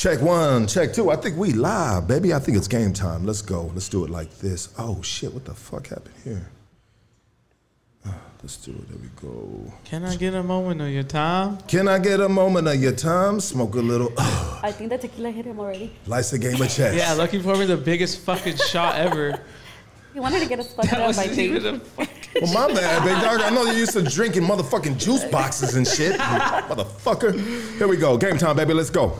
Check one, check two. I think we live, baby. I think it's game time. Let's go. Let's do it like this. Oh shit, what the fuck happened here? Uh, let's do it. There we go. Can I get a moment of your time? Can I get a moment of your time? Smoke a little. I think the tequila hit him already. Life's the game of chess. Yeah, lucky for me, the biggest fucking shot ever. He wanted to get us fucked That up, I wasn't even think. a fucking. Well, my bad, big dog. I know you're used to drinking motherfucking juice boxes and shit. Motherfucker. Here we go. Game time, baby. Let's go.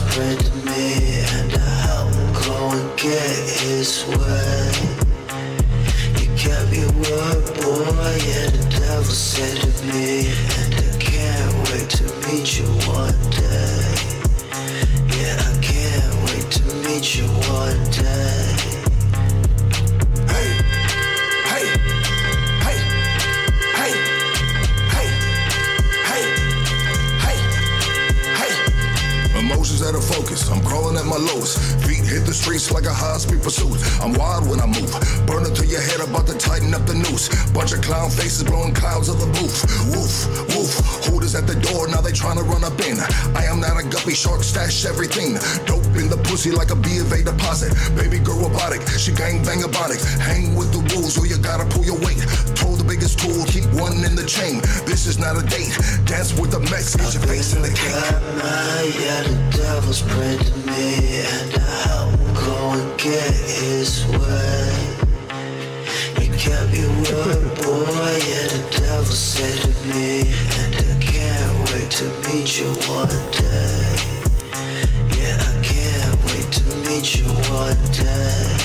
Prayed to me, and I help him go and get his way. You kept your word, boy, and the devil said to me, and I can't wait to meet you one day. Yeah, I can't wait to meet you one day. Emotions out of focus. I'm crawling at my lowest. Feet hit the streets like a high speed pursuit. I'm wild when I move. Burning to your head, about to tighten up the noose. Bunch of clown faces blowing clouds of the booth. Woof, woof. Hooters at the door, now they trying to run up in. I am not a guppy shark, stash everything. Dope in the pussy like a B of A deposit. Baby girl robotic, she gang bang robotics. Hang with the rules, or you gotta pull your weight. Biggest tool, keep one in the chain. This is not a date. Dance with the Mex, get your face in the cake. Yeah, the devil's prayed to me, and I him go and get his way. You kept your word, boy, yeah, the devil said to me, and I can't wait to meet you one day. Yeah, I can't wait to meet you one day.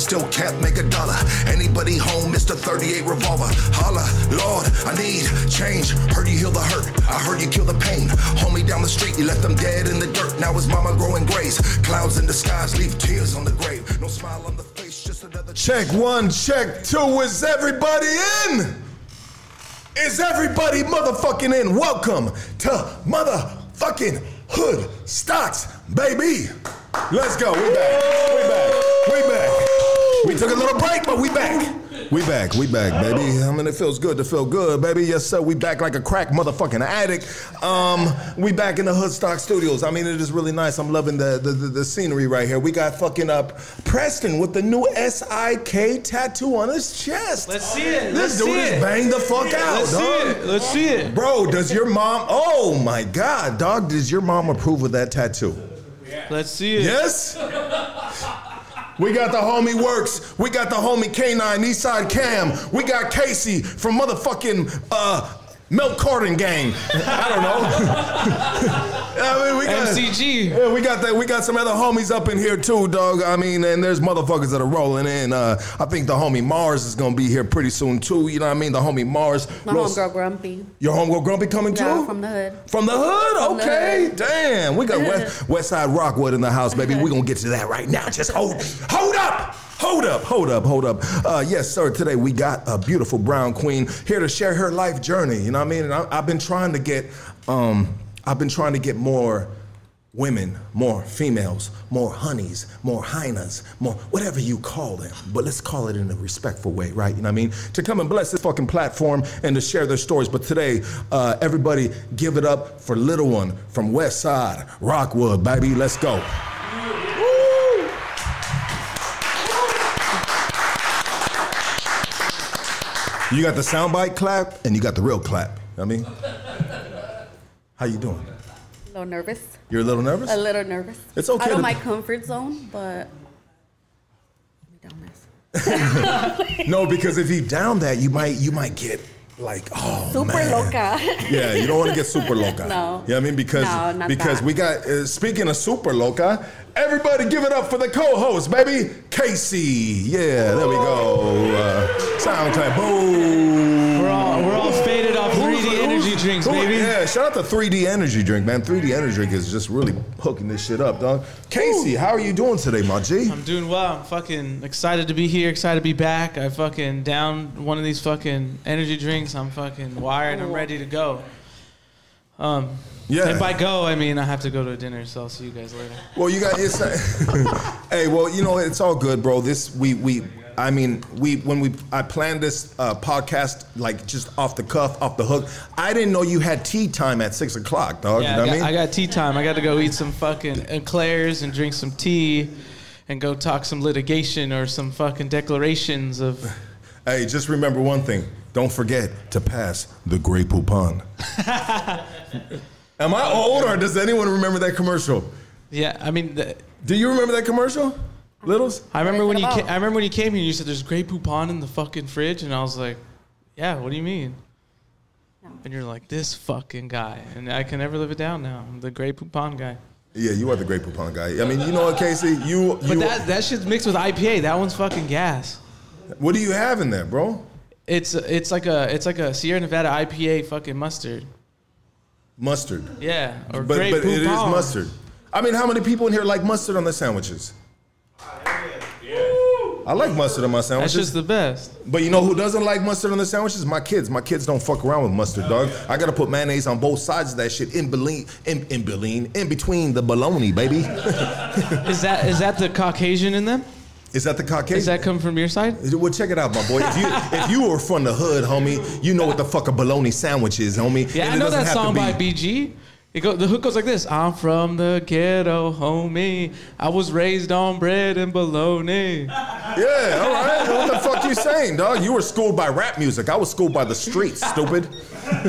I still can't make a dollar. Anybody home, Mr. 38 revolver. Holla, Lord, I need change. Heard you heal the hurt, I heard you kill the pain. Homie down the street, you left them dead in the dirt. Now his mama growing grays. Clouds in the skies leave tears on the grave. No smile on the face, just another. Check one, check two. Is everybody in? Is everybody motherfucking in? Welcome to motherfucking Hood Stocks, baby. Let's go. We back. We back. We back. We took a little break, but we back. We back. We back, baby. I mean, it feels good to feel good, baby. Yes, sir. We back like a crack motherfucking addict. Um, we back in the Hoodstock Studios. I mean, it is really nice. I'm loving the the, the, the scenery right here. We got fucking up Preston with the new SIK tattoo on his chest. Let's see it. This Let's dude see is it. bang the fuck out, Let's dog. see it. Let's see it. Bro, does your mom? Oh my God, dog! Does your mom approve of that tattoo? Let's see it. Yes. We got the homie Works. We got the homie K9 Eastside Cam. We got Casey from motherfucking uh, Milk Carton Gang. I don't know. I mean, we got MCG. Yeah, we got that. We got some other homies up in here too, dog. I mean, and there's motherfuckers that are rolling in. Uh, I think the homie Mars is gonna be here pretty soon too. You know what I mean? The homie Mars. My Los- homegirl Grumpy. Your homegirl Grumpy coming Yeah, too? from the hood. From the hood? From the okay. hood. Damn. We got West, West Side Rockwood in the house, baby. We're gonna get to that right now. Just hold hold up. Hold up, hold up, hold up. Uh, yes, sir. Today we got a beautiful brown queen here to share her life journey. You know what I mean? And I, I've been trying to get, um, I've been trying to get more women, more females, more honeys, more hyenas, more whatever you call them. But let's call it in a respectful way, right? You know what I mean? To come and bless this fucking platform and to share their stories. But today, uh, everybody give it up for Little One from West Side, Rockwood, baby. Let's go. You got the soundbite clap and you got the real clap. You know what I mean? How you doing? A little nervous. You're a little nervous? A little nervous. It's okay Out of my comfort zone, but let me down this. No, because if you down that, you might you might get like oh Super man. loca. Yeah, you don't want to get super loca. No. You know what I mean? Because No, because that. we got uh, speaking of super loca, everybody give it up for the co-host, baby, Casey. Yeah, there we go. Uh, sound clap. Boom. Drinks, baby. Yeah, shout out to 3D Energy Drink, man. 3D Energy Drink is just really hooking this shit up, dog. Casey, how are you doing today, my G? I'm doing well. I'm fucking excited to be here. Excited to be back. I fucking down one of these fucking energy drinks. I'm fucking wired. I'm ready to go. Um, Yeah. And by go, I mean I have to go to a dinner. So I'll see you guys later. Well, you got it's. hey, well, you know it's all good, bro. This we we. I mean, we when we I planned this uh, podcast like just off the cuff, off the hook. I didn't know you had tea time at six o'clock, dog. Yeah, you know I, got, I I mean? got tea time. I got to go eat some fucking eclairs and drink some tea, and go talk some litigation or some fucking declarations of. Hey, just remember one thing. Don't forget to pass the Grey Poupon. Am I old or does anyone remember that commercial? Yeah, I mean, the, Do you remember that commercial, Littles? I remember when you ca- I remember when you came here. and You said there's Grey Poupon in the fucking fridge, and I was like, Yeah, what do you mean? No. And you're like this fucking guy, and I can never live it down now. I'm the Grey Poupon guy. Yeah, you are the Grey Poupon guy. I mean, you know what, Casey? You, you But you. that that shit's mixed with IPA. That one's fucking gas. what do you have in there, bro? It's it's like a it's like a Sierra Nevada IPA fucking mustard. Mustard. Yeah, or But, Grey but it is mustard. I mean, how many people in here like mustard on their sandwiches? I like mustard on my sandwich. That's just the best. But you know who doesn't like mustard on the sandwiches? My kids. My kids don't fuck around with mustard, dog. I gotta put mayonnaise on both sides of that shit in Berlin, in, in Berlin, in between the bologna, baby. Is that is that the Caucasian in them? Is that the Caucasian? Does that come from your side? Well, check it out, my boy. If you if you were from the hood, homie, you know what the fuck a bologna sandwich is, homie. Yeah, And I know that song by BG. It go, the hook goes like this: I'm from the ghetto, homie. I was raised on bread and bologna. Yeah, all right. What the fuck you saying, dog? You were schooled by rap music. I was schooled by the streets, stupid.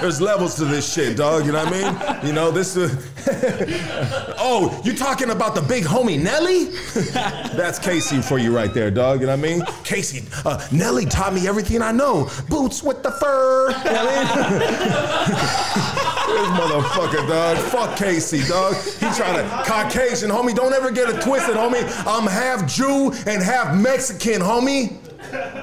There's levels to this shit, dog. You know what I mean? You know this. Uh, oh, you talking about the big homie Nelly? That's Casey for you right there, dog. You know what I mean? Casey, uh, Nelly taught me everything I know. Boots with the fur. You know I mean? This motherfucker, dog. Fuck Casey, dog. He trying to Caucasian, homie. Don't ever get it twisted, homie. I'm half Jew and half Mexican, homie.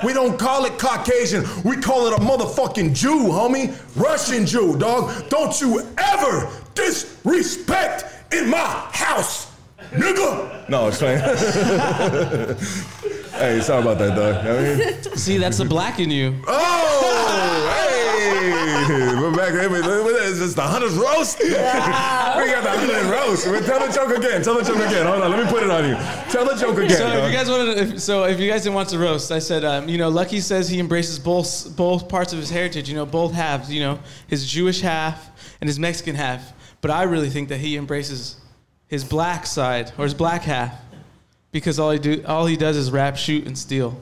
We don't call it Caucasian. We call it a motherfucking Jew, homie. Russian Jew, dog. Don't you ever disrespect in my house, nigga. No, it's fine. hey, sorry about that, dog. You know what I mean? See, that's the black in you. Oh, hey! We're back. Hey, wait, wait, wait, Is the hunter's roast? Yeah. we got the hunter's roast. Wait, Tell the joke again. Tell the joke again. Hold on. Let me put it on you. Tell the joke again. So if you guys wanted, to, if, so if you guys didn't want to roast, I said, um, you know, Lucky says he embraces both both parts of his heritage. You know, both halves. You know, his Jewish half and his Mexican half. But I really think that he embraces his black side or his black half because all he do all he does is rap, shoot, and steal.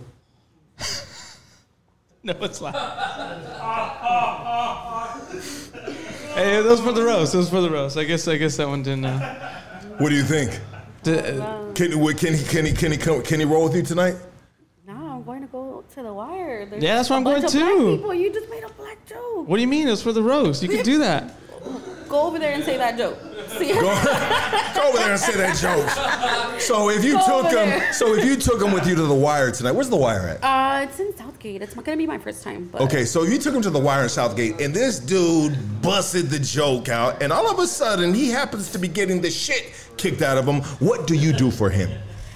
no, it's not. hey, it was for the roast. It was for the roast. I guess I guess that one didn't. Uh, what do you think? d- uh, Can, wait, can he can he can he come, can he roll with you tonight? No, I'm going to go to the wire. There's Yeah, that's where a I'm going of black too. People, you just made a black joke. what do you mean? It was for the roast. You could do that. Go over there and say that joke. See? Go, go over there and say that joke. So if you Go took him, there. so if you took him with you to the wire tonight, where's the wire at? Uh, it's in Southgate. It's not gonna be my first time. But Okay, so you took him to the wire in Southgate, and this dude busted the joke out, and all of a sudden he happens to be getting the shit kicked out of him. What do you do for him?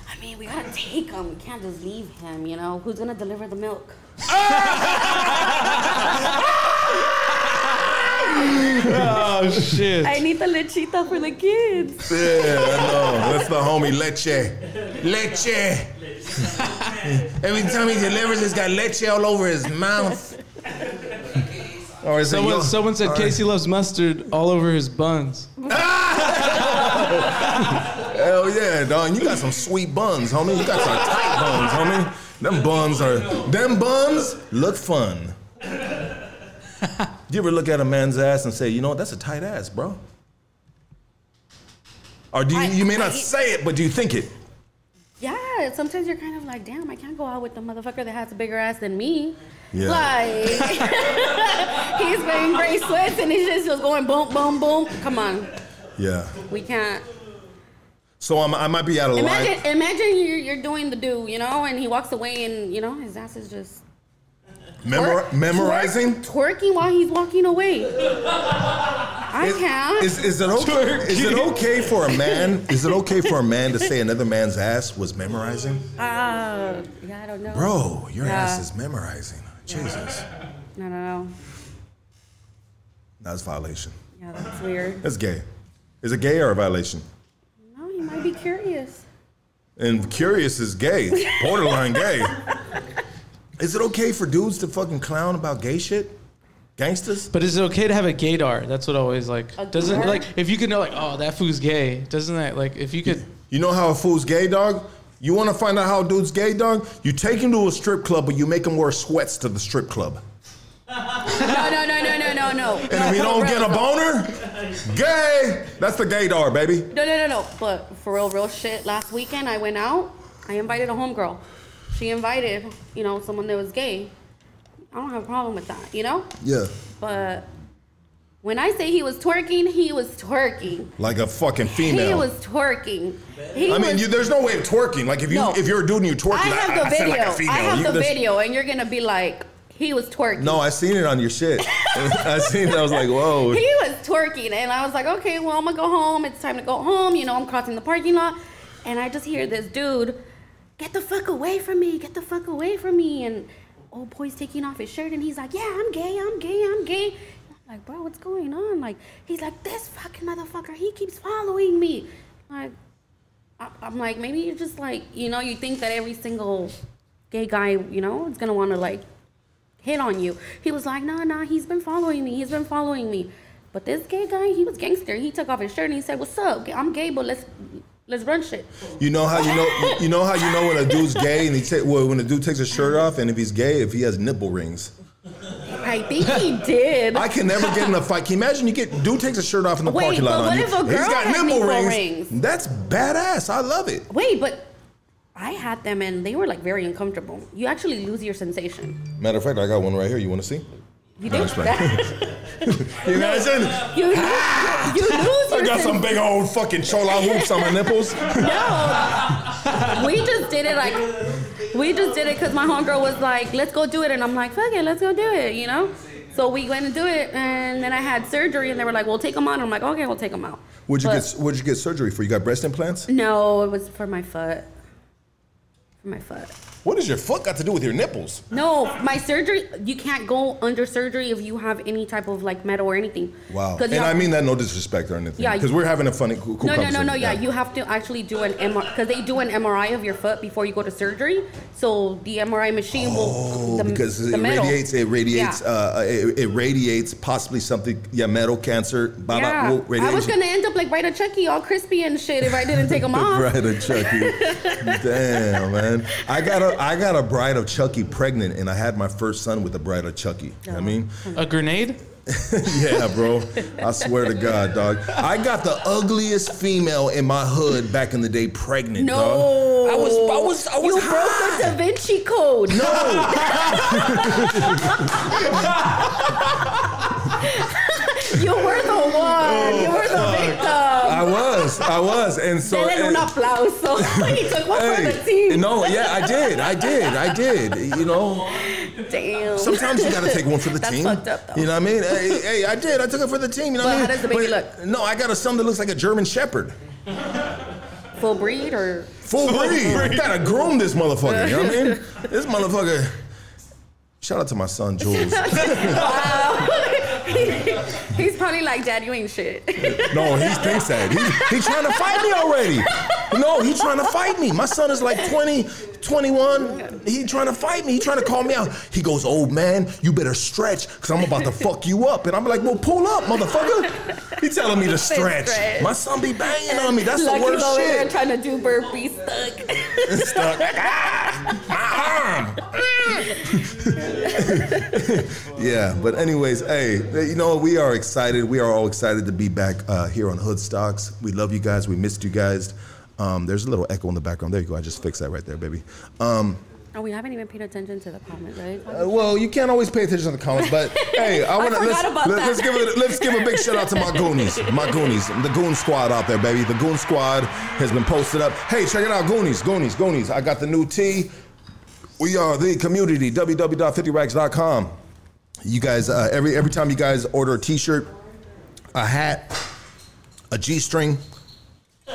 I mean, we gotta take him. We can't just leave him. You know, who's gonna deliver the milk? Oh shit. I need the lechita for the kids. Yeah, I know. That's the homie Leche. Leche. Every time he delivers, he's got leche all over his mouth. Or is Someone, yo- someone said or- Casey loves mustard all over his buns. Hell yeah, dog. You got some sweet buns, homie. You got some tight buns, homie. Them buns are, them buns look fun. you ever look at a man's ass and say, you know what, that's a tight ass, bro? Or do you, I- you may not I- say it, but do you think it? Yeah, sometimes you're kind of like, damn, I can't go out with the motherfucker that has a bigger ass than me. Yeah. Like, he's wearing gray sweats and he's just, just going boom, boom, boom. Come on, Yeah. we can't. So I'm, I might be out of line. Imagine, imagine you're, you're doing the do, you know, and he walks away and, you know, his ass is just Memor- Twerk- memorizing? twerk- twerking while he's walking away. I can't. Is, is it okay? Is it okay for a man? Is it okay for a man to say another man's ass was memorizing? uh, yeah, I don't know. Bro, your Yeah. ass is memorizing. Jesus, No, no, no. that's violation. Yeah, that's weird. That's gay. Is it gay or a violation? No, he might be curious. And curious is gay, borderline gay. Is it okay for dudes to fucking clown about gay shit? Gangsters? But is it okay to have a gaydar? That's what I always like. A Doesn't gaydar? like if you could know like oh that food's gay. Doesn't that like if you could You know how a fool's gay, dog? You want to find out how a dude's gay, dog? You take him to a strip club, but you make him wear sweats to the strip club. No, no, no, no, no, no, no. And if he don't get a boner, gay. That's the gaydar, baby. No, no, no, no. But for real, real shit. Last weekend I went out. I invited a homegirl. She invited, you know, someone that was gay. I don't have a problem with that, you know. Yeah. But when I say he was twerking, he was twerking. Like a fucking female. He was twerking. He I mean, you, there's no way of twerking. Like if you No. if you're a dude and you twerk, I like, have the I video. like a female. I have You- the video, and you're gonna be like, he was twerking. No, I seen it on your shit. I seen it. I was like, whoa. He was twerking, and I was like, okay, well, I'm gonna go home. It's time to go home. You know, I'm crossing the parking lot, and I just hear this dude, get the fuck away from me, get the fuck away from me. And old boy's taking off his shirt, and he's like, yeah, I'm gay, I'm gay, I'm gay. I'm like, bro, what's going on? Like, he's like, this fucking motherfucker, he keeps following me. Like, I'm like, maybe you're just like, you know, you think that every single gay guy, you know, is gonna want to like hit on you. He was like, nah, nah, he's been following me. He's been following me. But this gay guy, he was gangster. He took off his shirt and he said, what's up? I'm gay, but let's let's run shit. You know how you know you know how you know when a dude's gay and he take well, when a dude takes his shirt off and if he's gay if he has nipple rings. I think he did. I can never get in a fight. Can you imagine you get dude takes his shirt off in the Wait, parking lot but on what you. if a He's girl got nipple nipple rings. rings? That's badass. I love it. Wait, but I had them and they were like very uncomfortable. You actually lose your sensation. Matter of fact, I got one right here. You want to see? You No, do fine. that. You imagine? you, lose- ah! you lose I got some big old fucking chola hoops on my nipples. No. we just did it like we just did it because my homegirl was like, let's go do it. And I'm like, fuck it, let's go do it, you know? So we went and do it and then I had surgery and they were like, well take them out. And I'm like, okay, we'll take them out. What'd you But- get? What'd you get surgery for? You got breast implants? No, it was for my foot. For my foot. What does your foot got to do with your nipples? No, my surgery. You can't go under surgery if you have any type of like metal or anything. Wow. And I mean that no disrespect or anything. Yeah, Because we're having a funny, cool, cool No, no, no, no. Yeah, you have to actually do an MRI because they do an MRI of your foot before you go to surgery. So the MRI machine will. Oh, the, because the it metal- radiates, it radiates, Yeah. uh, it, it radiates possibly something, yeah, metal, cancer, blah, yeah. blah, radiation. I was gonna end up like Bride of Chucky, all crispy and shit, if I didn't take them off. Bride of Chucky. Damn, man. I got a I got a bride of Chucky pregnant, and I had my first son with a bride of Chucky. I oh. mean, a grenade. yeah, bro. I swear to God, dog. I got the ugliest female in my hood back in the day pregnant, No, dog. I was, I was, I was you high. broke the Da Vinci Code. you were the one. You were the oh, victim. I was, I was, and so. Denle un and- aplauso. he took one for the team. no, yeah, I did, I did, I did. You know, Damn. sometimes you gotta take one for the That's team. fucked up, though. You know what I mean? Hey, hey, I did. I took it for the team. You know But what I mean? how does the baby But- No, I got a son that looks like a German Shepherd. Full breed or Full breed. Gotta groom this motherfucker. You know what I mean? This motherfucker. Shout out to my son Jules. he's probably like, Dad, you ain't shit. No, he thinks that. He, he's trying to fight me already. No, he's trying to fight me. My son is like 20, 21. He trying to fight me. He trying to call me out. He goes, old man, you better stretch because I'm about to fuck you up. And I'm like, well, pull up, motherfucker. He telling me to stretch. stretch. My son be banging on me. That's the worst over there shit. trying to do burpees stuck. Stuck. Ah, my arm. yeah, but anyways, hey, you know we are excited. We are all excited to be back uh, here on Hood Stocks. We love you guys. We missed you guys. Um, there's a little echo in the background. There you go. I just fixed that right there, baby. Um, oh, we haven't even paid attention to the comment, right? uh, well, you can't always pay attention to the comments, but hey, I want to let's let, us give it let's give a big shout out to my Goonies, my Goonies, the Goon Squad out there, baby. The Goon Squad has been posted up. Hey, check it out, Goonies, Goonies, Goonies. I got the new tee. We are the community. www.50racks.com. You guys, uh, every every time you guys order a T-shirt, a hat, a G-string, it,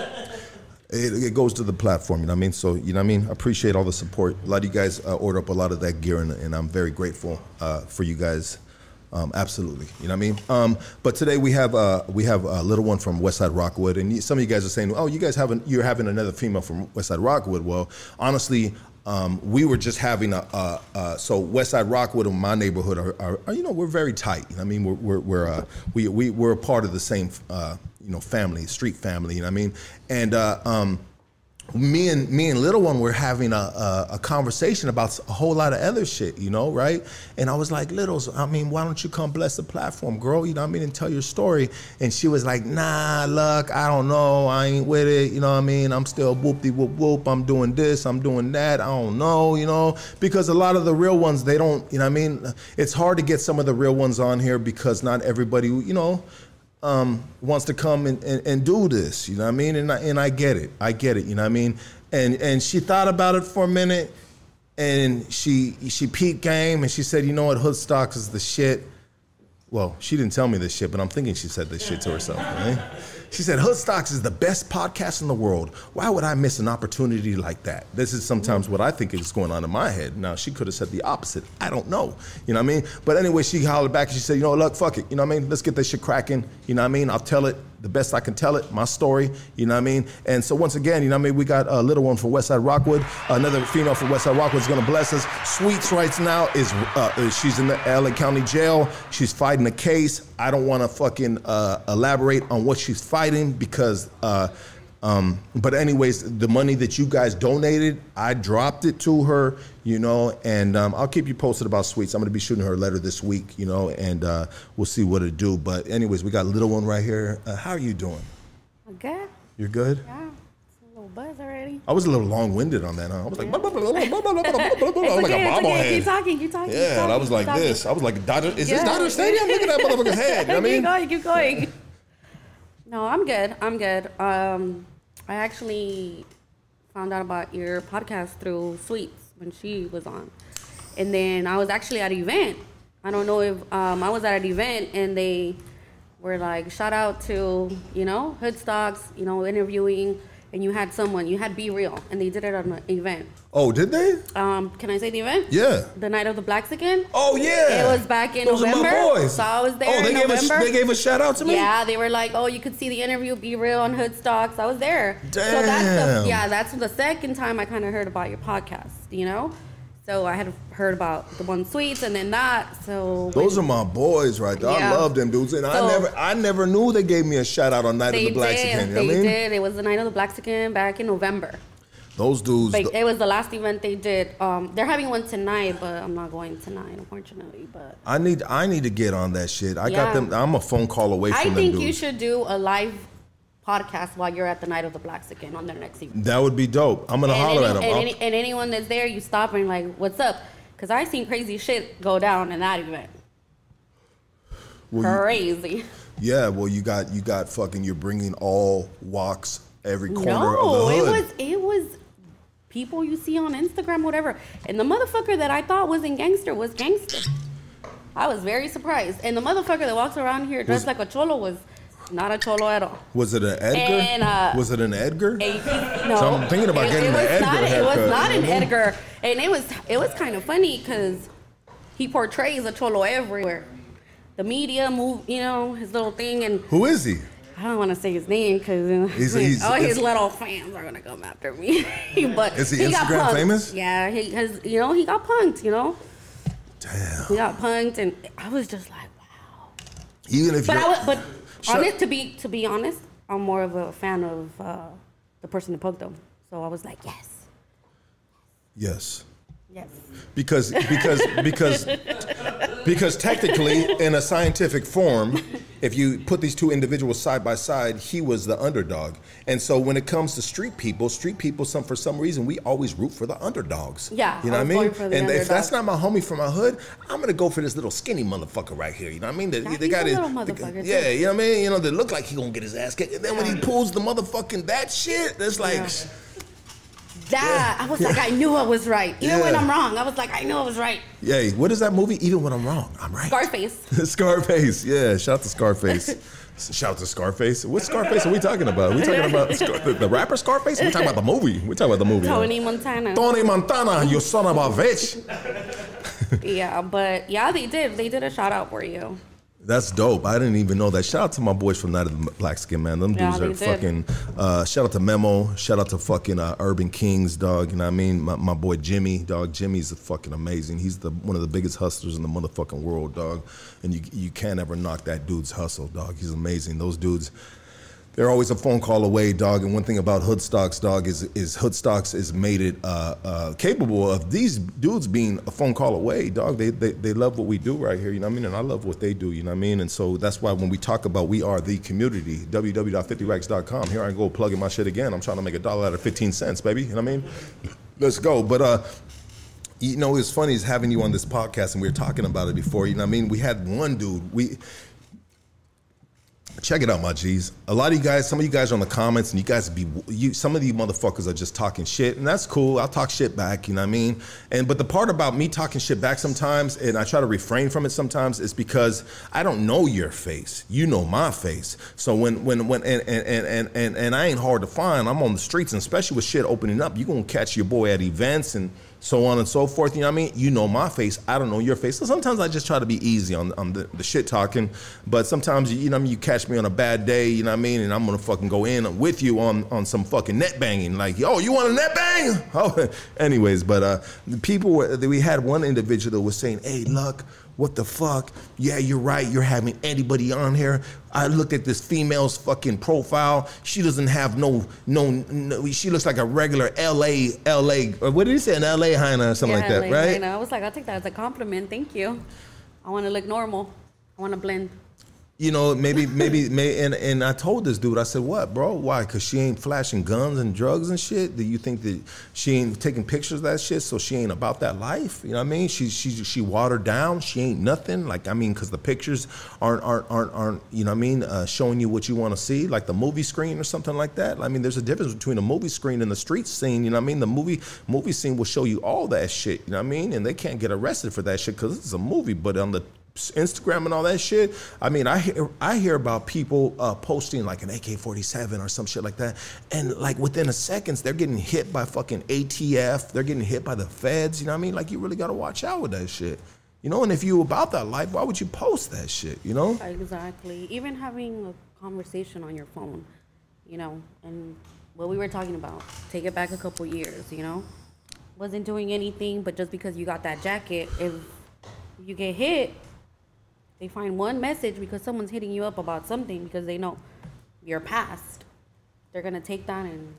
it goes to the platform. You know what I mean? So you know what I mean. I appreciate all the support. A lot of you guys uh, order up a lot of that gear, and, and I'm very grateful uh, for you guys. Um, absolutely, you know what I mean. Um, but today we have uh, we have a little one from Westside Rockwood, and some of you guys are saying, "Oh, you guys having you're having another female from Westside Rockwood." Well, honestly, um, we were just having a, a, a so Westside Rockwood in my neighborhood are, are, are, you know we're very tight. I mean we're we're, we're uh, we we we're a part of the same uh, you know family, street family. You know what I mean, and uh, um, me and me and little one were having a, a a conversation about a whole lot of other shit, you know, right? And I was like, Littles, I mean, why don't you come bless the platform, girl? You know what I mean, and tell your story. And she was like, Nah, look, I don't know, I ain't with it. You know what I mean? I'm still whoopty whoop whoop. I'm doing this, I'm doing that. I don't know, you know, because a lot of the real ones, they don't. You know what I mean? It's hard to get some of the real ones on here because not everybody, you know um, wants to come and, and, and do this. You know what I mean? And I, and I get it. I get it. You know what I mean? And and she thought about it for a minute, and she she peaked game, and she said, you know what, Hood Stocks is the shit. Well, she didn't tell me this shit, but I'm thinking she said this shit to herself. Right? She said, Hood Stocks is the best podcast in the world. Why would I miss an opportunity like that? This is sometimes what I think is going on in my head. Now, she could have said the opposite. I don't know. You know what I mean? But anyway, she hollered back and she said, you know, look, fuck it. You know what I mean? Let's get this shit cracking. You know what I mean? I'll tell it the best I can tell it, my story. You know what I mean? And so once again, you know what I mean? We got a little one from Westside Rockwood. Another female from Westside Rockwood is to bless us. Sweets right now is, uh, she's in the LA County Jail. She's fighting a case. I don't want to fucking uh, elaborate on what she's fighting because, uh, um, but anyways, the money that you guys donated, I dropped it to her, you know, and um, I'll keep you posted about Sweets. I'm going to be shooting her a letter this week, you know, and uh, we'll see what it do. But anyways, we got a little one right here. Uh, how are you doing? Good. You're good? Yeah. It's a little buzz already. I was a little long-winded on that, huh? I was like, blah, blah, blah, blah, blah, blah, blah, blah, blah, blah, It's like okay, a it's okay. bobblehead. Keep talking, keep talking. keep Yeah, and I was like talking. this. I was like, Dodger, is this Dodger Stadium? Look at that motherfucker's head. You know what I mean? keep going, keep going. No, I'm good. I'm good. Um, I actually found out about your podcast through Sweets when she was on, and then I was actually at an event. I don't know if um, I was at an event and they were like, shout out to you know Hood Stocks, you know, interviewing, and you had someone, you had Be Real, and they did it on an event. Oh, did they? Um, can I say the event? Yeah. The Night of the blacks again. Oh, yeah. It was back in Those November. are my boys. So I was there Oh, they in gave November. a they gave a shout out to me. Yeah, they were like, "Oh, you could see the interview, be real on Hood Stocks." I was there. Damn. So that's the, yeah, that's the second time I kind of heard about your podcast. You know, so I had heard about the one sweets and then that. So Those when are my boys right there. Yeah. I love them dudes, and I never I never knew they gave me a shout out on Night of the Blacks. You They I mean? did. It was the night of the Blacks again back in November. Those dudes. Like it was the last event they did. Um, they're having one tonight, but I'm not going tonight, unfortunately. But I need I need to get on that shit. I got them. I'm a phone call away from them. I think dudes. you should do a live podcast while you're at the night of the Blacks again on their next event. That would be dope. I'm gonna and, holler any- at them. and, any, and anyone that's there, you stop and like, what's up? Because I seen crazy shit go down in that event. well, you- Crazy. yeah, well, you got you got fucking. You're bringing all walks, every corner No, of the hood. it was it was people you see on Instagram, whatever. And the motherfucker that I thought wasn't gangster was gangster. I was very surprised. And the motherfucker that walks around here dressed Was- like a cholo was not a cholo at all. Was it an Edgar? And, uh, was it an Edgar? He- no, So I'm thinking about it, getting it was Edgar not, It was not an? Edgar, and it was it was kind of funny because he portrays a cholo everywhere. The media move, you know, his little thing, and Who is he? I don't want to say his name because He's- he's- oh, his little fans are gonna come after me. but Is he got Instagram punked. famous? Yeah, he has. You know, he got punked. You know, Damn. he got punked, and I was just like, wow. Even if But I was, but honest to be to be honest, I'm more of a fan of uh, the person who punked him. So I was like, yes, yes. Yes. because because because because technically in a scientific form if you put these two individuals side by side he was the underdog. And so when it comes to street people street people some for some reason we always root for the underdogs. Yeah, you know what i mean? the and if that's not my homie from my hood i'm gonna go for this little skinny motherfucker right here. You know what i mean? They, Yeah, they got little motherfucker, yeah too. you know what i mean? You know they look like he gonna get his ass kicked. And then when he pulls the motherfucking that shit that's like Yeah. That I was like, I knew I was right. Even when I'm wrong, I was like, I knew I was right. Yay, what is that movie? Even when I'm wrong, I'm right. Scarface. Scarface, yeah. Shout out to Scarface. Shout out to Scarface. What Scarface are we talking about? we talking about Scar- the, the rapper Scarface? We're talking about the movie. We're talking about the movie. Tony Montana. Tony Montana, you son of a bitch. Yeah, but yeah, they did. They did a shout out for you. That's dope. I didn't even know that. Shout out to my boys from Night of the Black Skin Man. Them Yeah, dudes are fucking. Uh, shout out to Memo. Shout out to fucking uh, Urban Kings, dog. You know what I mean? My, my boy Jimmy, dog. Jimmy's fucking amazing. He's the one of the biggest hustlers in the motherfucking world, dog. And you you can't ever knock that dude's hustle, dog. He's amazing. Those dudes. They're always a phone call away, dog. And one thing about Hoodstocks, dog, is is Hoodstocks is made it uh, uh, capable of these dudes being a phone call away, dog. They, they they love what we do right here, you know what I mean? And I love what they do, you know what I mean? And so that's why when we talk about we are the community, www.50racks.com. Here I go plugging my shit again. I'm trying to make a dollar out of 15 cents, baby. You know what I mean? Let's go. But uh, you know, it's funny is having you on this podcast, and we were talking about it before. You know, what I mean, we had one dude. We check it out, my G's. A lot of you guys, some of you guys are on the comments, and you guys be you. Some of you motherfuckers are just talking shit, and that's cool. I'll talk shit back. You know what I mean? And but the part about me talking shit back sometimes, and I try to refrain from it sometimes, is because I don't know your face. You know my face. So when when when and and and and and, and I ain't hard to find. I'm on the streets, and especially with shit opening up, you are gonna catch your boy at events and so on and so forth. You know what I mean? You know my face. I don't know your face. So sometimes I just try to be easy on, on the, the shit talking. But sometimes, you know what I mean? You catch me on a bad day, you know what I mean? And I'm going to fucking go in with you on, on some fucking net banging. Like, yo, you want a net bang? Oh, anyways, but uh, the people, were, we had one individual that was saying, hey, Luck, what the fuck? Yeah, you're right. You're having anybody on here. I looked at this female's fucking profile. She doesn't have no, no, no she looks like a regular LA, LA, or uh, what did he say, an LA hyena or something like that, like, right? I was like, I'll take that as a compliment. Thank you. I want to look normal. I want to blend. You know, maybe, maybe, may and, and I told this dude, I said, what, bro? Why? Because she ain't flashing guns and drugs and shit? Do you think that she ain't taking pictures of that shit, so she ain't about that life? You know what I mean? She, she, she watered down. She ain't nothing. Like, I mean, because the pictures aren't, aren't, aren't, aren't, you know what I mean, uh, showing you what you want to see, like the movie screen or something like that. I mean, there's a difference between a movie screen and the street scene, you know what I mean? The movie, movie scene will show you all that shit, you know what I mean? And they can't get arrested for that shit because it's a movie, but on the Instagram and all that shit. I mean, I hear I hear about people uh, posting like an AK-47 or some shit like that, and like within a seconds they're getting hit by fucking ATF. They're getting hit by the feds. You know what I mean? Like you really gotta watch out with that shit. You know, and if you about that life, why would you post that shit? You know? Exactly. Even having a conversation on your phone, you know, and what we were talking about, take it back a couple years, you know? Wasn't doing anything, but just because you got that jacket, if you get hit, they find one message because someone's hitting you up about something because they know your past. They're going to take that and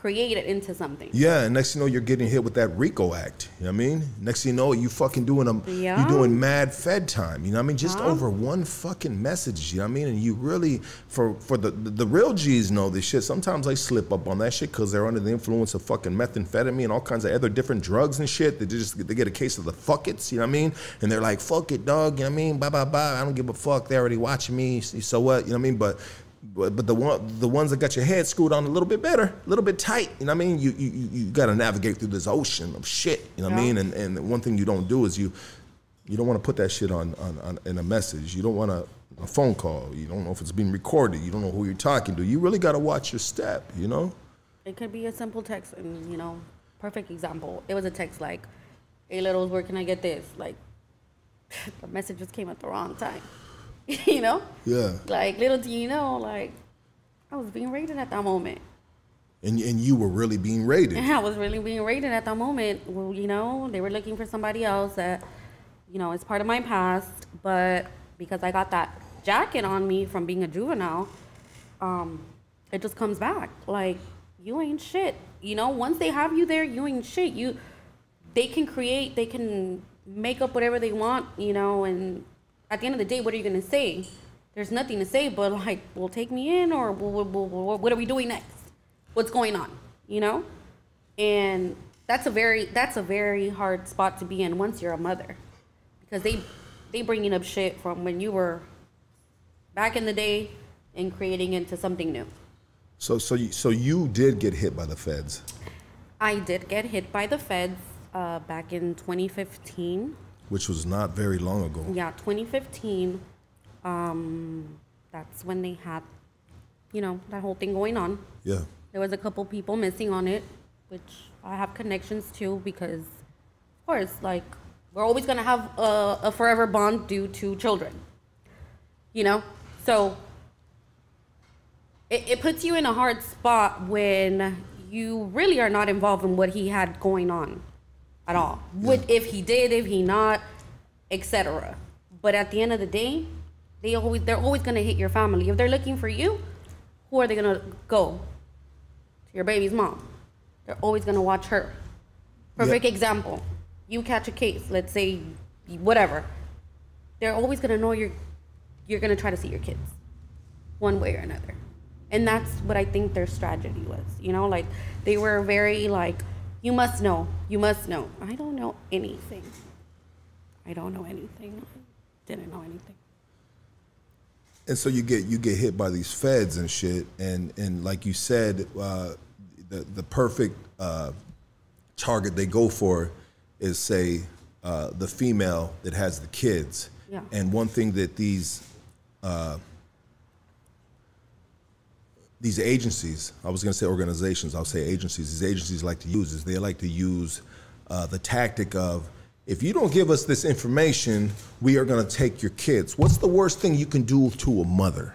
create it into something. Yeah, and next thing you know, you're getting hit with that RICO Act. You know what I mean? Next thing you know, you fucking doing a Yeah. you doing mad Fed time. You know what I mean? Just Huh? over one fucking message. You know what I mean? And you really, for for the the, the real G's know this shit. Sometimes they slip up on that shit because they're under the influence of fucking methamphetamine and all kinds of other different drugs and shit. They just they get a case of the fuck it's. You know what I mean? And they're like, fuck it, dog. You know what I mean? Bye bye bye. I don't give a fuck. They already watching me. So what? You know what I mean? But but, but the one the ones that got your head screwed on a little bit better, a little bit tight. You know what I mean? You you you, got to navigate through this ocean of shit. You know what I mean? And and one thing you don't do is you you don't want to put that shit on, on, on in a message. You don't want a, a phone call. You don't know if it's being recorded. You don't know who you're talking to. You really got to watch your step. You know? It could be a simple text, and you know, perfect example. It was a text like, "Hey, littles, where can I get this?" Like, the message just came at the wrong time. you know, Yeah. like little do you know, like I was being raided at that moment. And and you were really being raided. I was really being raided at that moment. Well, you know, they were looking for somebody else that, you know, is part of my past. But because I got that jacket on me from being a juvenile, um, it just comes back. Like, you ain't shit. You know, once they have you there, you ain't shit. You, they can create, they can make up whatever they want, you know, and at the end of the day, what are you gonna say? There's nothing to say, but like, well, take me in, or well, well, well, what are we doing next? What's going on? You know, and that's a very that's a very hard spot to be in once you're a mother, because they they bringing up shit from when you were back in the day and creating into something new. So so you, so you did get hit by the feds. I did get hit by the feds uh, back in 2015. Which was not very long ago. Yeah, 2015. Um, that's when they had, you know, that whole thing going on. Yeah. There was a couple people missing on it, which I have connections to because, of course, like we're always gonna have a, a forever bond due to children. You know, so it, it puts you in a hard spot when you really are not involved in what he had going on at all. What if he did, if he not, etc. But at the end of the day, they always they're always gonna hit your family. If they're looking for you, who are they gonna go? To your baby's mom. They're always gonna watch her. Perfect example. You catch a case, let's say whatever. They're always gonna know you're you're gonna try to see your kids. One way or another. And that's what I think their strategy was. You know, like they were very like, you must know, you must know. I don't know anything. I don't know anything. Didn't know anything. and so you get you get hit by these feds and shit and and like you said uh, the the perfect uh, target they go for is say uh, the female that has the kids Yeah. and one thing that these uh, these agencies I was going to say organizations I'll say agencies these agencies like to use is they like to use uh, the tactic of if you don't give us this information, we are going to take your kids. What's the worst thing you can do to a mother?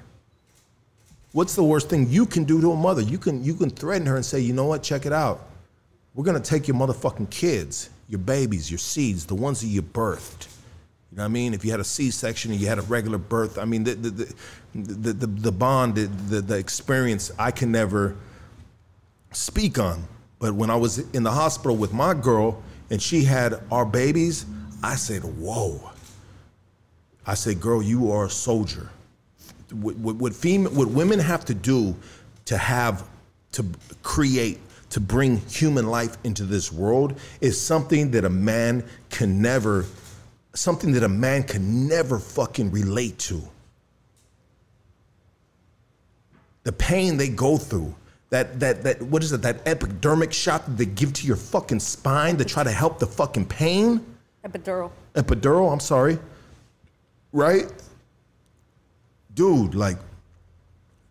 What's the worst thing you can do to a mother? You can you can threaten her and say, "You know what? Check it out. We're going to take your motherfucking kids, your babies, your seeds, the ones that you birthed." You know what I mean? If you had a C-section and you had a regular birth, I mean the the the the, the, the bond, the, the the experience I can never speak on. But when I was in the hospital with my girl and she had our babies, I said, "Whoa." I said, "Girl, you are a soldier." What, what, what, fem- what women have to do to have to create to bring human life into this world is something that a man can never something that a man can never fucking relate to. The pain they go through that that that what is it that epidermic shot that they give to your fucking spine to try to help the fucking pain? Epidural. epidural i'm sorry. Right? Dude like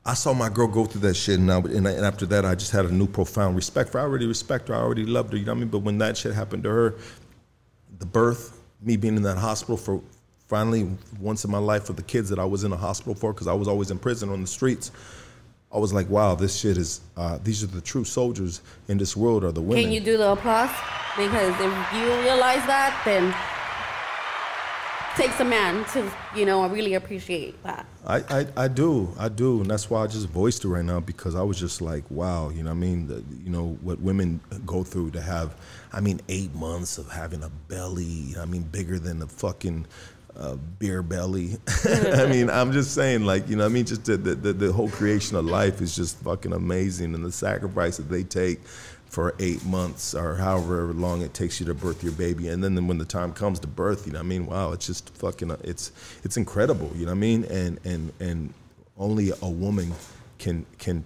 i saw my girl go through that shit and, I, and, I- and after that i just had a new profound respect for her. I already respect her. I already loved her you know what i mean? But when that shit happened to her the birth me being in that hospital for finally once in my life for the kids that i was in a hospital for because i was always in prison on the streets i was like wow this shit is uh, these are the true soldiers in this world are the women Can you do the applause? Because if you realize that, then takes a man to, you know, i really appreciate that. I, I, I do, I do, and that's why I just voiced it right now because I was just like, wow, you know, what I mean, the, you know, what women go through to have, I mean, eight months of having a belly, I mean, bigger than a fucking uh, beer belly. I mean, I'm just saying, like, you know, I mean, just the, the, the, the whole creation of life is just fucking amazing, and the sacrifice that they take for eight months or however long it takes you to birth your baby, and then when the time comes to birth, you know, I mean, wow, it's just fucking, it's it's incredible, you know what I mean, and and and only a woman can can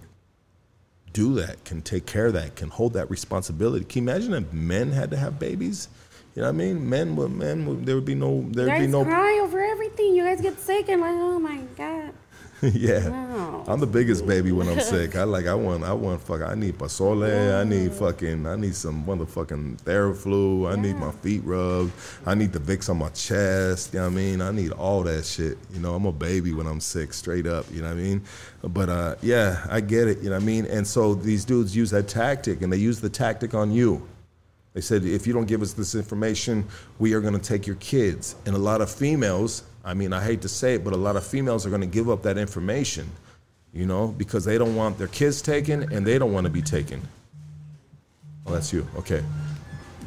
do that, can take care of that, can hold that responsibility. Can you imagine if men had to have babies? You know what I mean? Men would men would there would be no there'd be guys no cry over everything. You guys get sick and like, oh my god. yeah. Wow. I'm the biggest baby when I'm sick. I like I want I want fuck I need pasole, I need fucking I need some motherfucking Theraflu, I need my feet rubbed, I need the Vicks on my chest, you know what I mean? I need all that shit. You know, I'm a baby when I'm sick, straight up, you know what I mean? But uh yeah, I get it, you know what I mean? And so these dudes use that tactic and they use the tactic on you. They said, if you don't give us this information, we are going to take your kids. And a lot of females, I mean, I hate to say it, but a lot of females are going to give up that information, you know, because they don't want their kids taken and they don't want to be taken. Oh, that's you. Okay.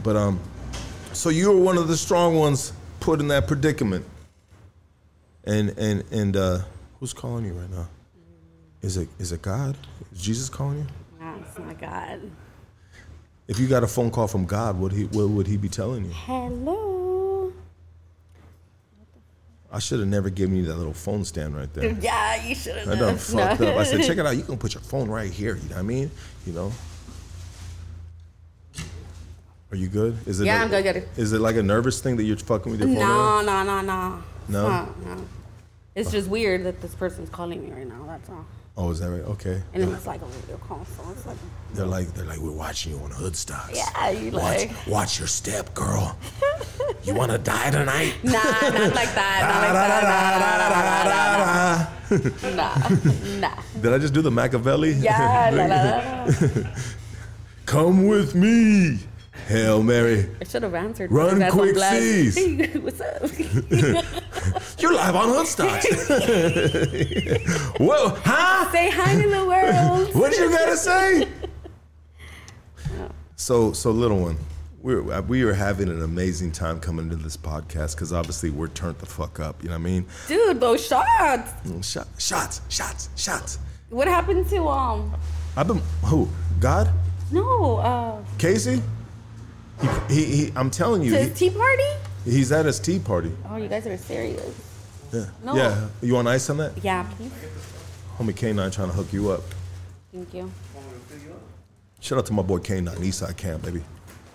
But, um, so you were one of the strong ones put in that predicament. And, and, and, uh, who's calling you right now? Is it, is it God? Is Jesus calling you? No, it's not god. If you got a phone call from God, what he what would he be telling you? Hello. I should have never given you that little phone stand right there. Yeah, you should have. I done fucked up. I said, check it out. You can put your phone right here. You know what I mean? You know. Are you good? Is it? Yeah, I'm good, good. Is it like a nervous thing that you're fucking with your phone? No, no, no, no. No? Uh, no. It's just weird that this person's calling me right now. That's all. Oh, is that right? Okay. And then it's like a call, so it's like, They're like, they're like, we're watching you on Hoodstocks. yeah, you Watch, like, watch your step, girl. you want to die tonight? nah, not like that, not like that, nah, nah, nah. Did I just do the Machiavelli? Yeah. Come with me, Hail Mary. I should have answered. Run quick, cease. Hey, what's up? You're live on Hoodstocks. Whoa, huh? Say hi to the world. What you gotta say? So, so little one, we're we are having an amazing time coming to this podcast because obviously we're turned the fuck up. You know what I mean? Dude, those shots. Shot, shots, shots, shots. What happened to um? I've been who? God? No, uh, Casey? He, he, he I'm telling you, to he, tea party. he's at his tea party. Oh, you guys are serious. Yeah. No. Yeah. You want ice on that? Yeah, please. Homie K9 trying to hook you up. Thank you. Shout out to my boy K9, Eastside Camp, baby.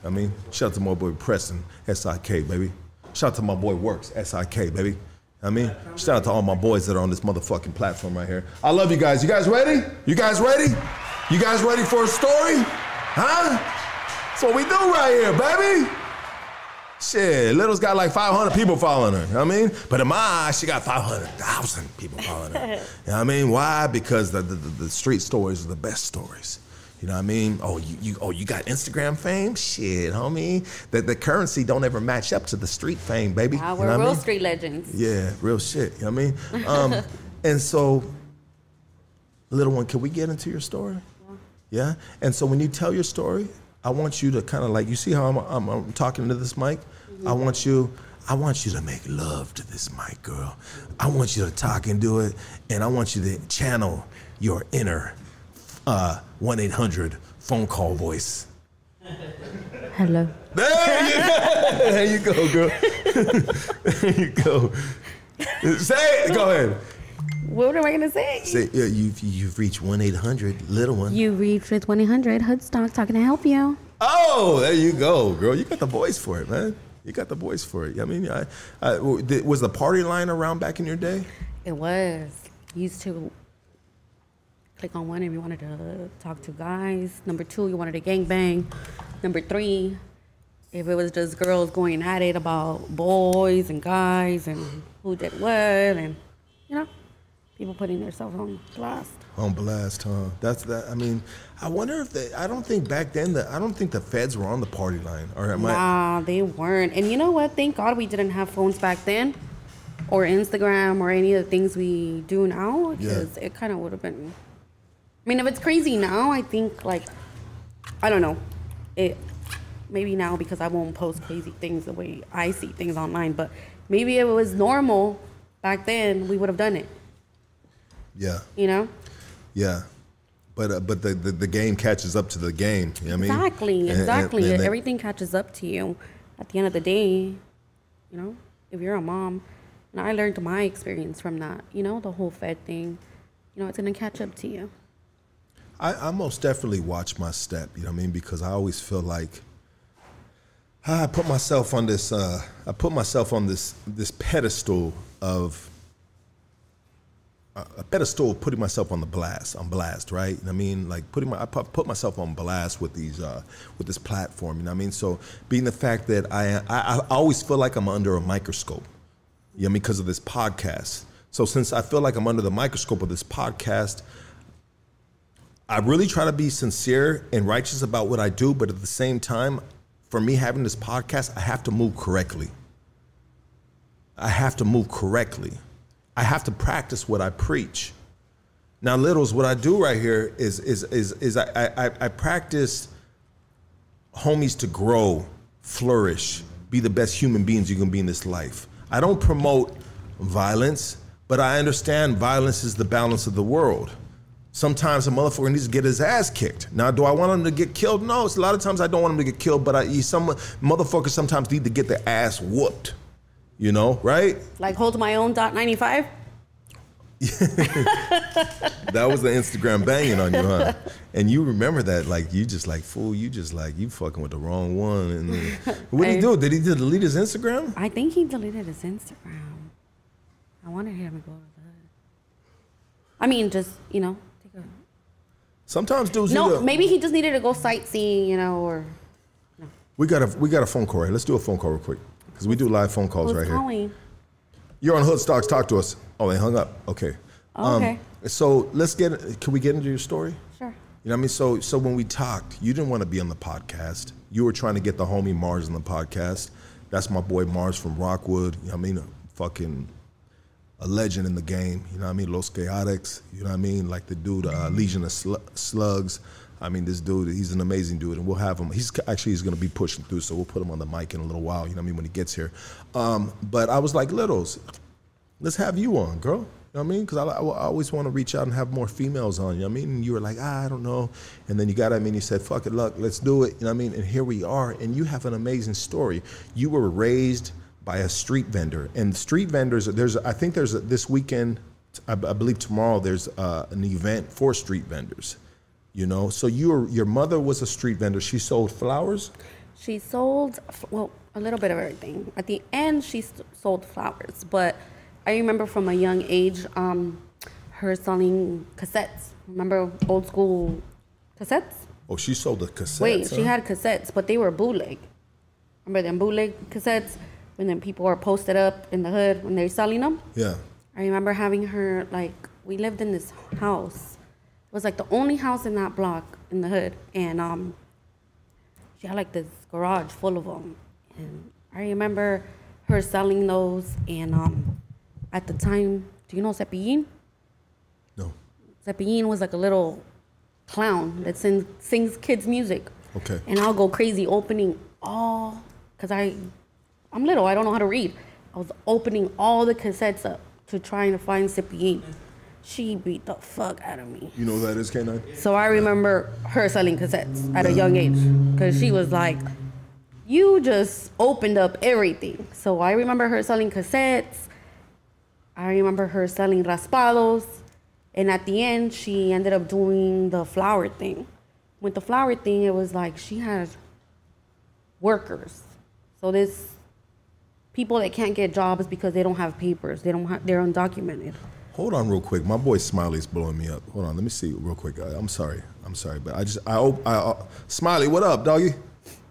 I mean, shout out to my boy Preston, SIK, baby. Shout out to my boy Works, SIK, baby. I mean, shout out to all my boys that are on this motherfucking platform right here. I love you guys. You guys ready? You guys ready? You guys ready for a story? Huh? That's what we do right here, baby. Shit, Little's got like 500 people following her. You know what I mean? But in my eyes, she got 500,000 people following her. You know what I mean? Why? Because the, the, the street stories are the best stories. You know what I mean? Oh, you, you oh you got Instagram fame? Shit, homie. The, the currency don't ever match up to the street fame, baby. Wow, You we're know what I real mean? street legends. Yeah, real shit. You know what I mean? Um, and so, little one, can we get into your story? Yeah. And so when you tell your story, I want you to kind of like you see how I'm, I'm, I'm talking to this mic. I want you. I want you to make love to this mic, girl. I want you to talk and do it, and I want you to channel your inner uh, one eight hundred phone call voice. Hello. There you go. There you go, girl. there you go. Say it. Go ahead. What am I gonna say? Say, yeah, you've, you've reached 1 800 little one. You reached with 100 Hoodstock talking to help you. oh, there you go, girl. You got the voice for it, man. You got the voice for it. I mean, I, I, w- did- was the party line around back in your day? It was. You used to click on one if you wanted to talk to guys. Number two, you wanted to gangbang. Number three, if it was just girls going at it about boys and guys and who did what and, you know, people putting themselves on blast. On blast, huh? That's that. I mean, I wonder if they. I don't think back then that I don't think the feds were on the party line. Or am I? Nah, they weren't. And you know what? Thank God we didn't have phones back then, or Instagram, or any of the things we do now. Because it kind of would have been. I mean, if it's crazy now, I think like, I don't know, it. Maybe now because I won't post crazy things the way I see things online, but maybe if it was normal back then, we would have done it. Yeah, You know? yeah. But uh, but the, the the game catches up to the game. You know what I mean? Exactly, And- and- exactly. and Everything catches up to you at the end of the day. You know, if you're a mom, and I learned my experience from that. You know, the whole Fed thing. You know, it's gonna catch up to you. I, I most definitely watch my step, you know what I mean? Because I always feel like I put myself on this uh, I put myself on this this pedestal of a pedestal putting myself on the blast. On blast right? What i mean? Like putting my i put myself on blast with these uh, with this platform you know what i mean? So being the fact that i i, I always feel like i'm under a microscope you know I mean? Because of this podcast. So since i feel like i'm under the microscope of this podcast I really try to be sincere and righteous about what I do, but at the same time, for me having this podcast, I have to move correctly. I have to move correctly. I have to practice what I preach. Now, littles, what I do right here is is is is I I, I practice homies to grow, flourish, be the best human beings you can be in this life. I don't promote violence, but I understand violence is the balance of the world. Sometimes a motherfucker needs to get his ass kicked. Now, do I want him to get killed? No. It's a lot of times I don't want him to get killed, but I some motherfuckers sometimes need to get their ass whooped. You know, right? Like hold my own dot ninety five. that was the Instagram banging on you, huh? And you remember that, like you just like fool, you just like you fucking with the wrong one. And what did he do? Did he delete his Instagram? I think he deleted his Instagram. I wanted him to go to the. I mean, just you know, take a. Sometimes dudes. No, maybe he just needed to go sightseeing, you know, or we got a we got a phone call. Right? Let's do a phone call real quick because we do live phone calls who's right here. You're on Hood Stocks. Talk to us. Oh, they hung up. Okay. Oh, okay. So let's get. Can we get into your story? Sure. You know what I mean? So so when we talked, you didn't want to be on the podcast. You were trying to get the homie Mars on the podcast. That's my boy Mars from Rockwood. You know what I mean? A fucking a legend in the game. You know what I mean? Los Chaotix. You know what I mean? Like the dude, uh, Legion of Slugs. I mean, this dude, he's an amazing dude, and we'll have him. He's actually he's going to be pushing through, so we'll put him on the mic in a little while. You know what I mean? When he gets here. Um, but I was like, Littles, let's have you on, girl. You know what I mean? Because I, I, always want to reach out and have more females on. You know what I mean? And you were like, ah, I don't know. And then you got, I mean, you said, fuck it, look, let's do it. You know what I mean? And here we are. And you have an amazing story. You were raised by a street vendor. And street vendors, there's, I think there's a, this weekend, I, I believe tomorrow, there's uh, an event for street vendors. You know, so you were, your mother was a street vendor. She sold flowers. She sold, well, a little bit of everything. At the end, she sold flowers, but I remember from a young age um, her selling cassettes. Remember old school cassettes? Oh, she sold the cassettes. Wait, she had cassettes, but they were bootleg. Remember them bootleg cassettes when then people were posted up in the hood when they're selling them? Yeah. I remember having her like we lived in this house. It was like the only house in that block in the hood, and um, she had like this garage full of them. And I remember her selling those. And um, at the time, do you know Cepillín? No. Cepillín was like a little clown that sings, sings kids music. Okay. And I'll go crazy opening all, cause I, I'm little. I don't know how to read. I was opening all the cassettes up to trying to find Cepillín. She beat the fuck out of me. You know who that is, K9? So I remember her selling cassettes at a young age because she was like, You just opened up everything. So I remember her selling cassettes. I remember her selling raspados. And at the end, she ended up doing the flower thing. With the flower thing, it was like she had workers. So this people that can't get jobs because they don't have papers. They don't have, they're undocumented. Hold on, real quick. My boy Smiley's blowing me up. Hold on, let me see real quick. I, I'm sorry. I'm sorry, but I just I, op- I, uh, Smiley, what up, doggy?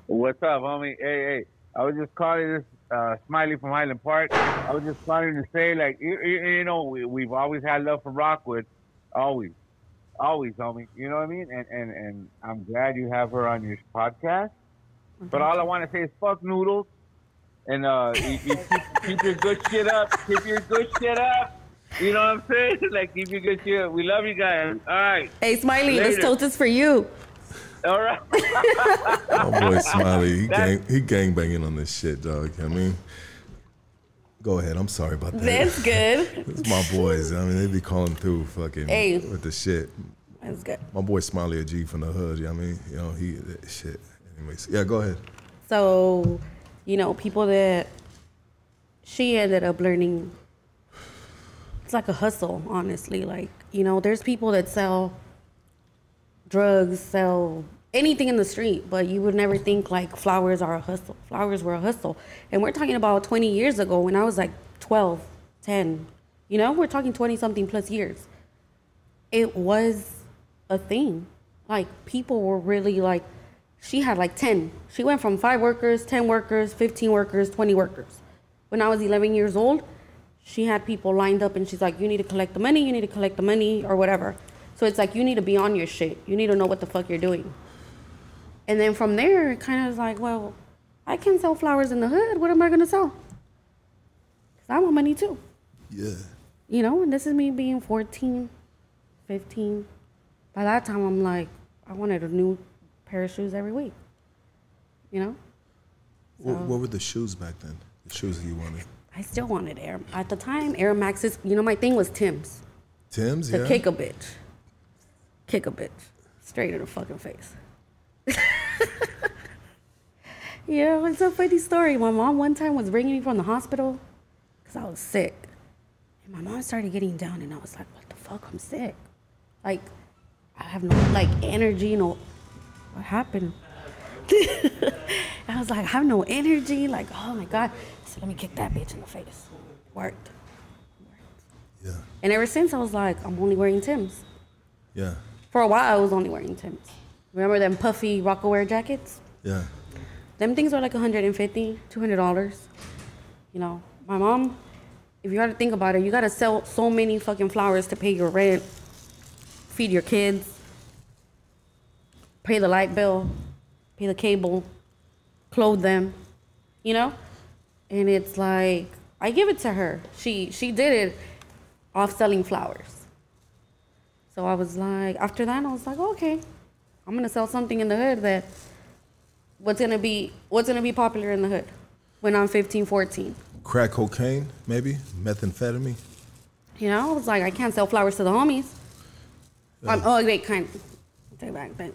What's up, homie? Hey, hey. I was just calling this uh, Smiley from Highland Park. I was just calling to say, like, you, you, you know, we, we've always had love for Rockwood. Always. Always, homie. You know what I mean? And, and, and I'm glad you have her on your podcast. But all I want to say is fuck noodles. And uh, you, you keep, keep your good shit up. Keep your good shit up. You know what I'm saying? Like, keep your good cheer. We love you guys. All right. Hey, Smiley, this Later. toast is for you. All right. My boy Smiley, he gang he gang banging on this shit, dog. I mean, go ahead. I'm sorry about that. That's good. It's my boys. I mean, they be calling through fucking Hey. with the shit. That's good. My boy Smiley, a G from the hood. You know what I mean, you know he shit. Anyways, yeah, go ahead. So, you know, people that she ended up learning, it's like a hustle, honestly. Like, you know, there's people that sell drugs, sell anything in the street, but you would never think like flowers are a hustle. Flowers were a hustle. And we're talking about 20 years ago when I was like 12, 10. You know, we're talking 20 something plus years. It was a thing. Like people were really like she had like 10. She went from 5 workers, 10 workers, 15 workers, 20 workers. When I was 11 years old, she had people lined up and she's like you need to collect the money, you need to collect the money or whatever. So it's like you need to be on your shit. You need to know what the fuck you're doing. And then from there, it kind of is like, well, I can sell flowers in the hood. What am I gonna sell? Cause I want money too. Yeah. You know, and this is me being 14, 15. By that time, I'm like, I wanted a new pair of shoes every week. You know? What, what were the shoes back then? The shoes that you wanted? I still wanted Air. At the time, Air Maxes, you know, my thing was Tim's. Tim's, To yeah. kick a bitch. Kick a bitch. Straight in the fucking face. yeah, it's a funny story. My mom one time was bringing me from the hospital because I was sick. And my mom started getting down, and I was like, what the fuck? I'm sick. Like, I have no like energy, no. What happened? I was like, I have no energy. Like, oh my god. So let me kick that bitch in the face. Worked. Yeah. And ever since, I was like, I'm only wearing Tims. Yeah. For a while, I was only wearing Tims. Remember them puffy Rocawear jackets? Yeah. Them things are like 150 $200. You know, my mom, if you got to think about it, you got to sell so many fucking flowers to pay your rent, feed your kids, pay the light bill, pay the cable, clothe them, you know? And it's like I give it to her. She she did it off selling flowers. So I was like, after that, I was like, okay, I'm gonna sell something in the hood that what's gonna be what's gonna be popular in the hood when I'm 15, 14. Crack cocaine, maybe methamphetamine. You know, I was like, I can't sell flowers to the homies. Um, oh, wait, kind. Take it back, but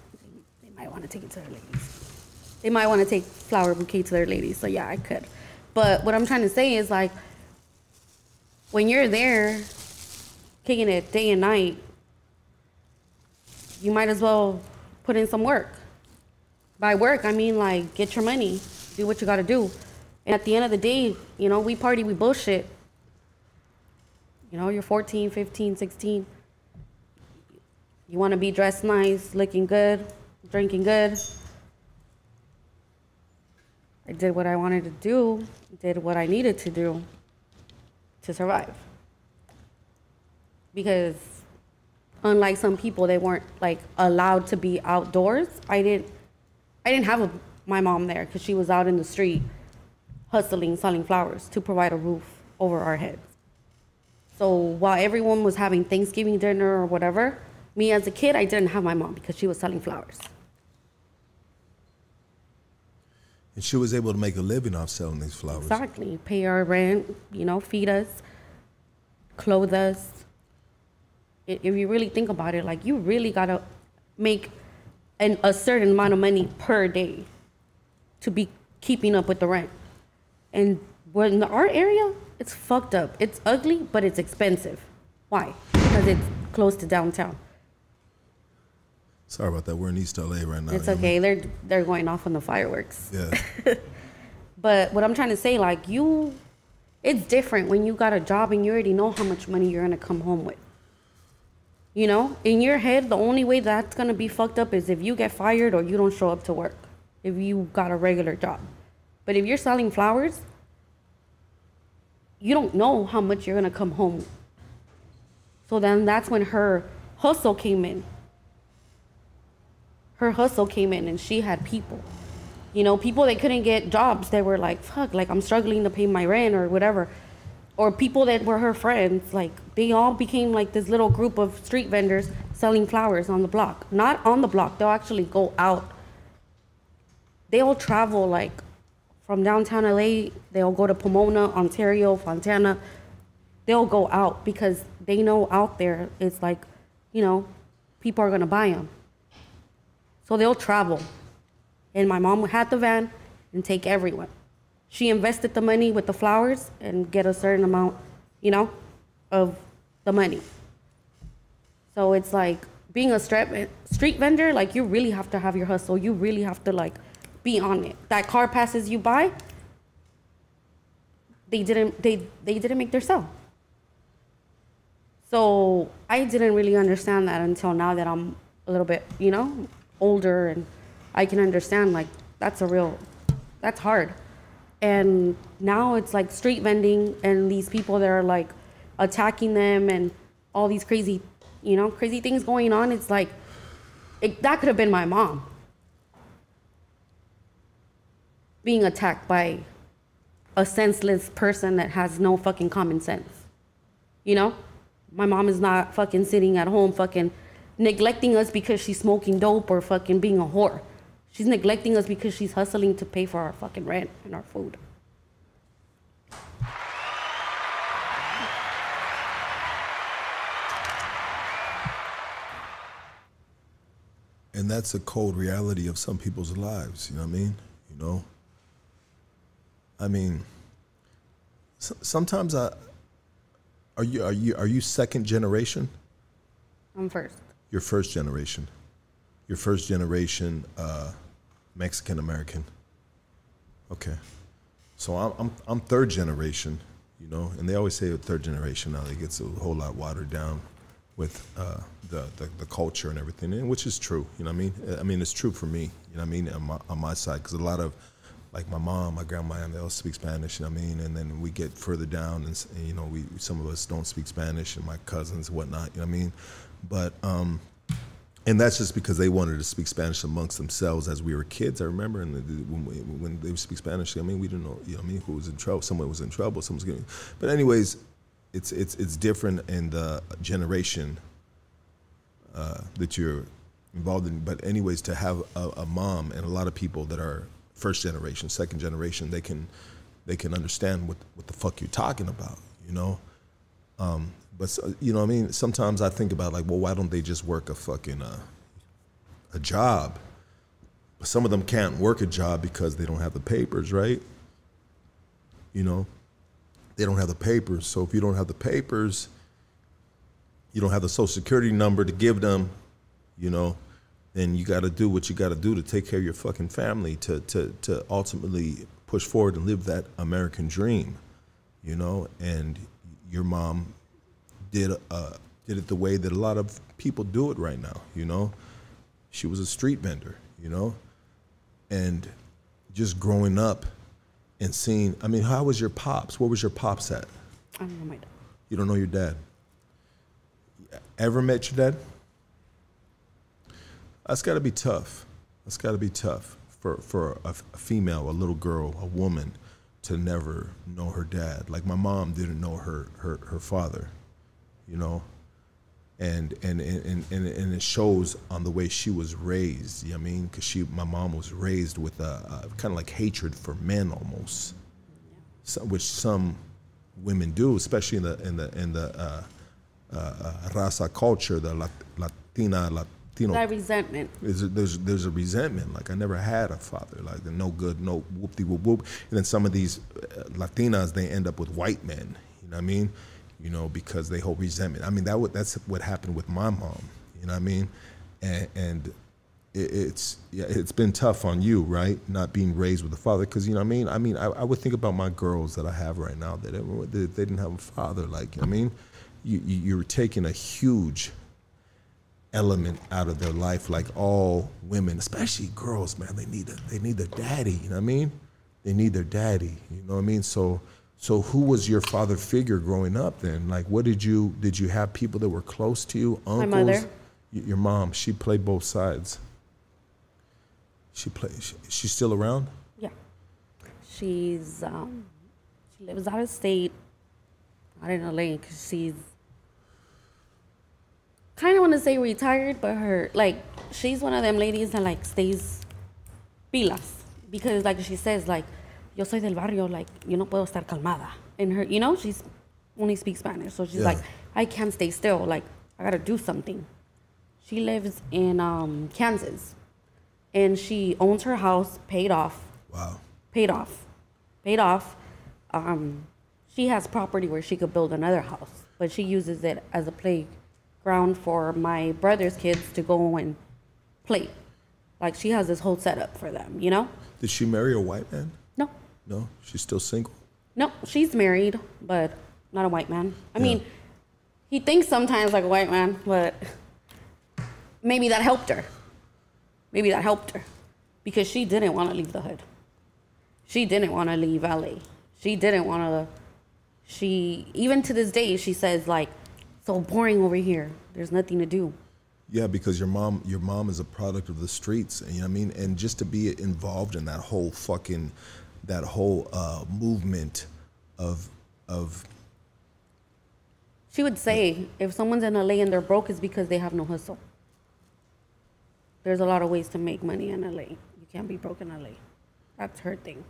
might want to take it to their ladies. They might want to take flower bouquet to their ladies. So yeah, I could. But what I'm trying to say is like, when you're there, kicking it day and night, you might as well put in some work. By work, I mean like get your money, do what you got to do. And at the end of the day, you know, we party, we bullshit. You know, you're 14, 15, 16. You want to be dressed nice, looking good, drinking good. I did what I wanted to do, did what I needed to do to survive. Because unlike some people, they weren't like allowed to be outdoors. I didn't. I didn't have a, my mom there because she was out in the street hustling, selling flowers to provide a roof over our heads. So while everyone was having Thanksgiving dinner or whatever, me as a kid, I didn't have my mom because she was selling flowers. And she was able to make a living off selling these flowers. Exactly. Pay our rent, you know, feed us, clothe us. If you really think about it, like you really gotta make an, a certain amount of money per day to be keeping up with the rent. And when in our area, it's fucked up. It's ugly, but it's expensive. Why? Because it's close to downtown. Sorry about that. We're in East LA right now. It's you know? okay. They're they're going off on the fireworks. Yeah. But what I'm trying to say, like you, it's different when you got a job and you already know how much money you're gonna come home with. You know, in your head, the only way that's gonna be fucked up is if you get fired or you don't show up to work. If you got a regular job, but if you're selling flowers, you don't know how much you're gonna come home. with. So then that's when her hustle came in. Her hustle came in and she had people. You know people that couldn't get jobs they were like fuck like i'm struggling to pay my rent or whatever. Or people that were her friends like they all became like this little group of street vendors selling flowers on the block. Not on the block they'll actually go out. They'll travel like from downtown la they'll go to pomona ontario fontana. They'll go out because they know out there it's like you know people are to buy them so they'll travel and my mom had the van and take everyone. She invested the money with the flowers and get a certain amount, you know, of the money. So it's like being a street vendor, like you really have to have your hustle. You really have to like be on it. That car passes you by, they didn't they they didn't make their sell. So I didn't really understand that until now that I'm a little bit, you know, older and I can understand like that's a real that's hard. And now it's like street vending and these people that are like attacking them and all these crazy, you know, crazy things going on. It's like it, that could have been my mom being attacked by a senseless person that has no fucking common sense. You know? My mom is not fucking sitting at home fucking neglecting us because she's smoking dope or fucking being a whore. She's neglecting us because she's hustling to pay for our fucking rent and our food. And that's a cold reality of some people's lives. You know what I mean? You know. I mean, s- sometimes I. Are you are you are you second generation? I'm first. You're first generation. You're first generation uh, Mexican American. Okay. So I'm, I'm I'm third generation, you know, and they always say third generation now it gets a whole lot watered down with uh, the, the the culture and everything, and which is true. You know what I mean? I mean it's true for me. You know what I mean on my, on my side because a lot of like my mom, my grandma, and they all speak Spanish. You know what I mean? And then we get further down, and, and, you know, we some of us don't speak Spanish, and my cousins, and whatnot. You know what I mean? But um, and that's just because they wanted to speak Spanish amongst themselves as we were kids. I remember, and when, we, when they would speak Spanish, I mean, we didn't know, you know, I mean, who was in trouble. Someone was in trouble. Someone's getting. But anyways, it's it's it's different in the generation uh, that you're involved in. But anyways, to have a, a mom and a lot of people that are first generation, second generation, they can they can understand what what the fuck you're talking about, you know. Um, but you know, what I mean, sometimes I think about like, well, why don't they just work a fucking uh, a job? But some of them can't work a job because they don't have the papers, right? You know, they don't have the papers. So if you don't have the papers, you don't have the social security number to give them, you know, then you got to do what you got to do to take care of your fucking family to, to, to ultimately push forward and live that American dream, you know. And your mom did uh, did it the way that a lot of people do it right now, you know. She was a street vendor, you know, and just growing up and seeing. I mean, how was your pops? Where was your pops at? I don't know my dad. You don't know your dad. Ever met your dad? That's got to be tough. That's got to be tough for for a, a female, a little girl, a woman, to never know her dad. Like my mom didn't know her her, her father, you know. And and, and and and it shows on the way she was raised. You know what I mean? Because she, my mom was raised with a, a kind of like hatred for men almost, so, which some women do, especially in the in the in the uh, uh, uh, raza culture, the Lat- Latina Latino. That resentment. There's a, there's there's a resentment. Like I never had a father. Like no good, no whoop de whoop whoop. And then some of these uh, Latinas they end up with white men. You know what I mean? You know because they hold resentment. I mean that would, that's what happened with my mom. You know what I mean? And, and it, it's yeah, it's been tough on you, right? Not being raised with a father, because you know what I mean. I mean, I, I would think about my girls that I have right now that they, they didn't have a father. Like you know I mean, you, you you're taking a huge element out of their life. Like all women, especially girls, man, they need a, they need their daddy. You know what I mean? They need their daddy. You know what I mean? So so who was your father figure growing up then? Like what did you did you have people that were close to you? Uncles? mother. Your mom. She played both sides. She play. She, she's still around. Yeah. She's um she lives out of state. I do not in LA because she's kind of want to say retired, but her like she's one of them ladies that like stays pilas because like she says like yo soy del barrio like yo no puedo estar calmada and her you know she's only speaks Spanish so she's Yeah. like I can't stay still like I gotta do something. She lives in um, Kansas and she owns her house paid off Wow. paid off, paid off. Um, she has property where she could build another house, but she uses it as a playground for my brother's kids to go and play. Like she has this whole setup for them, you know? Did she marry a white man? No. She's still single. no, she's married, but not a white man. I mean, he thinks sometimes like a white man, but maybe that helped her. Maybe that helped her because she didn't want to leave the hood. She didn't want to leave LA. She didn't want to. She even to this day she says like, so boring over here. There's nothing to do. Yeah, because your mom, your mom is a product of the streets, and you know what I mean. And just to be involved in that whole fucking, that whole uh, movement of of She would say if someone's in LA and they're broke, it's because they have no hustle. There's a lot of ways to make money in LA. You can't be broke in LA. That's her thing.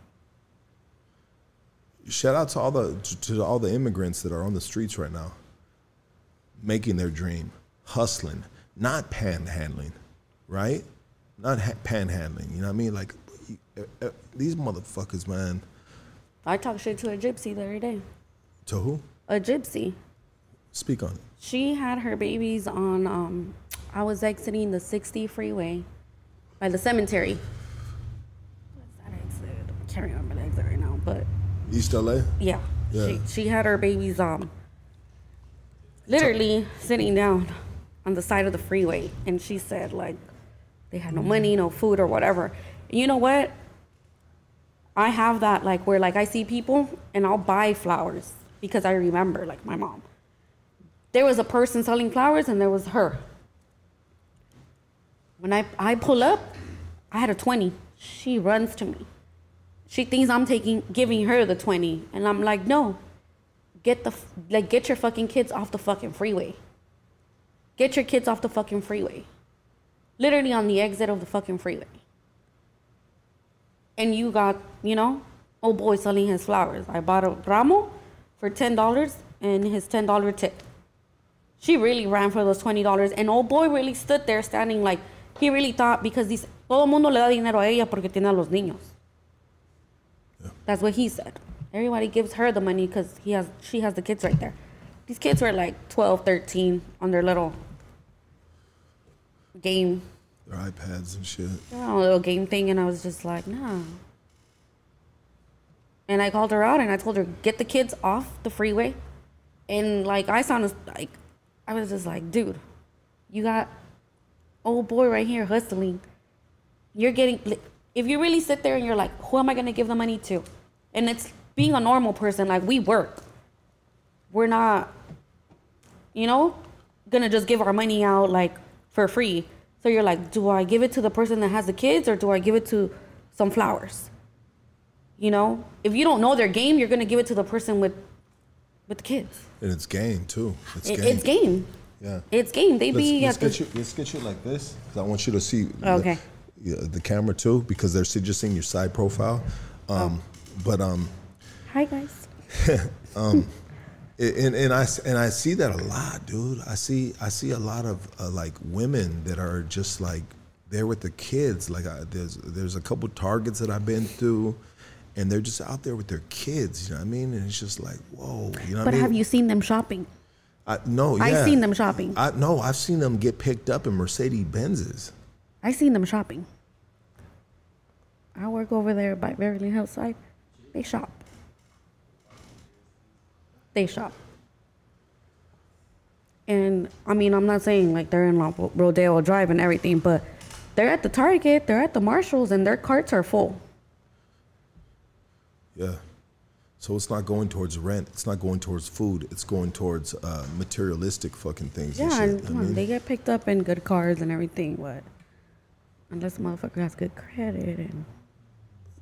shout out to all the to all the immigrants that are on the streets right now, making their dream, hustling, not panhandling, right? Not ha- panhandling. You know what I mean? Like these motherfuckers, man. I talked shit to a gypsy the other day. To who? A gypsy. Speak on it. She had her babies on um, I was exiting the 60 freeway by the cemetery. What's that exit? I can't remember the exit right now, but East LA. yeah. Yeah. She, she had her babies um literally sitting down on the side of the freeway and she said like they had no money, no food or whatever. You know what? I have that like where like I see people and I'll buy flowers because I remember like my mom. There was a person selling flowers and there was her. When I, I pull up, I had a 20. She runs to me. She thinks I'm taking giving her the 20 and I'm like, "No. Get the like get your fucking kids off the fucking freeway. Get your kids off the fucking freeway." Literally on the exit of the fucking freeway. And you got, you know, old boy selling his flowers. I bought a ramo for $10 and his $10 tip. She really ran for those $20 and old boy really stood there standing like he really thought because dice, todo mundo le da dinero a ella porque tiene a los niños. That's what he said. Everybody gives her the money because he has she has the kids right there. These kids were like 12, 13 on their little game, Their iPads and shit. know, little game thing, and I was just like, no. And I called her out and I told her, get the kids off the freeway. And like I saw sounded like I was just like, dude, you got old boy right here hustling. You're getting if you really sit there and you're like, who am I gonna give the money to? And it's being a normal person, like we work. We're not, you know, gonna just give our money out like for free. So you're like, do I give it to the person that has the kids or do I give it to some flowers? You know, if you don't know their game, you're gonna give it to the person with with the kids. And it's game too. It's It- game. it's game. Yeah. It's game. They Let's, be let's at the get you. Let's get you like this because I want you to see. Okay. The, the camera too because they're just seeing your side profile. Um, But um, hi guys. and and I and I see that a lot, dude. I see I see a lot of uh, like women that are just like there with the kids. Like I, there's there's a couple targets that I've been through, and they're just out there with their kids. You know what I mean? And it's just like whoa. You know what But I mean? have you seen them shopping? I, no, yeah. I've seen them shopping. I no, I've seen them get picked up in Mercedes Benzes. I seen them shopping. I work over there by Beverly Hillside. They shop. They shop. And I mean, I'm not saying like they're in Rodeo Drive and everything, but they're at the Target, they're at the Marshalls, and their carts are full. Yeah. So it's not going towards rent. It's not going towards food. It's going towards uh, materialistic fucking things. and Yeah, shit. and I come on, they get picked up in good cars and everything, What? unless the motherfucker has good credit and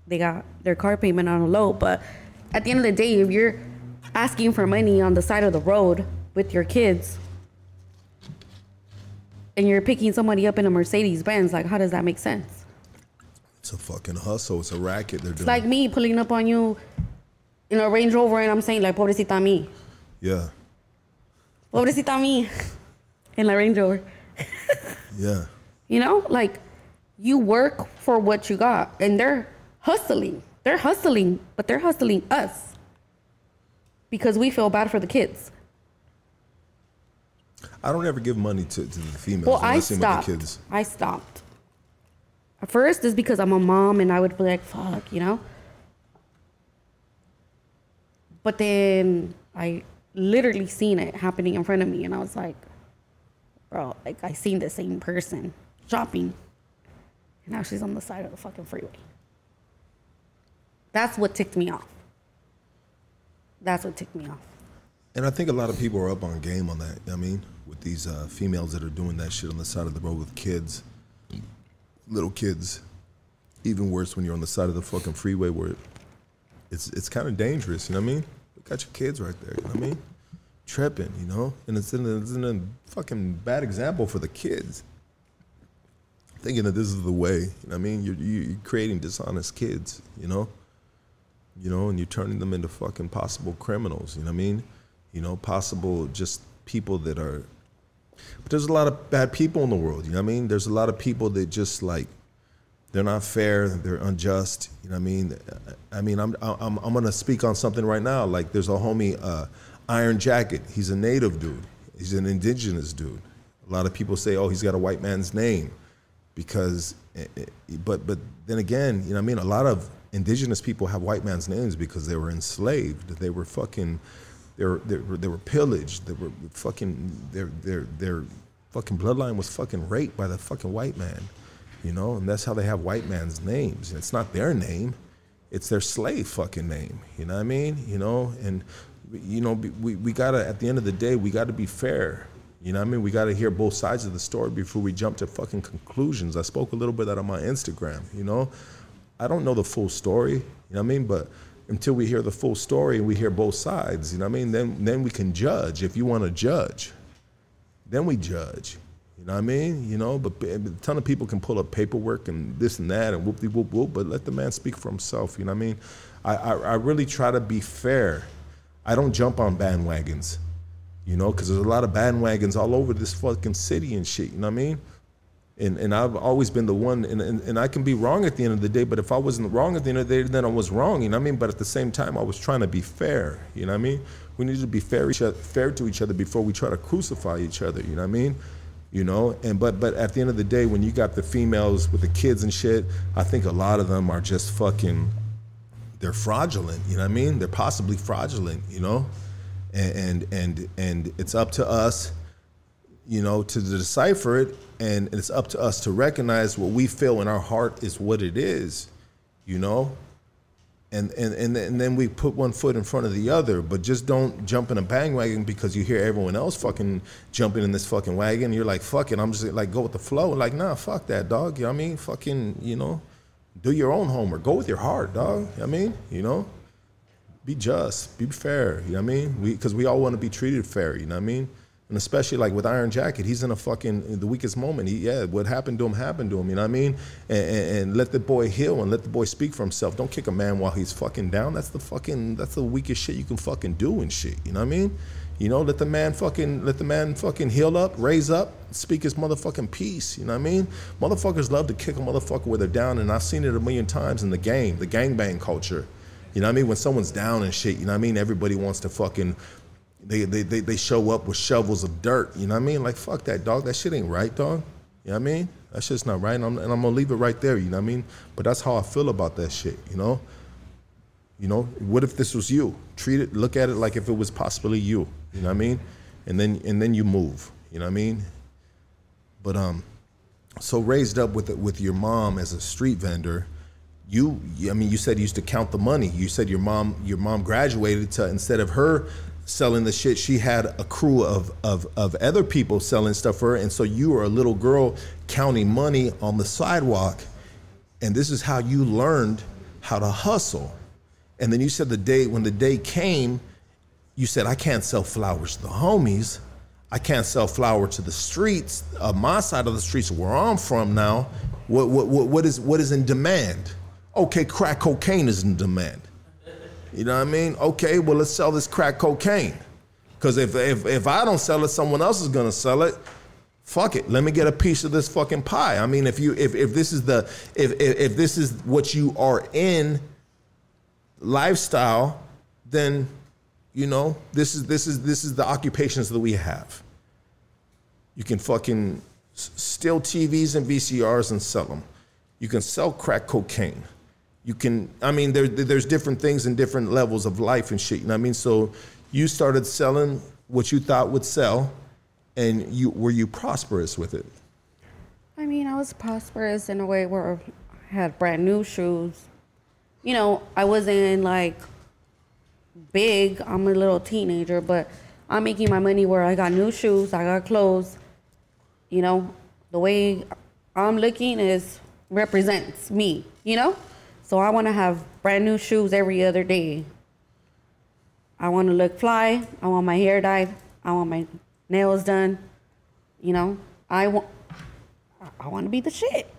they got their car payment on a low. But at the end of the day, if you're asking for money on the side of the road with your kids and you're picking somebody up in a Mercedes Benz, like how does that make sense? it's a fucking hustle. It's a racket they're doing. It's like me pulling up on you in a Range Rover and I'm saying like pobrecita me. yeah, Pobrecita me in la Range Rover. yeah, You know, like you work for what you got, and they're hustling. They're hustling, but they're hustling us because we feel bad for the kids. I don't ever give money to, to the females. Well, I with stopped. the kids. I stopped. At first, it's because I'm a mom, and I would be like, "Fuck," you know. But then I literally seen it happening in front of me, and I was like, "Bro, like I seen the same person shopping, and now she's on the side of the fucking freeway." That's what ticked me off. That's what ticked me off. And I think a lot of people are up on game on that. I mean, with these uh, females that are doing that shit on the side of the road with kids, little kids. Even worse when you're on the side of the fucking freeway where it's it's kind of dangerous. You know what I mean? You got your kids right there. You know what I mean? Tripping, you know, and it's in a, it's in a fucking bad example for the kids. Thinking that this is the way. You know what I mean? You're you're creating dishonest kids. You know you know, and you're turning them into fucking possible criminals, you know what I mean? You know, possible just people that are. But there's a lot of bad people in the world, you know what I mean? There's a lot of people that just like, they're not fair, they're unjust, you know what I mean? I mean, I'm, I'm, I'm gonna speak on something right now. Like, there's a homie, uh, Iron Jacket, he's a native dude, he's an indigenous dude. A lot of people say, "Oh, he's got a white man's name," because, eh, eh, but but then again, you know, what I mean, a lot of indigenous people have white man's names because they were enslaved. They were fucking, they were they were, they were pillaged. They were fucking their their their fucking bloodline was fucking raped by the fucking white man, you know, and that's how they have white man's names. It's not their name it's their slave fucking name. You know what I mean? You know, and you know, we, we gotta at the end of the day, we gotta be fair. You know what I mean? We gotta hear both sides of the story before we jump to fucking conclusions. I spoke a little bit that on my Instagram, you know. I don't know the full story, you know what I mean? But until we hear the full story and we hear both sides, you know what I mean? Then then we can judge if you want to judge. Then we judge. You know what I mean? You know, but a ton of people can pull up paperwork and this and that and whoop de whoop whoop, but let the man speak for himself. You know what I mean? I, I, I really try to be fair. I don't jump on bandwagons, you know, because there's a lot of bandwagons all over this fucking city and shit. You know what I mean? And, and I've always been the one, and, and, and I can be wrong at the end of the day, but if I wasn't wrong at the end of the day, then I was wrong, you know what I mean? But at the same time, I was trying to be fair, you know what I mean? We need to be fair, each other, fair to each other before we try to crucify each other, you know what I mean? you know and but but at the end of the day when you got the females with the kids and shit i think a lot of them are just fucking they're fraudulent you know what i mean they're possibly fraudulent you know and and and, and it's up to us you know to decipher it and it's up to us to recognize what we feel in our heart is what it is you know and, and, and, and then we put one foot in front of the other, but just don't jump in a bandwagon because you hear everyone else fucking jumping in this fucking wagon. You're like, fuck it, I'm just like, go with the flow. Like, nah, fuck that, dog. You know what I mean? Fucking, you know, do your own homework. Go with your heart, dog. You know I mean? You know? Be just, be fair. You know what I mean? Because we, we all want to be treated fair, you know what I mean? And especially like with Iron Jacket, he's in a fucking the weakest moment. He, yeah, what happened to him happened to him. You know what I mean? And, and, and, let the boy heal and let the boy speak for himself. Don't kick a man while he's fucking down. That's the fucking that's the weakest shit you can fucking do and shit. You know what I mean? You know, let the man fucking let the man fucking heal up, raise up, speak his motherfucking peace. You know what I mean? Motherfuckers love to kick a motherfucker where they're down, and I've seen it a million times in the game, the gangbang culture. You know what I mean? When someone's down and shit, you know what I mean? Everybody wants to fucking they, they, they, they show up with shovels of dirt. You know what I mean? Like, fuck that, dog. That shit ain't right, dog. You know what I mean? That shit's not right. And I'm, and I'm going to leave it right there. You know what I mean? But that's how I feel about that shit, you know? You know, what if this was you? Treat it, look at it like if it was possibly you. You know what I mean? And then, and then you move. You know what I mean? But, um, so raised up with, with your mom as a street vendor, you i mean you said you used to count the money you said your mom your mom graduated to instead of her selling the shit. She had a crew of, of, of other people selling stuff for her. And so you were a little girl counting money on the sidewalk. And this is how you learned how to hustle. And then you said the day, when the day came, you said, I can't sell flowers to the homies. I can't sell flour to the streets, uh, my side of the streets where I'm from now. What, what, what, what, is, what is in demand? Okay, crack cocaine is in demand. You know what I mean? Okay, well let's sell this crack cocaine. Cause if if if I don't sell it, someone else is gonna sell it. Fuck it. Let me get a piece of this fucking pie. I mean, if you if if this is the if if, if this is what you are in lifestyle, then you know this is this is this is the occupations that we have. You can fucking steal TVs and VCRs and sell them. You can sell crack cocaine you can i mean there, there's different things and different levels of life and shit you know what i mean? So you started selling what you thought would sell and you were you prosperous with it? I mean i was prosperous in a way where i had brand new shoes. You know i wasn't like big. I'm a little teenager but i'm making my money where i got new shoes i got clothes. You know the way i'm looking is represents me you know so I want to have brand new shoes every other day. I want to look fly. I want my hair dyed. I want my nails done. You know, I want I want to be the shit.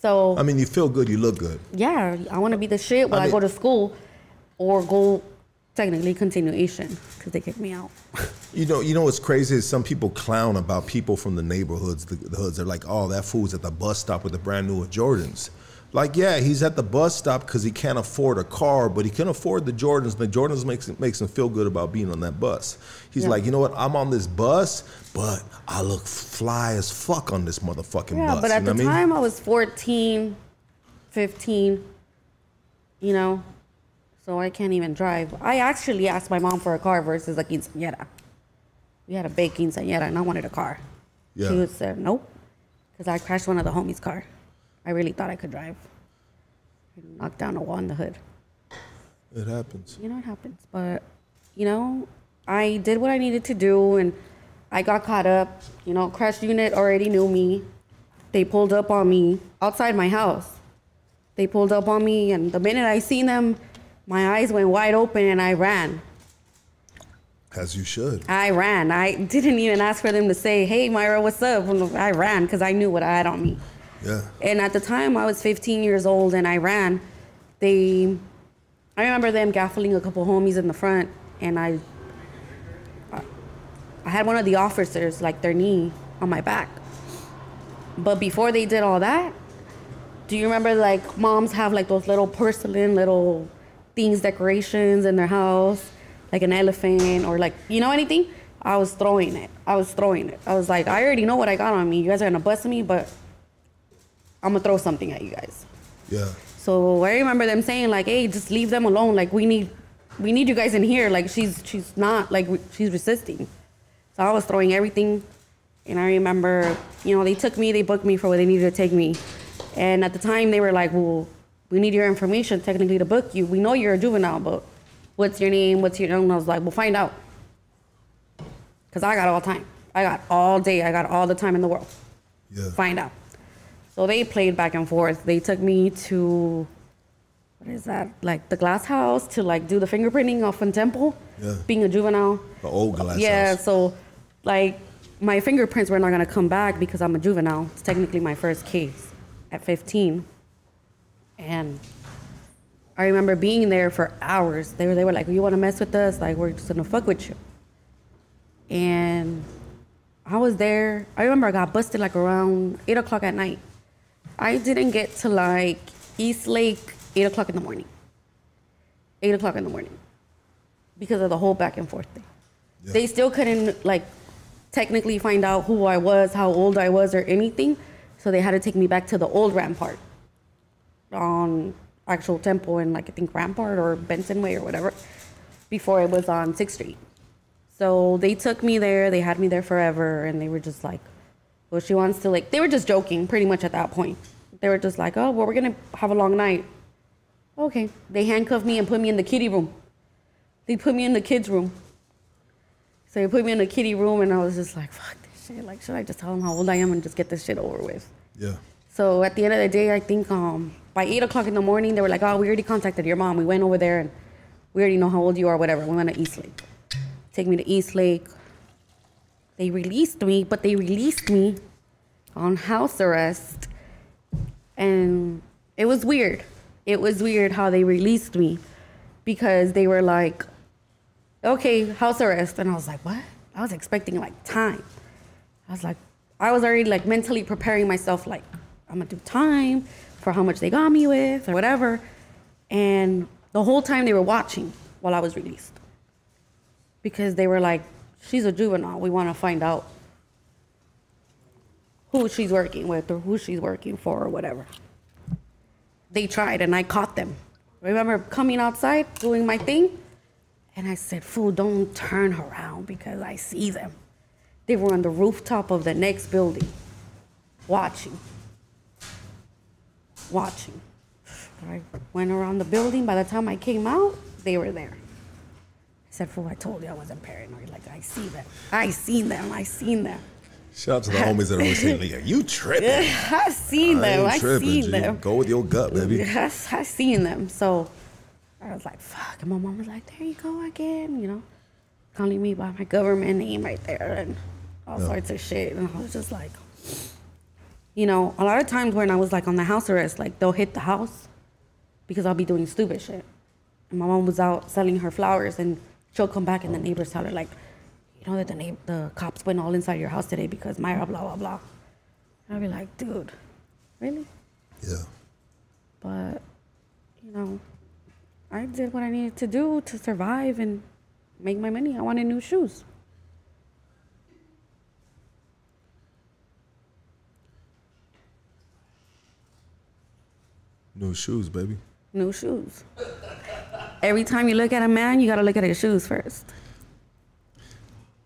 So I mean, you feel good, you look good. Yeah, I want to be the shit when I, mean, I go to school or go technically continuation because they kick me out. you know, you know what's crazy is some people clown about people from the neighborhoods, the, the hoods. They're like, "Oh, that fool's at the bus stop with the brand new Jordans." Like, yeah, he's at the bus stop because he can't afford a car, but he can afford the Jordans. And The Jordans makes makes him feel good about being on that bus. He's Yeah. like, you know what? I'm on this bus, but I look fly as fuck on this motherfucking Yeah, bus. but at you know the what I mean? time I was 14, 15, you know, so I can't even drive. I actually asked my mom for a car versus a quinceañera. We had a big quinceañera and I wanted a car. Yeah. She uh, would say nope, because I crashed one of the homies' car. I really thought I could drive. I knocked down a wall in the hood. It happens. You know it happens, but you know, I did what I needed to do, and I got caught up. You know, crash unit already knew me. They pulled up on me outside my house. They pulled up on me, and the minute I seen them, my eyes went wide open, and I ran. As you should. I ran. I didn't even ask for them to say, "Hey, Myra, what's up?" I ran because I knew what I had on me. Yeah. And at the time, I was 15 years old and I ran. They, I remember them gaffling a couple homies in the front, and I, I had one of the officers like their knee on my back. But before they did all that, do you remember like moms have like those little porcelain little things, decorations in their house, like an elephant or like you know anything? I was throwing it. I was throwing it. I was like, I already know what I got on me. You guys are gonna bust me, but I'm gonna throw something at you guys. Yeah. So I remember them saying like, "Hey, just leave them alone. Like we need, we need you guys in here. Like she's she's not like she's resisting." So I was throwing everything, and I remember, you know, they took me, they booked me for where they needed to take me, and at the time they were like, "Well, we need your information technically to book you. We know you're a juvenile, but what's your name? What's your?" And I was like, "We'll find out." Cause I got all time. I got all day. I got all the time in the world Yeah. find out. So they played back and forth. They took me to what is that? Like the glass house to like do the fingerprinting off in Temple. Yeah. Being a juvenile. The old glass yeah, house. so like my fingerprints were not gonna come back because I'm a juvenile. It's technically my first case at 15. And I remember being there for hours. They were they were like, "You want to mess with us? Like we're just gonna fuck with you." And I was there. I remember I got busted like around eight o'clock at night. I didn't get to like East Lake eight o'clock in the morning. Eight o'clock in the morning because of the whole back and forth thing. Yeah. They still couldn't like technically find out who I was, how old I was, or anything. So they had to take me back to the old Rampart on actual Temple and like I think Rampart or Benton Way or whatever before it was on Sixth Street. So they took me there. They had me there forever, and they were just like, "Well, she wants to like." They were just joking, pretty much at that point. They were just like, "Oh, well, we're gonna have a long night." Okay. They handcuffed me and put me in the kitty room. They put me in the kids' room. So they put me in the kitty room, and I was just like, "Fuck this shit! Like, should I just tell them how old I am and just get this shit over with?" Yeah. So at the end of the day, I think um, by eight o'clock in the morning, they were like, "Oh, we already contacted your mom. We went over there, and we already know how old you are. Whatever. We went to East Lake. Take me to East Lake. They released me, but they released me on house arrest, and it was weird. It was weird how they released me because they were like, "Okay, house arrest," and I was like, "What?" I was expecting like time. I was like, I was already like mentally preparing myself, like, I'm gonna do time for how much they got me with or whatever. And the whole time they were watching while I was released. Because they were like, she's a juvenile. We wanna find out who she's working with or who she's working for or whatever. They tried and I caught them. Remember coming outside, doing my thing, and I said, Fool, don't turn around because I see them. They were on the rooftop of the next building, watching. Watching. I went around the building. By the time I came out, they were there. I said, Fool, I told you I wasn't paranoid. Like, I see them. I seen them. I seen them. Shout out to the homies that are listening. Like, you tripping? I seen I them. I tripping, seen G. them. Go with your gut, baby. I, I seen them. So I was like, fuck. And my mom was like, there you go again, you know, calling me by my government name right there and all sorts of shit. And I was just like, you know, a lot of times when I was like on the house arrest, like they'll hit the house because I'll be doing stupid shit. And my mom was out selling her flowers and she'll come back and the neighbors tell her like, you know that the the cops went all inside your house today because Myra blah blah blah. And I'll be like, dude, really? Yeah. But, you know, I did what I needed to do to survive and make my money. I wanted new shoes. New shoes, baby. New shoes. Every time you look at a man, you gotta look at his shoes first.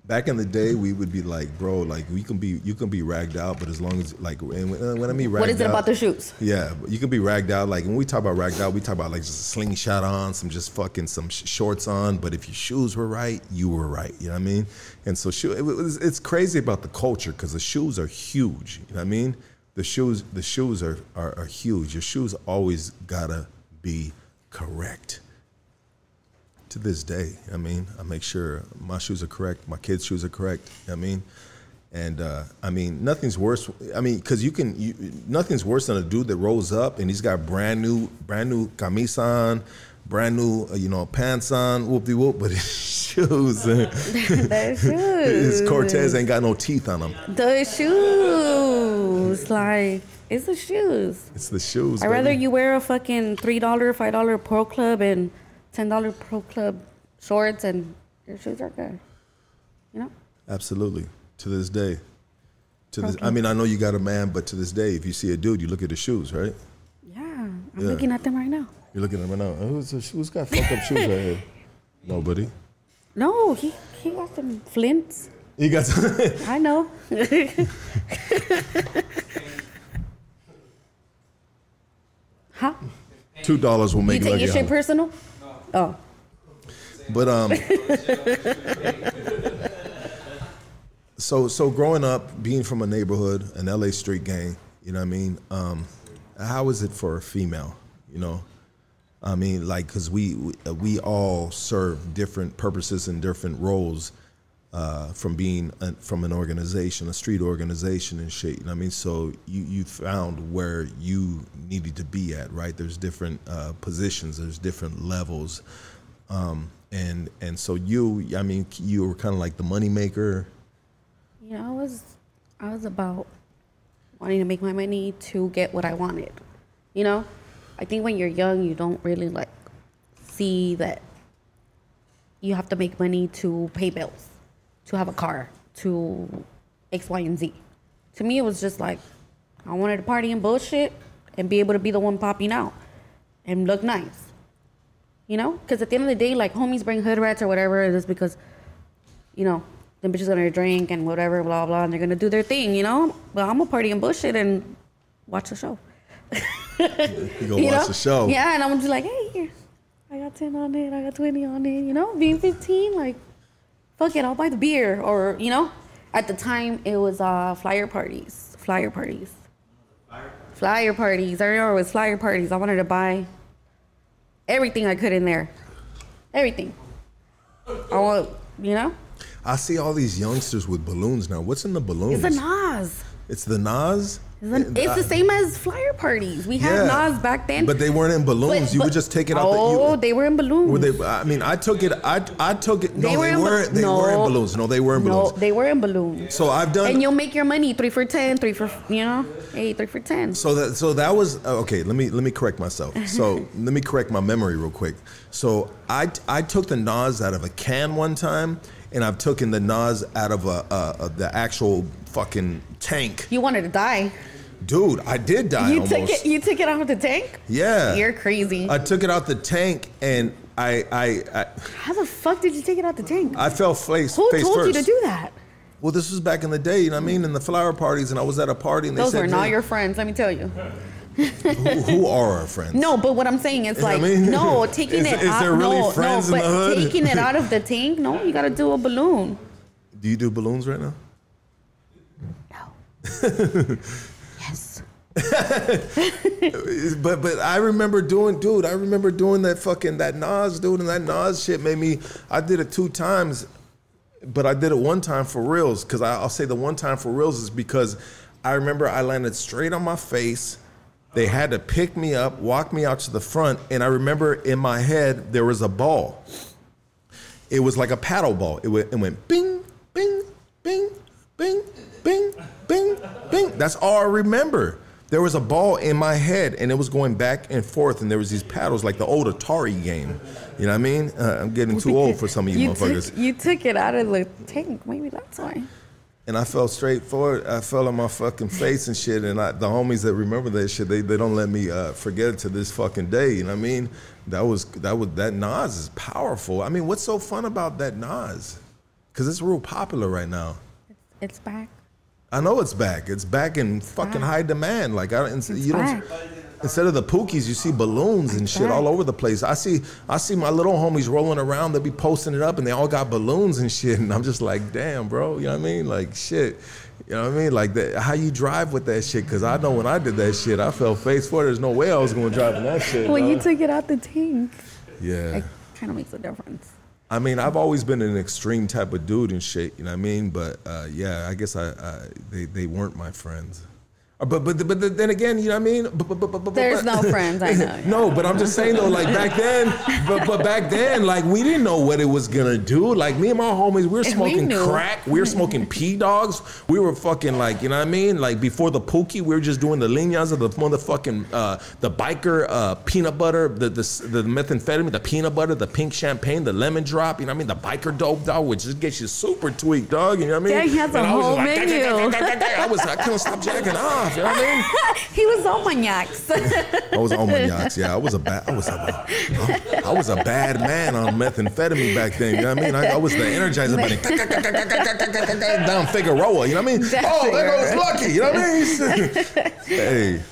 Back in the day, we would be like, bro, like we can be, you can be ragged out, but as long as like, and when, when I mean ragged What is it out, about the shoes? Yeah, you can be ragged out. Like when we talk about ragged out, we talk about like just a slingshot on, some just fucking some sh- shorts on. But if your shoes were right, you were right. You know what I mean? And so shoe, it it's crazy about the culture because the shoes are huge. You know what I mean? The shoes, the shoes are, are are huge. Your shoes always gotta be correct. To this day, I mean, I make sure my shoes are correct, my kids' shoes are correct. You know what I mean? And uh, I mean, nothing's worse. I mean, because you can, you, nothing's worse than a dude that rolls up and he's got brand new, brand new camis on, brand new, uh, you know, pants on, whoop de whoop, but his shoes, his shoes. Cortez ain't got no teeth on them. The shoes. Like, it's the shoes. It's the shoes. I'd rather you wear a fucking $3, $5 Pro Club and $10 Pro Club shorts and your shoes are good. You know? Absolutely. To this day. To this. I mean, I know you got a man, but to this day, if you see a dude, you look at his shoes, right? Yeah. I'm Yeah. looking at them right now. You're looking at them right now. Uh, who's, who's got fucked up shoes right here? Nobody. No, he, he got some flints. You got. I know. huh? Two dollars will You make take Lucky your shit personal? Oh. But um, so so growing up, being from a neighborhood, an LA street gang, you know what I mean? Um, how is it for a female? You know, I mean, like, cause we we, we all serve different purposes and different roles. Uh, from being a, from an organization, a street organization and shit. You know I mean? So you you found where you needed to be at, right? There's different uh, positions, there's different levels, um, and and so you, I mean, you were kind of like the money maker. You know, I was I was about wanting to make my money to get what I wanted. You know? I think when you're young you don't really like see that you have to make money to pay bills, to have a car, to X, Y, and Z. To me it was just like I wanted to party and bullshit and be able to be the one popping out and look nice. You know? Because at the end of the day, like homies bring hood rats or whatever, it is because you know, them bitches gonna drink and whatever, blah blah, and they're gonna do their thing, you know. But I'm gonna party and bullshit and watch the show. You go you watch know? the show. Yeah, and I'm just like, hey, here, I got ten on it, I got twenty on it, you know. Being 15, like, fuck it, I'll buy the beer, or you know. At the time, it was uh, flyer parties, flyer parties, flyer parties. I remember it was flyer parties. I wanted to buy everything I could in there, everything. I want, you know. I see all these youngsters with balloons now. What's in the balloons? It's a Nas. It's the Nas. It's, the same as flyer parties. We had Yeah. Nas back then. But they weren't in balloons. But- you but- would just take it out. Oh, the, you, they were in balloons. Were they? I mean, I took it. I I took it. No, They they, were in ba- weren't. They were in balloons. No, they were in no, balloons. they were in balloons. So I've done. And you'll make your money three for ten, three for you know, hey, three for ten. So that so that was uh, okay. Let me let me correct myself. So let me correct my memory real quick. So I I took the Nas out of a can one time, and I've taken the Nas out of a, a, a the actual fucking tank. You wanted to die. Dude, I did die you almost. took it. You took it out of the tank. yeah. You're crazy. I took it out the tank, and I I I, How the fuck did you take it out the tank? I fell face Who face told first. you to do that? Well, this was back in the day, you know what I mean, in the flower parties, and I was at a party, and they said Those were not "Hey, your friends. Let me tell you. who, who are our friends?" No, but what I'm saying is like I mean? no, taking Is- it is out. there really no, friends no, in but the hood? taking it out of the tank. No, you gotta do a balloon. Do you do balloons right now? No. But but I remember doing, dude. I remember doing that fucking that Nas, dude, and that Nas shit made me. I did it two times, but I did it one time for reals. Because I'll say the one time for reals is because I remember I landed straight on my face. They had to pick me up, walk me out to the front, and I remember in my head there was a ball. It was like a paddle ball. It went, it went bing, bing, bing, bing, bing, bing, bing. That's all I remember. There was a ball in my head and it was going back and forth and there was these paddles like the old Atari game. You know what I mean? Uh, I'm getting too old for some of you, motherfuckers. Took, you took it out of the tank. Maybe that's why. and I fell straight forward. I fell on my fucking face and shit. And I, the homies that remember that shit, they, they don't let me uh, forget it to this fucking day. You know what I mean? That was that was that Nas is powerful. I mean, what's so fun about that Nas? Because it's real popular right now. It's back. I know it's back. It's back in fucking back. high demand. Like I don't, you back. don't. Instead of the pookies, you see balloons and It's shit all over the place. I see, I see my little homies rolling around. They be posting it up, and they all got balloons and shit. And I'm just like, damn, bro. You know what I mean? Like shit. You know what I mean? Like that. How you drive with that shit? Because I know when I did that shit, I fell face forward. There's no way I was going to drive in that shit. When you took it out the tank, yeah. it kind of makes a difference. I mean, I've always been an extreme type of dude and shit. You know what I mean? But uh, yeah, I guess I, I they they weren't my friends. Uh, But but but then again, you know what I mean? But, but, but, but, There's but- no friends, I know. no, but I'm just saying though, like back then, but but back then, like we didn't know what it was gonna do. Like me and my homies, we were smoking knew. crack, we were smoking p dogs, we were fucking like, you know what I mean? Like before the pookie, we were just doing the linas of the motherfucking uh, the biker uh, peanut butter, the, the the methamphetamine, the peanut butter, the pink champagne, the lemon drop. You know what I mean? The biker dope dog, which just gets you super tweaked, dog. You know what I mean? Yeah, he has a And I was whole like, menu. I was I couldn't stop jacking off. You know what I mean? he was on maniacs. I was on maniacs. Yeah, I was a bad. I was a. I was a bad man on methamphetamine back then. You know what I mean? I, I was the Energizer bunny. Down Figueroa. You know what I mean? Down Oh, there goes Lucky. You know what I mean? hey.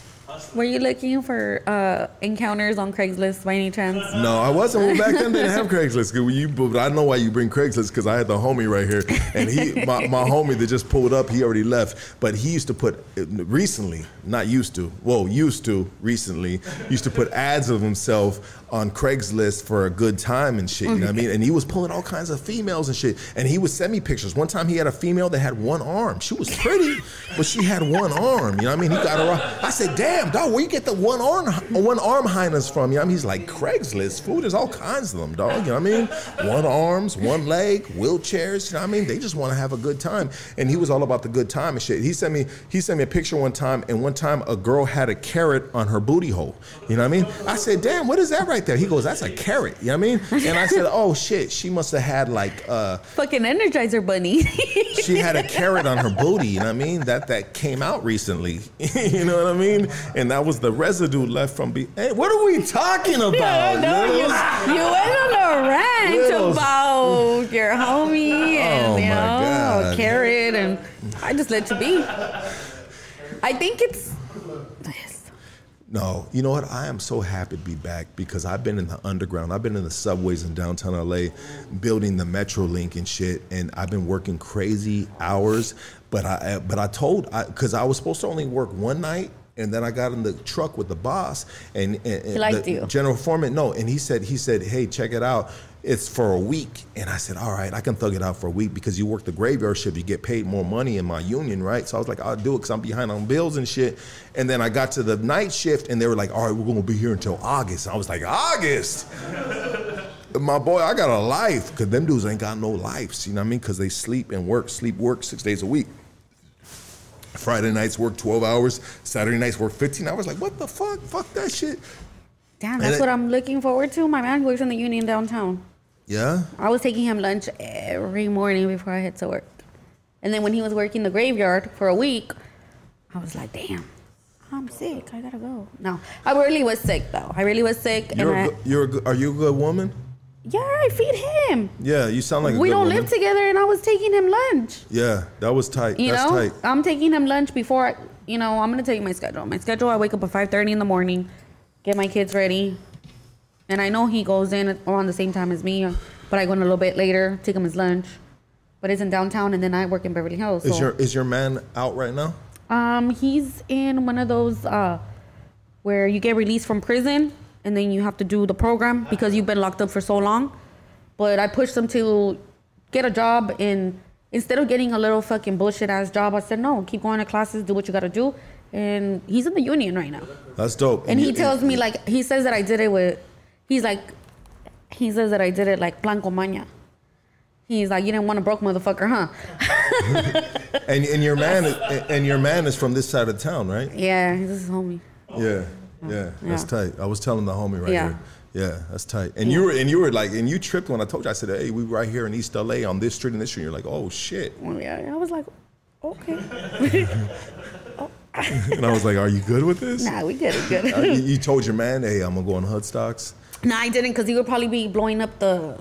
Were you looking for uh, encounters on Craigslist by any chance? No, I wasn't. Well, back then they didn't have Craigslist. You, but I know why you bring Craigslist because I had the homie right here, and he, my, my homie that just pulled up, he already left. But he used to put recently, not used to, well, used to recently, used to put ads of himself on Craigslist for a good time and shit. You know what I mean? Mm-hmm. And he was pulling all kinds of females and shit. And he would send me pictures. One time he had a female that had one arm. She was pretty, but she had one arm. You know what I mean? He got her. off. I said, "Damn, dog, where you get the one arm, one arm highness from?" You know what I mean? He's like, "Craigslist, food. There's all kinds of them, dog. You know what I mean? One arms, one leg, wheelchairs. You know what I mean? They just want to have a good time." And he was all about the good time and shit. He sent me, he sent me a picture one time, and one time a girl had a carrot on her booty hole. You know what I mean? I said, "Damn, what is that right there?" He goes, "That's a carrot." You know what I mean? And I said, "Oh shit, she must have had like." uh Fucking Energizer Bunny. she had a carrot on her booty, you know what I mean? That that came out recently. you know what I mean? And that was the residue left from be hey, what are we talking about? no, you, you went on a rant Littles. about your homie and Oh, you my know God. carrot, and I just let you be. I think it's. No, you know what? I am so happy to be back because I've been in the underground. I've been in the subways in downtown LA, building the MetroLink and shit, and I've been working crazy hours. But I, but I told, because I, was supposed to only work one night, and then I got in the truck with the boss, and, and, and the you. general foreman. No, and he said, he said, hey, check it out. It's for a week, and I said, all right, I can thug it out for a week because you work the graveyard shift, you get paid more money in my union, right? So I was like, I'll do it because I'm behind on bills and shit. And then I got to the night shift, and they were like, all right, we're gonna be here until August. I was like, August. My boy, I got a life because them dudes ain't got no lives. You know what I mean? Because they sleep and work, sleep, work six days a week. Friday nights work 12 hours. Saturday nights work 15 hours. Like, what the fuck? Fuck that shit. Damn, that's what I'm looking forward to. My man works in the union downtown. Yeah? I was taking him lunch every morning before I head to work. And then when he was working the graveyard for a week, I was like, damn, I'm sick. I gotta go. No, I really was sick though. I really was sick. You're, and a, I, you're a, are you a good woman? yeah, I feed him. Yeah, you sound like a we don't woman. live together, and I was taking him lunch. Yeah, that was tight. You That's know, tight. I'm taking him lunch before. I, you know, I'm gonna tell you my schedule. My schedule: I wake up at 5:30 in the morning, get my kids ready, and I know he goes in around the same time as me, but I go in a little bit later, take him his lunch. But it's in downtown, and then I work in Beverly Hills. Is so- your is your man out right now? Um, he's in one of those uh, where you get released from prison and then you have to do the program because you've been locked up for so long. But I pushed him to get a job and instead of getting a little fucking bullshit ass job, I said no, keep going to classes, do what you gotta do. And he's in the union right now. That's dope. And he you- tells me like he says that I did it with he's like he says that I did it like Blanco Maña. He's like, you didn't want a broke motherfucker, huh? And and your man is, and your man is from this side of town, right? Yeah, this is homie. Yeah, yeah, that's Yeah. tight. I was telling the homie right Yeah. here. Yeah, that's tight. And you were and you were like, and you tripped when I told you. I said, hey, we were right here in East LA on this street and this street. You're like, oh shit. Yeah, I was like, okay. And I was like, are you good with this? nah, we good, good. you, you told your man, hey, I'm gonna go on Hoodstocks. Nah, I didn't, because he would probably be blowing up the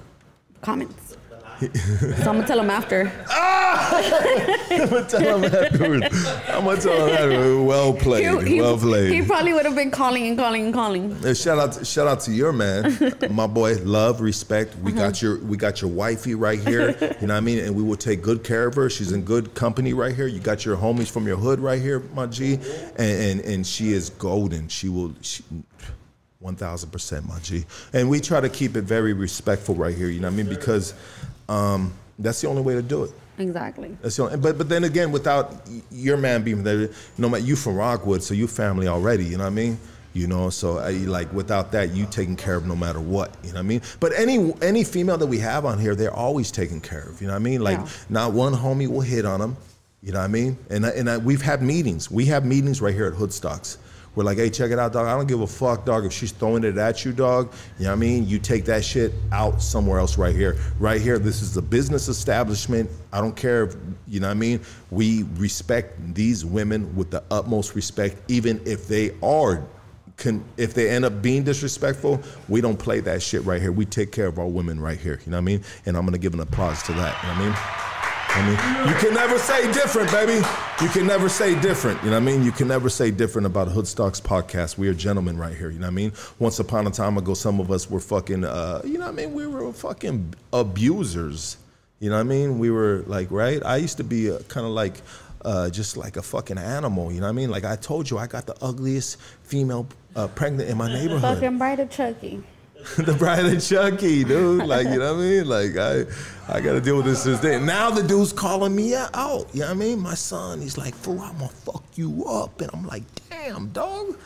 comments. so I'm gonna tell him after. I'm gonna tell him afterwards. I'm gonna tell him afterwards. Well played, He, he- well played. he probably would have been calling and calling and calling. Uh, shout out, shout out to your man, my boy. Love, respect. We Uh-huh. got your, we got your wifey right here. You know what I mean? And we will take good care of her. She's in good company right here. You got your homies from your hood right here, my G, and and, and she is golden. She will. She, one thousand percent, my G. And we try to keep it very respectful right here. You know what I mean? Because um, that's the only way to do it. Exactly. That's the only, but but then again, without your man being there, no matter you from Rockwood, so you family already. You know what I mean? You know, so I, like without that, you taken care of no matter what. You know what I mean? But any any female that we have on here, they're always taken care of. You know what I mean? Like Yeah. not one homie will hit on them. You know what I mean? And I, and I, we've had meetings. We have meetings right here at Hoodstocks. We're like, hey, check it out, dog. I don't give a fuck, dog. If she's throwing it at you, dog, you know what I mean? You take that shit out somewhere else right here. Right here, this is a business establishment. I don't care if, you know what I mean? We respect these women with the utmost respect, even if they are, can, if they end up being disrespectful, we don't play that shit right here. We take care of our women right here, you know what I mean? And I'm gonna give an applause to that, you know what I mean? I mean, you can never say different, baby. You can never say different. You know what I mean? You can never say different about Hoodstocks podcast. We are gentlemen right here. You know what I mean? Once upon a time ago, some of us were fucking, uh, you know what I mean? We were fucking abusers. You know what I mean? We were like, right? I used to be kind of like, uh, just like a fucking animal. You know what I mean? Like I told you, I got the ugliest female uh, pregnant in my neighborhood Fucking of Chucky. the bride of Chucky, dude. Like, you know what I mean? Like, I, I got to deal with this since then. Now the dude's calling me out. You know what I mean? My son, he's like, fool, I'm gonna fuck you up, and I'm like, damn, dog. You know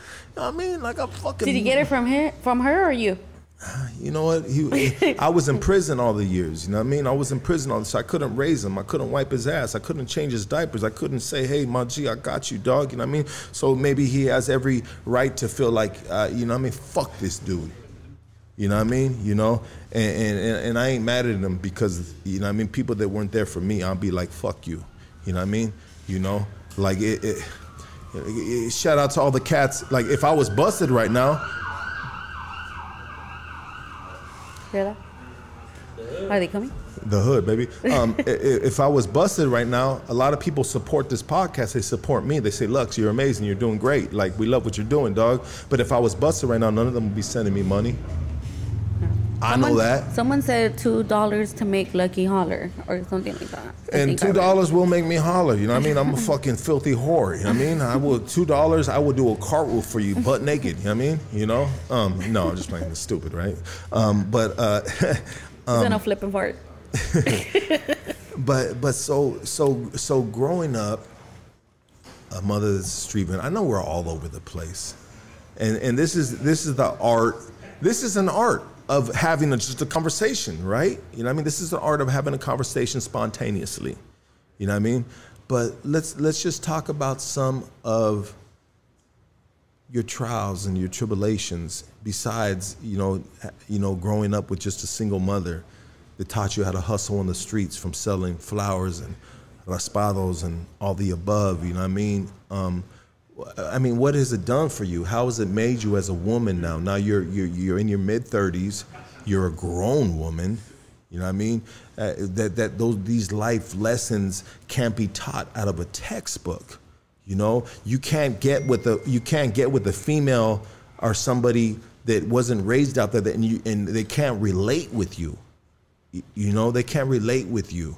what I mean? Like, I'm fucking. Did he get it from him, from her or you? You know what? He, I was in prison all the years. You know what I mean? I was in prison all so I couldn't raise him. I couldn't wipe his ass. I couldn't change his diapers. I couldn't say, "Hey, my G, I got you, dog." You know what I mean? So maybe he has every right to feel like, uh, you know what I mean? Fuck this dude. You know what I mean? You know, and, and and I ain't mad at them because you know what I mean. People that weren't there for me, I'll be like, "Fuck you." You know what I mean? You know, like it. it it- Shout out to all the cats. Like if I was busted right now, Hear that? Are they coming? The hood, baby. Um, if I was busted right now, a lot of people support this podcast. They support me. They say, "Lux, you're amazing. You're doing great. Like we love what you're doing, dog." But if I was busted right now, none of them would be sending me money. I know Someone- that. Someone said two dollars to make Lucky holler or something like that. I And two dollars will make me holler. You know what I mean? I'm a fucking filthy whore. You know what I mean? I will two dollars. I would do a cartwheel for you, butt naked. You know what I mean? You know? Um, no, I'm just playing. It's stupid, right? Um, but uh, He's gonna flip and fart. but but so so so growing up a mother's street i know we're all over the place and and this is this is the art this is an art of having a, just a conversation right? You know i mean? This is the art of having a conversation spontaneously. You know what i mean? But let's let's just talk about some of your trials and your tribulations besides you know you know growing up with just a single mother that taught you how to hustle on the streets from selling flowers and raspados and all the above you know what i mean? Um, i mean what has it done for you how has it made you as a woman now now you're you're, you're in your mid 30s you're a grown woman you know what I mean? Uh, that that those these life lessons can't be taught out of a textbook. You know, you can't get with a you can't get with a female or somebody that wasn't raised out there that and you and they can't relate with you. You know, they can't relate with you.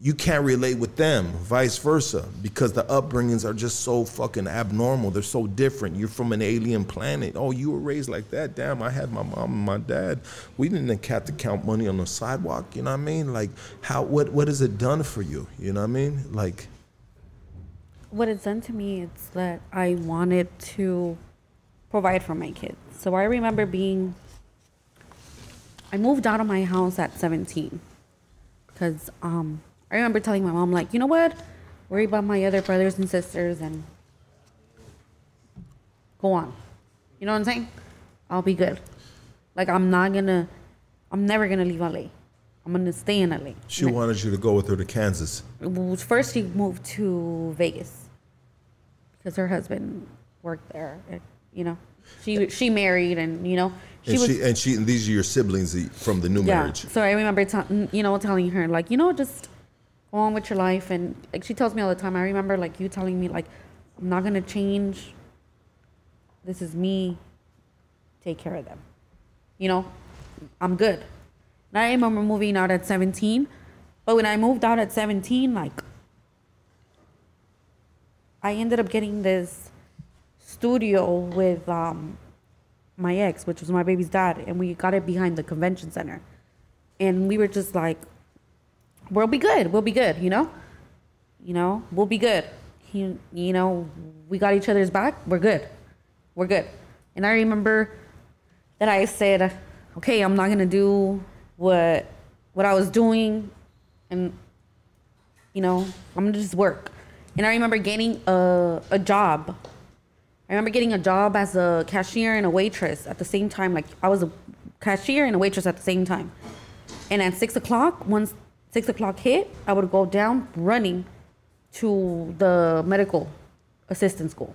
You can't relate with them, vice versa, because the upbringings are just so fucking abnormal. They're so different. You're from an alien planet. Oh, you were raised like that. Damn, I had my mom and my dad. We didn't have to count money on the sidewalk. You know what I mean? Like, how? What? What has it done for you? You know what I mean? Like, What it's done to me is that I wanted to provide for my kids. So I remember being. I moved out of my house at 17. Because um, I remember telling my mom, like, you know what? Worry about my other brothers and sisters and go on. You know what I'm saying? I'll be good. Like, I'm not gonna, I'm never gonna leave LA. I'm gonna stay in LA. She wanted you to go with her to Kansas. First, she moved to Vegas because her husband worked there. and, You know, she she married and you know she And was she and she and these are your siblings eh, from the new yeah. marriage. So I remember t- you know telling her like you know just go on with your life and like she tells me all the time. I remember like you telling me like I'm not gonna change. This is me. Take care of them. You know, I'm good. And I remember moving out at 17, but when I moved out at 17, like I ended up getting this studio with um, my ex, which was my baby's dad, and we got it behind the convention center. And we were just like, we'll be good. We'll be good, you know? You know, we'll be good. He, you know, we got each other's back. We're good. We're good. And I remember that I said, okay, I'm not going to do what what I was doing and you know, I'm gonna just work. And I remember getting a, a job. I remember getting a job as a cashier and a waitress at the same time. Like I was a cashier and a waitress at the same time. And at six o'clock, once six o'clock hit, I would go down running to the medical assistant school.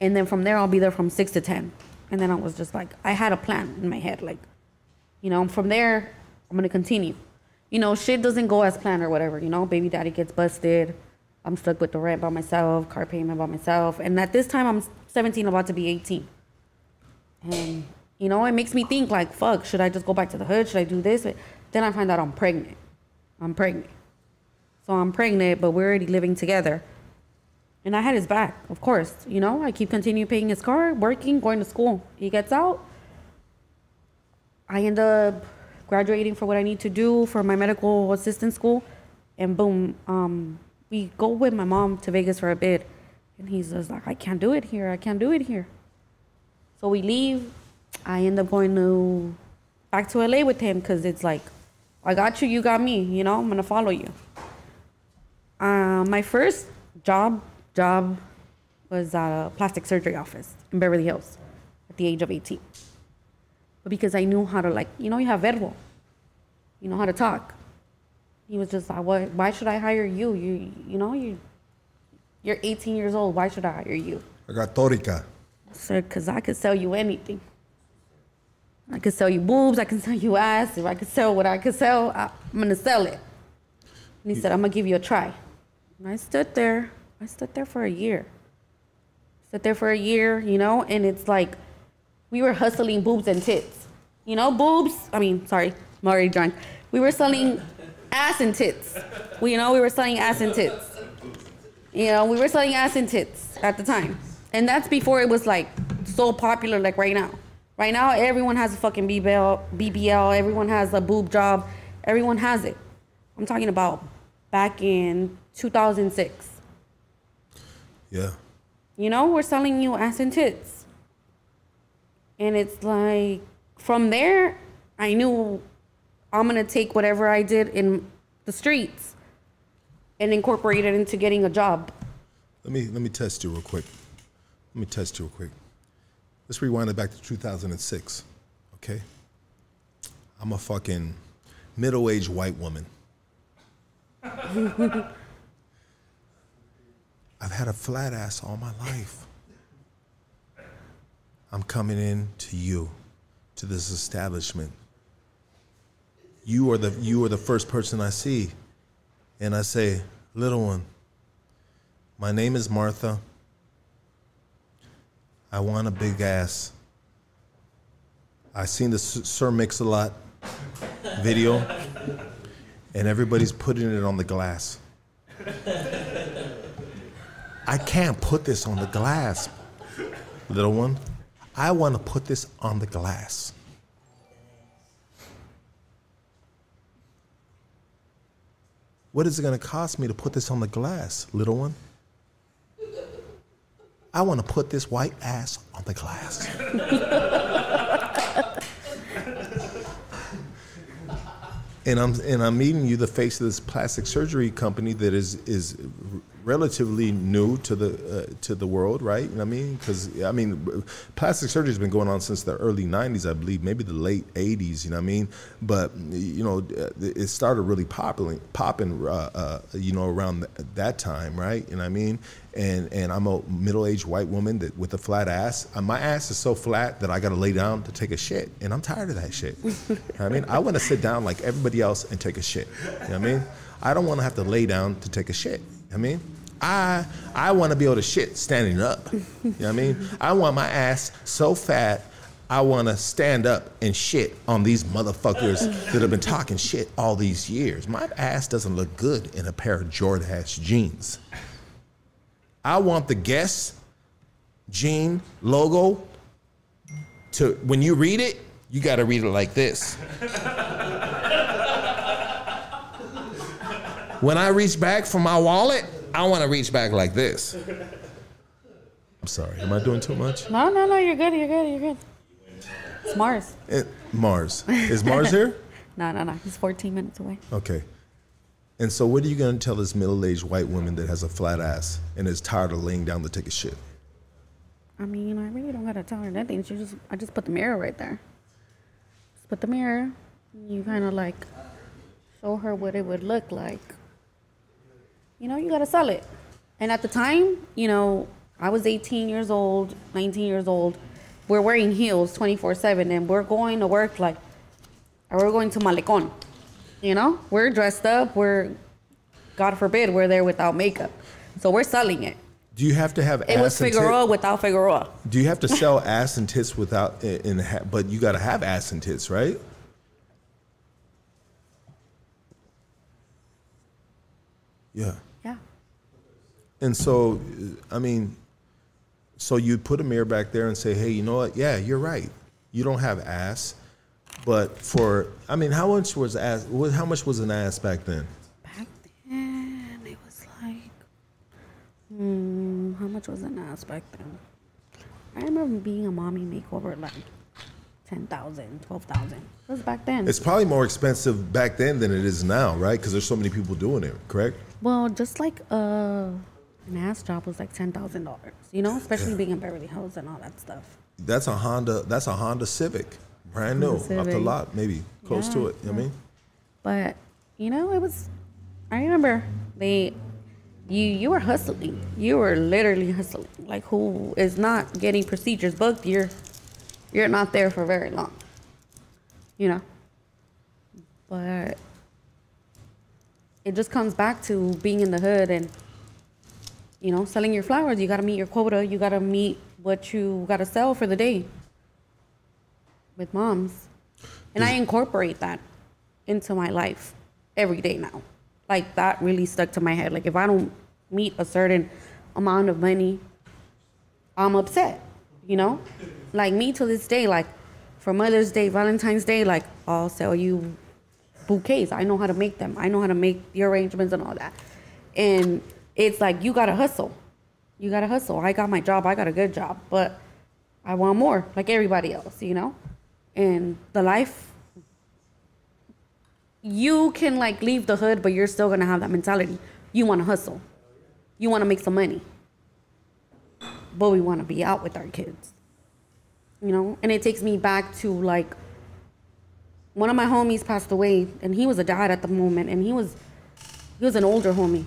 And then from there, I'll be there from six to 10. And then I was just like, I had a plan in my head. Like, you know, from there, I'm gonna continue. You know, shit doesn't go as planned or whatever. You know, baby daddy gets busted. I'm stuck with the rent by myself, car payment by myself. And at this time, I'm 17, about to be 18. And, you know, it makes me think, like, fuck, should I just go back to the hood? Should I do this? Then I find out I'm pregnant. I'm pregnant. So I'm pregnant, but we're already living together. And I had his back, of course. You know, I keep continuing paying his car, working, going to school. He gets out. I end up graduating for what I need to do for my medical assistant school. And boom, um, we go with my mom to Vegas for a bit. And he's just like, I can't do it here. I can't do it here. So we leave. I end up going to back to LA with him because it's like, I got you, you got me. You know, I'm gonna follow you. Uh, my first job job was at a plastic surgery office in Beverly Hills at the age of 18. But because I knew how to like, you know, you have verbo, you know how to talk. He was just like, why, why should I hire you? You, you know, you, you're 18 years old. Why should I hire you? I got torica. Said, because I could sell you anything. I could sell you boobs. I can sell you ass. If I could sell what I could sell, I, I'm going to sell it. And he said, I'm going to give you a try. And I stood there. I stood there for a year. Stood there for a year, you know, and it's like we were hustling boobs and tits. You know, boobs. I mean, sorry, I'm already drunk. We were selling ass and tits. We, you know, we were selling ass and tits. You know, we were selling ass and tits at the time. And that's before it was like so popular like right now. Right now, everyone has a fucking BBL, BBL, everyone has a boob job, everyone has it. I'm talking about back in 2006. Yeah. You know, we're selling you ass and tits. And it's like, from there, I knew I'm gonna take whatever I did in the streets and incorporate it into getting a job. Let me let me test you real quick. Let me test you real quick. Let's rewind it back to 2006. Okay. I'm a fucking middle-aged white woman. I've had a flat ass all my life. I'm coming in to you, to this establishment. You are the you are the first person I see, and I say, little one. My name is Martha. I want a big ass. I seen the Sir Mix-a-Lot video, and everybody's putting it on the glass. I can't put this on the glass, little one. I want to put this on the glass. What is it going to cost me to put this on the glass, little one? I want to put this white ass on the glass. and I'm and I'm meeting you the face of this plastic surgery company that is is relatively new to the uh, to the world, right? You know what I mean? Because I mean, plastic surgery has been going on since the early '90s, I believe, maybe the late '80s. You know what I mean? But you know, it started really popping, popping, uh, uh, you know, around th- that time, right? You know what I mean? And and I'm a middle-aged white woman that with a flat ass. Uh, my ass is so flat that I got to lay down to take a shit, and I'm tired of that shit. You know I mean, I want to sit down like everybody else and take a shit. You know what I mean? I don't want to have to lay down to take a shit. I mean, I I want to be able to shit standing up. You know what I mean? I want my ass so fat. I want to stand up and shit on these motherfuckers that have been talking shit all these years. My ass doesn't look good in a pair of Jordache jeans. I want the Guess jean logo to when you read it, you got to read it like this. When I reach back for my wallet, I want to reach back like this. I'm sorry. Am I doing too much? No, no, no. You're good. You're good. You're good. It's Mars. Eh, Mars. Is Mars here? No, no, no. He's 14 minutes away. Okay. And so, what are you going to tell this middle aged white woman that has a flat ass and is tired of laying down to take a shit? I mean, I really don't gotta tell her nothing. She just, I just put the mirror right there. Just put the mirror. You kind of like show her what it would look like. You know, you gotta sell it. And at the time, you know, I was 18 years old, 19 years old. We're wearing heels 24 7 and we're going to work like, or we're going to Malecon. You know, we're dressed up. We're, God forbid, we're there without makeup. So we're selling it. Do you have to have It was Figueroa tit- without Figueroa. Do you have to sell ass and tits without in, in ha- but you got to have ass and tits, right? Yeah. And so, I mean, so you put a mirror back there and say, hey, you know what? Yeah, you're right. You don't have ass. But for, I mean, how much was ass? How much was an ass back then? Back then, it was like, hmm, how much was an ass back then? I remember being a mommy makeover like 10,000, 12,000. It was back then. It's probably more expensive back then than it is now, right? Because there's so many people doing it, correct? well, just like uh, an ass job was like $10,000, you know, especially being in Beverly Hills and all that stuff. That's a Honda. That's a Honda Civic, brand new, Honda off the lot, maybe close to it. You know what I mean? But you know, it was. I remember they, you you were hustling. You were literally hustling. Like who is not getting procedures booked? You're, you're not there for very long. You know. But it just comes back to being in the hood and, you know, selling your flowers. You got to meet your quota. You got to meet what you got to sell for the day. With moms, and I incorporate that into my life every day now. Like that really stuck to my head. Like if I don't meet a certain amount of money, I'm upset. You know, like me to this day. Like for Mother's Day, Valentine's Day, like I'll sell you bouquets. I know how to make them. I know how to make the arrangements and all that. And it's like you gotta hustle. You gotta hustle. I got my job. I got a good job, but I want more, like everybody else. You know, and the life you can like leave the hood, but you're still gonna have that mentality. You wanna hustle. You wanna make some money. But we wanna be out with our kids. You know? And it takes me back to like one of my homies passed away and he was a dad at the moment and he was he was an older homie.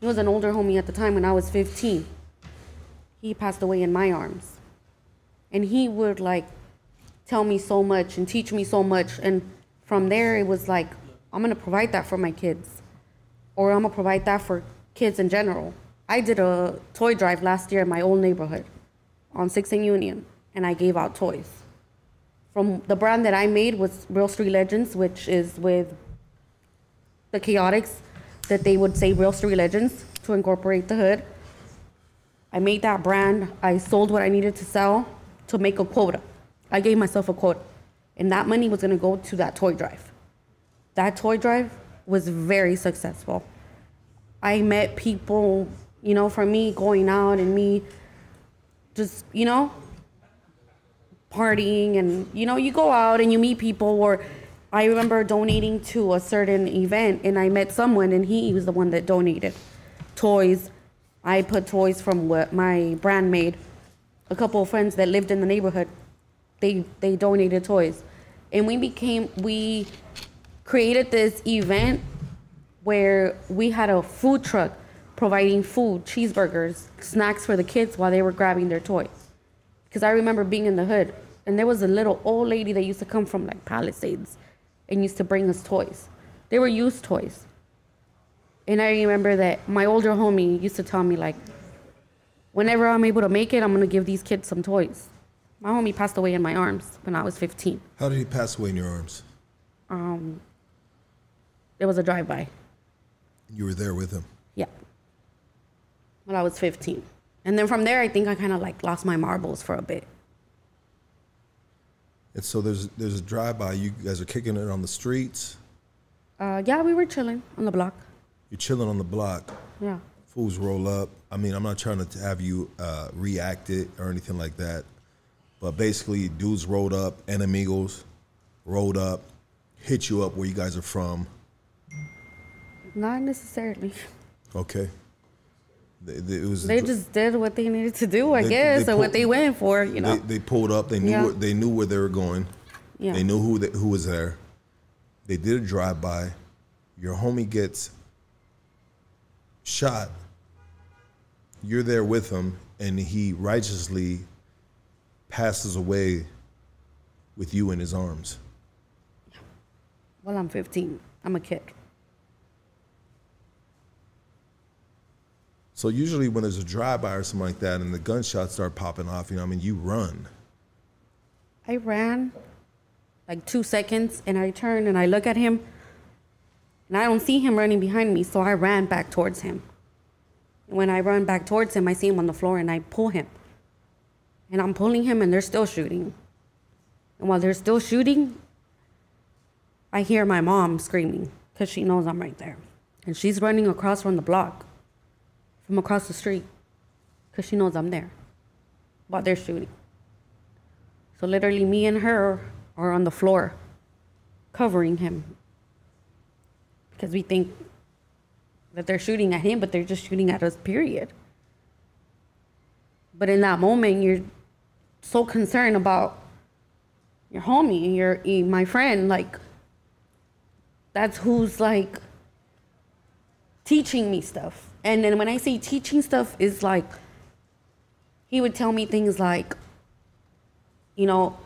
He was an older homie at the time when I was 15. He passed away in my arms. And he would like tell me so much and teach me so much. And from there, it was like, I'm gonna provide that for my kids, or I'm gonna provide that for kids in general. I did a toy drive last year in my old neighborhood on 6th and Union, and I gave out toys. From the brand that I made was Real Street Legends, which is with the Chaotix, that they would say Real Street Legends to incorporate the hood. I made that brand. I sold what I needed to sell to make a quota. I gave myself a quota. And that money was gonna go to that toy drive. That toy drive was very successful. I met people, you know, from me going out and me just, you know, partying and, you know, you go out and you meet people or I remember donating to a certain event, and I met someone, and he was the one that donated toys. I put toys from what my brand made. A couple of friends that lived in the neighborhood, they they donated toys, and we became we created this event where we had a food truck providing food, cheeseburgers, snacks for the kids while they were grabbing their toys. Because I remember being in the hood, and there was a little old lady that used to come from like Palisades and used to bring us toys. They were used toys. And I remember that my older homie used to tell me, like, whenever I'm able to make it, I'm gonna give these kids some toys. My homie passed away in my arms when I was 15. How did he pass away in your arms? Um, there was a drive-by. You were there with him. Yeah. When I was 15. And then from there, I think I kind of like lost my marbles for a bit. And so there's there's a drive-by. You guys are kicking it on the streets. Uh, yeah, we were chilling on the block. You're chilling on the block. Yeah. Fools roll up. I mean, I'm not trying to have you uh, react it or anything like that, but basically, dudes rolled up, enemigos rolled up, hit you up where you guys are from. Not necessarily. Okay. It was They just did what they needed to do, I They- guess, they or what they went for, you know. They, they pulled up. They knew Yeah. where, they knew where they were going. yeah. They knew who who was there. They did a drive by. Your homie gets shot. You're there with him, and he righteously passes away with you in his arms. Well, I'm 15. I'm a kid. So usually when there's a drive by or something like that, and the gunshots start popping off, you know, I mean, you run. I ran like two seconds and I turn and I look at him and I don't see him running behind me, so I ran back towards him. When I run back towards him, I see him on the floor and I pull him. And I'm pulling him and they're still shooting. And while they're still shooting, I hear my mom screaming because she knows I'm right there. And she's running across from the block, from across the street, because she knows I'm there while they're shooting. So literally, me and her are on the floor covering him because we think that they're shooting at him, but they're just shooting at us, period. But in that moment, you're so concerned about your homie, your my friend, like that's who's like teaching me stuff. And then when I say teaching stuff, is like he would tell me things like, you know,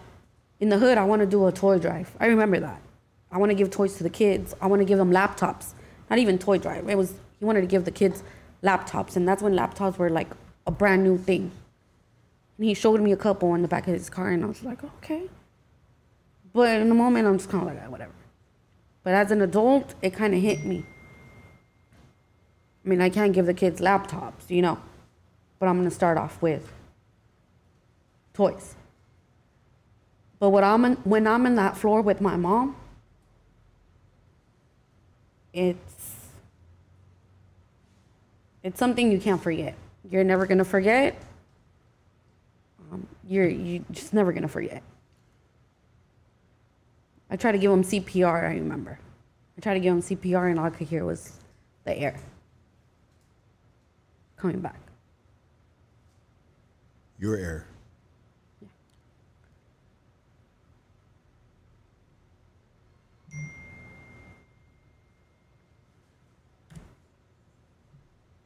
in the hood, I want to do a toy drive. I remember that. I want to give toys to the kids. I want to give them laptops. Not even toy drive. It was he wanted to give the kids laptops, and that's when laptops were like a brand new thing. And he showed me a couple in the back of his car, and I was like, okay. But in the moment, I'm just kind of like, "Ah, whatever. But as an adult, it kind of hit me. I mean, I can't give the kids laptops, you know, but I'm gonna start off with toys. But what I'm in, when I'm in that floor with my mom, it's it's something you can't forget. You're never gonna forget. Um, you're you just never gonna forget. I tried to give him CPR. I remember. I tried to give him CPR, and all I could hear was the air coming back. Your air.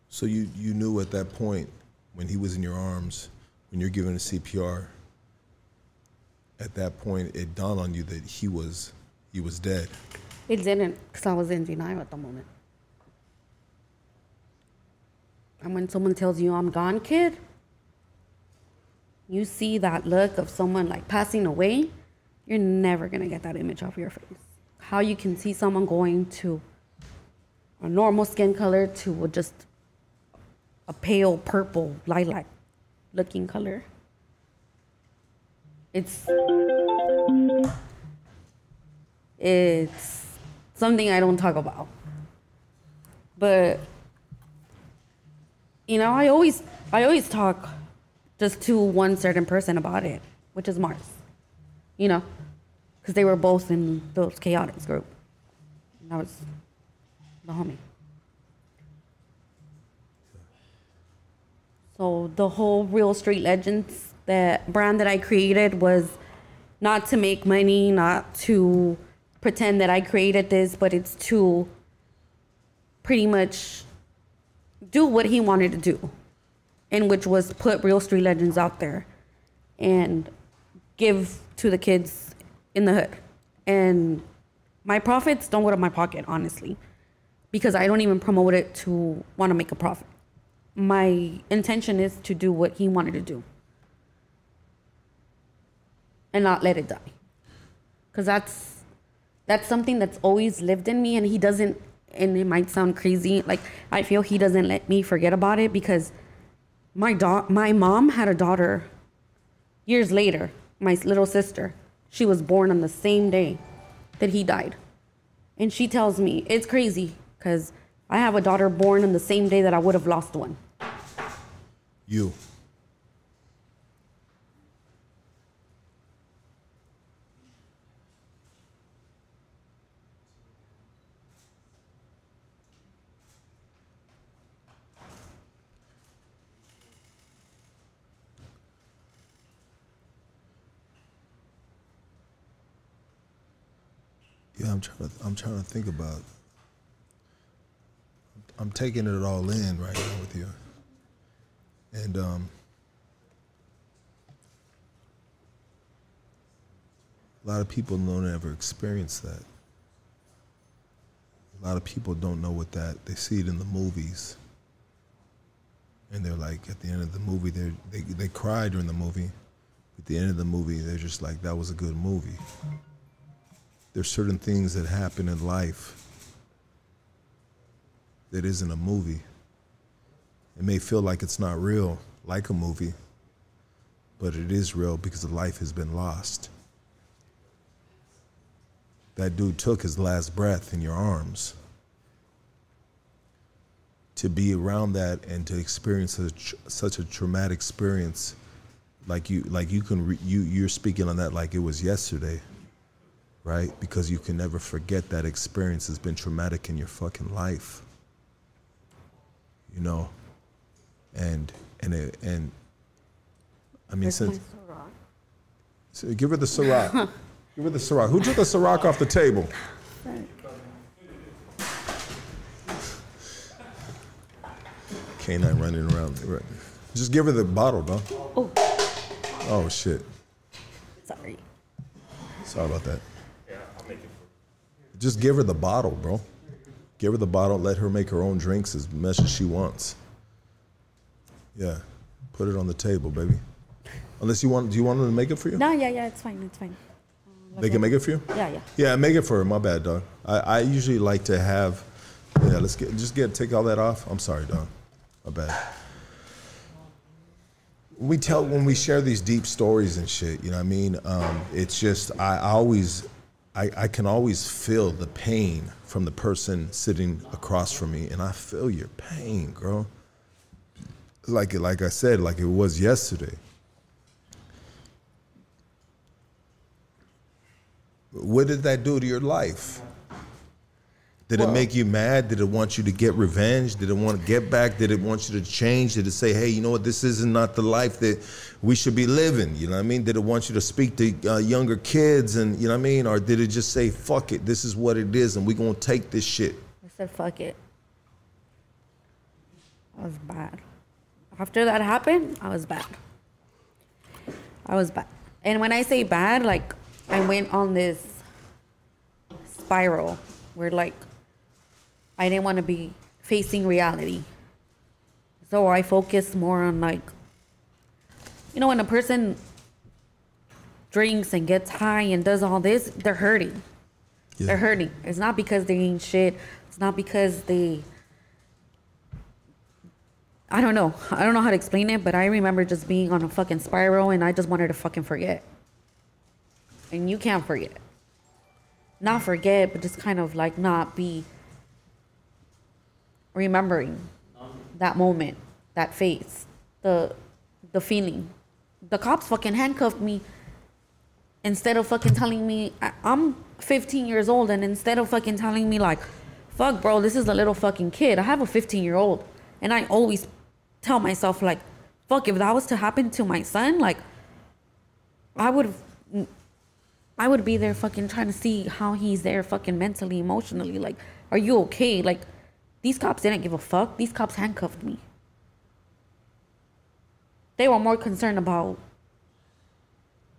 So you, you knew at that point when he was in your arms, when you're giving a CPR, at that point it dawned on you that he was he was dead. It didn't, because I was in denial at the moment. And when someone tells you, I'm gone, kid, you see that look of someone like passing away, you're never going to get that image off your face. How you can see someone going to a normal skin color to just a pale purple lilac looking color. It's it's something I don't talk about. But you know, I always I always talk just to one certain person about it, which is Mars. You know, because they were both in those chaotics group. And that was the homie. So the whole Real Street Legends that brand that I created was not to make money, not to pretend that I created this, but it's to pretty much do what he wanted to do, and which was put Real Street Legends out there and give to the kids in the hood. And my profits don't go to my pocket, honestly, because I don't even promote it to want to make a profit. My intention is to do what he wanted to do and not let it die. Because that's that's something that's always lived in me and he doesn't and it might sound crazy like i feel he doesn't let me forget about it because my da- my mom had a daughter years later my little sister. She was born on the same day that he died. And she tells me it's crazy because i have a daughter born on the same day that i would have lost one. You. Yeah, I'm trying to. I'm trying to think about. I'm taking it all in right now with you, and um, a lot of people don't ever experience that. A lot of people don't know what that. They see it in the movies, and they're like, at the end of the movie, they they they cry during the movie. At the end of the movie, they're just like, that was a good movie there's certain things that happen in life that isn't a movie. It may feel like it's not real, like a movie, but it is real because the life has been lost. That dude took his last breath in your arms. To be around that and to experience such, such a traumatic experience, like you, like you can, re, you, you're speaking on that like it was yesterday right? Because you can never forget that experience has been traumatic in your fucking life. You know, and and it, and I mean, since so give her the Ciroc, give her the Ciroc. Who took the Ciroc off the table? Canine running around. Just give her the bottle, dog. oh Oh shit. sorry Sorry about that. Just give her the bottle, bro. Give her the bottle. Let her make her own drinks as much as she wants. Yeah, put it on the table, baby. Unless you want, do you want her to make it for you? no yeah yeah it's fine it's fine They can make it for you. yeah yeah Yeah, make it for her. My bad, dog. I, I usually like to have. Yeah, let's get just get take all that off. I'm sorry, dog. My bad. We tell when we share these deep stories and shit. You know what I mean? Um, it's just I, I always, I, I can always feel the pain from the person sitting across from me, and I feel your pain, girl. Like like I said, like it was yesterday. What did that do to your life? Did it make you mad? Did it want you to get revenge? Did it want to get back? Did it want you to change? Did it say, hey, you know what, this is not not the life that we should be living? You know what I mean? Did it want you to speak to uh, younger kids and, you know what I mean? Or did it just say, fuck it, this is what it is and we're going to take this shit? I said, fuck it. I was bad. After that happened, I was bad. I was bad. And when I say bad, like, I went on this spiral where, like, I didn't want to be facing reality. So I focused more on, like, you know, when a person drinks and gets high and does all this, they're hurting. They're hurting. It's not because they ain't shit. It's not because they. I don't know. I don't know how to explain it, but I remember just being on a fucking spiral and I just wanted to fucking forget. And you can't forget. Not forget, but just kind of like not be remembering that moment, that face, the the feeling. The cops fucking handcuffed me instead of fucking telling me I'm 15 years old, and instead of fucking telling me like, fuck, bro, this is a little fucking kid. I have a 15 year old, and I always tell myself like, fuck, if that was to happen to my son, like, I would. I would be there fucking trying to see how he's there fucking mentally, emotionally. Like, are you okay? Like, these cops didn't give a fuck. These cops handcuffed me. They were more concerned about,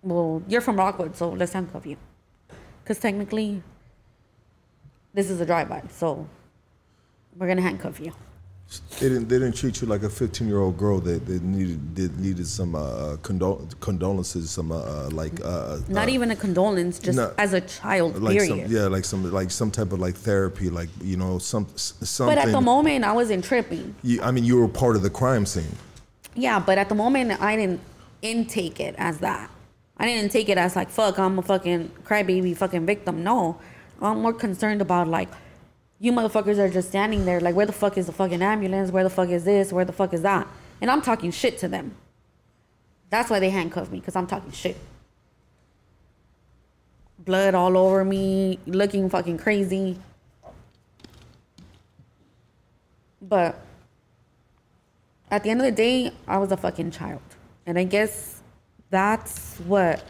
well, you're from Rockwood, so let's handcuff you. Because technically, this is a drive-by, so we're gonna handcuff you. They didn't. They didn't treat you like a 15 year old girl that, that needed that needed some uh, condol- condolences, some uh, uh, like uh, Not uh, even a condolence, just no. as a child. like period. some yeah, like some like some type of like therapy, like you know some something. but at the moment, I wasn't tripping. you, I mean, you were part of the crime scene. Yeah, but at the moment, I didn't intake it as that. I didn't take it as like, fuck, I'm a fucking crybaby fucking victim. No, I'm more concerned about like, you motherfuckers are just standing there. Like, where the fuck is the fucking ambulance? Where the fuck is this? Where the fuck is that? And I'm talking shit to them. That's why they handcuffed me, because I'm talking shit. Blood all over me, looking fucking crazy. But at the end of the day, I was a fucking child. And I guess that's what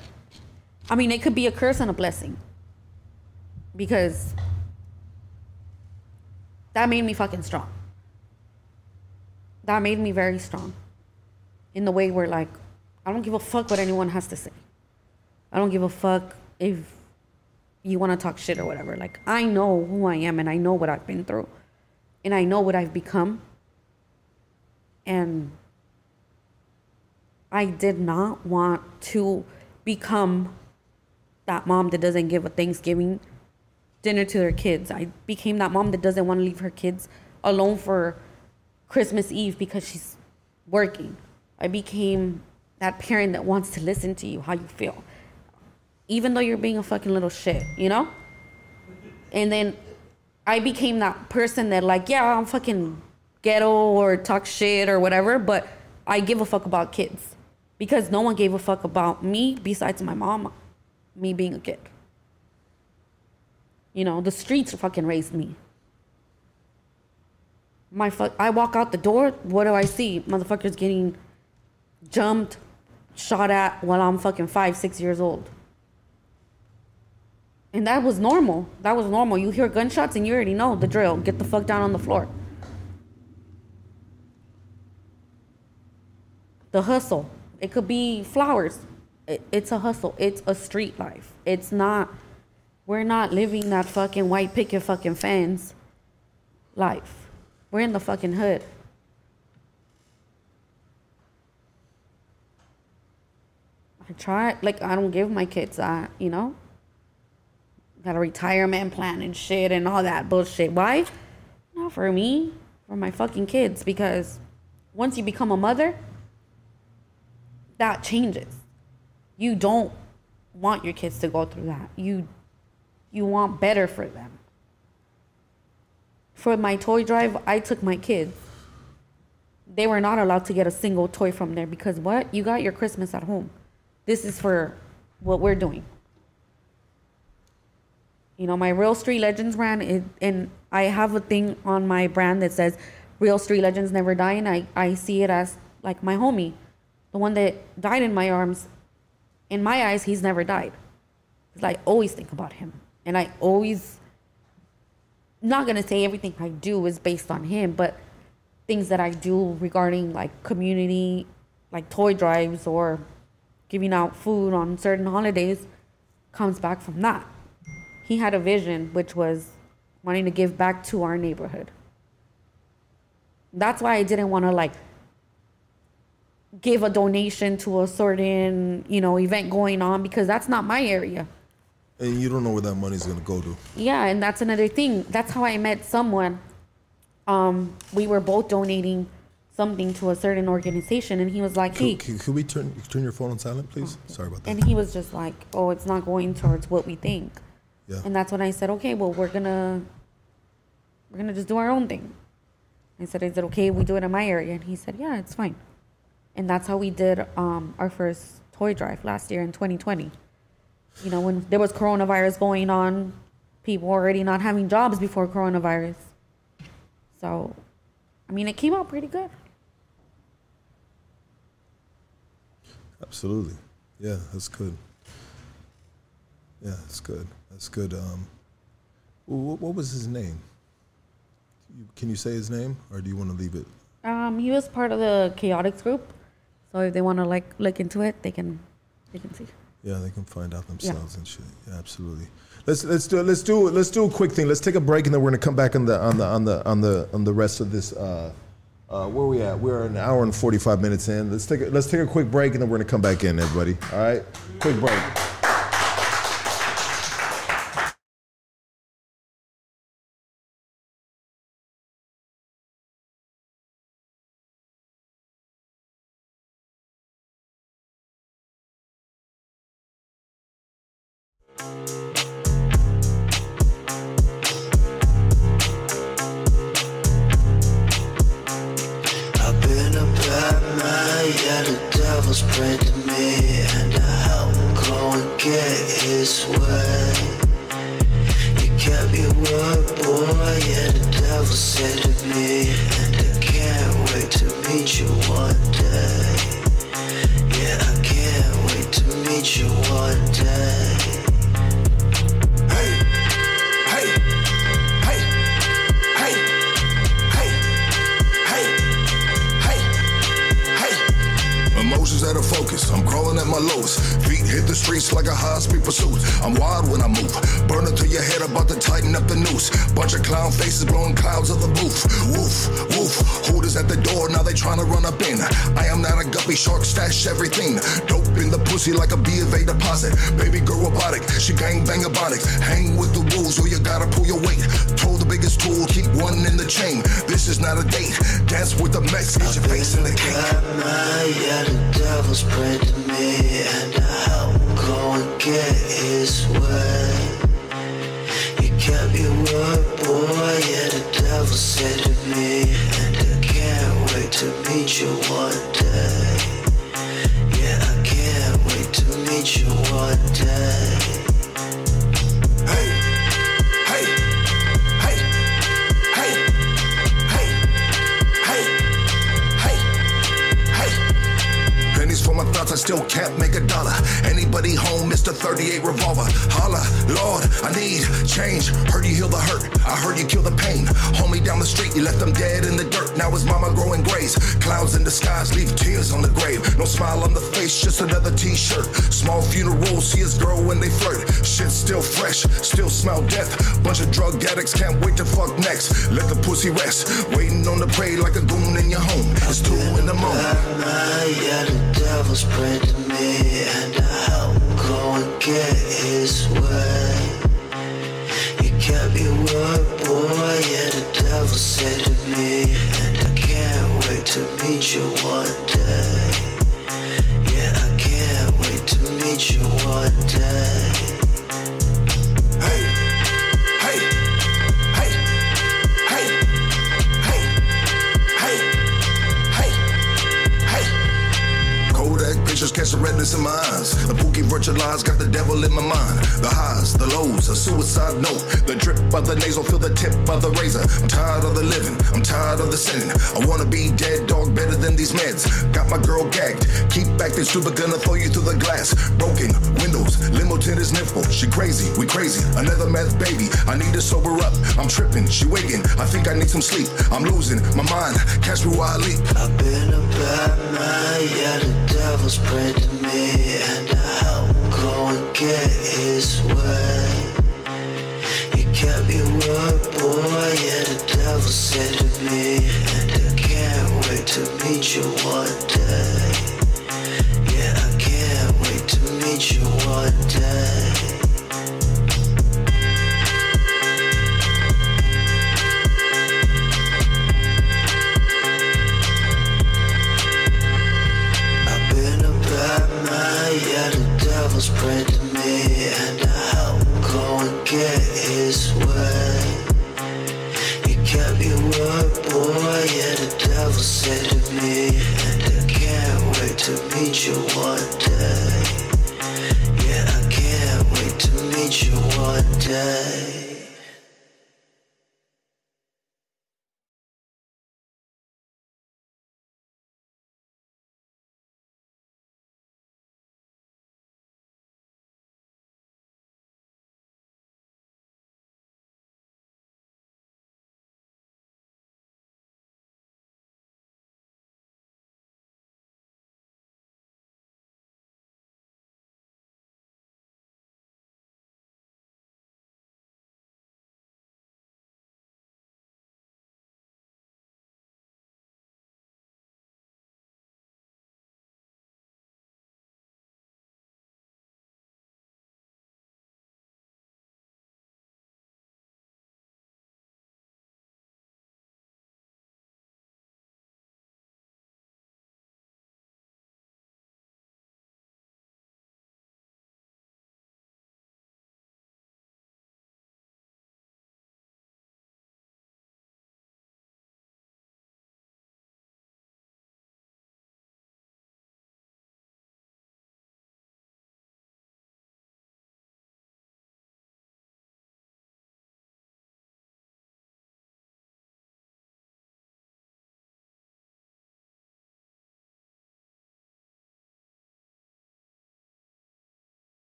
I mean, it could be a curse and a blessing. Because that made me fucking strong. That made me very strong. In the way where like I don't give a fuck what anyone has to say. I don't give a fuck if you want to talk shit or whatever. Like I know who I am and I know what I've been through. And I know what I've become and I did not want to become that mom that doesn't give a Thanksgiving dinner to their kids. I became that mom that doesn't want to leave her kids alone for Christmas Eve because she's working. I became that parent that wants to listen to you, how you feel. Even though you're being a fucking little shit, you know? And then I became that person that like, yeah, I'm fucking ghetto or talk shit or whatever, but I give a fuck about kids because no one gave a fuck about me besides my mom, me being a kid. You know, the streets fucking raised me. My fuck, I walk out the door. What do I see? Motherfuckers getting jumped, shot at while I'm fucking five, six years old. And that was normal. That was normal. You hear gunshots and you already know the drill. Get the fuck down on the floor. The hustle. It could be flowers. It, it's a hustle. It's a street life. It's not, we're not living that fucking white picket fucking fans life. We're in the fucking hood. I try, like, I don't give my kids that, you know? Got a retirement plan and shit and all that bullshit. Why? Not for me, for my fucking kids. Because once you become a mother, that changes. You don't want your kids to go through that. You you want better for them. For my toy drive, I took my kids. They were not allowed to get a single toy from there because what? You got your Christmas at home. This is for what we're doing. You know, my Real Street Legends brand, it, and I have a thing on my brand that says Real Street Legends never die, and I, I see it as like my homie, the one that died in my arms. In my eyes, he's never died. Because I always think about him. And I always, not gonna say everything I do is based on him, but things that I do regarding like community, like toy drives or giving out food on certain holidays comes back from that. He had a vision, which was wanting to give back to our neighborhood. That's why I didn't want to like give a donation to a certain, you know, event going on because that's not my area. And you don't know where that money's gonna go to. Yeah, and that's another thing. That's how I met someone. Um, we were both donating something to a certain organization, and he was like, "Hey," Could, could we turn turn your phone on silent, please? Sorry about that. and he was just like, "Oh, it's not going towards what we think." Yeah. And that's when I said, "Okay, well, we're gonna we're gonna just do our own thing." I said, "Is it okay if we do it in my area?" And he said, "Yeah, it's fine." And that's how we did um, our first toy drive last year in 2020 you know, when there was coronavirus going on, people already not having jobs before coronavirus. So, I mean, it came out pretty good. Absolutely. Yeah, that's good. Yeah, that's good. That's good. Um, what, what was his name? Can you say his name, or do you want to leave it? Um, he was part of the Chaotix group, so if they want to like look into it, they can, they can see. Yeah, they can find out themselves yeah. and shit. Yeah, absolutely. Let's let's do let's do let's do a quick thing. Let's take a break and then we're gonna come back on the on the on the on the on the rest of this. Uh, uh, where we at? We're an hour and forty five minutes in. Let's take a, let's take a quick break and then we're gonna come back in, everybody. All right, quick break.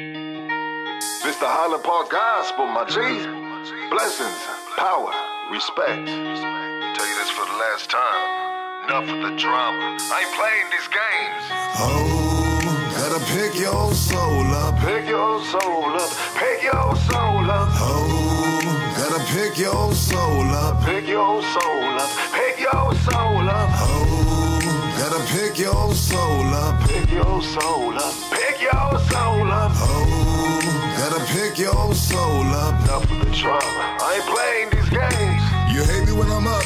This the Highland Park Gospel, my G. Blessings, power, respect. Tell you this for the last time. Enough of the drama. I ain't playing these games. Oh, gotta pick your soul up. Pick your soul up. Pick your soul up. Oh, gotta pick your soul up. Pick your soul up. Pick your soul up. Oh, gotta pick your soul up. Pick your soul up. Pick your soul up. Oh, gotta pick your soul up. Enough the drama. I ain't playing these games. You hate me when I'm up,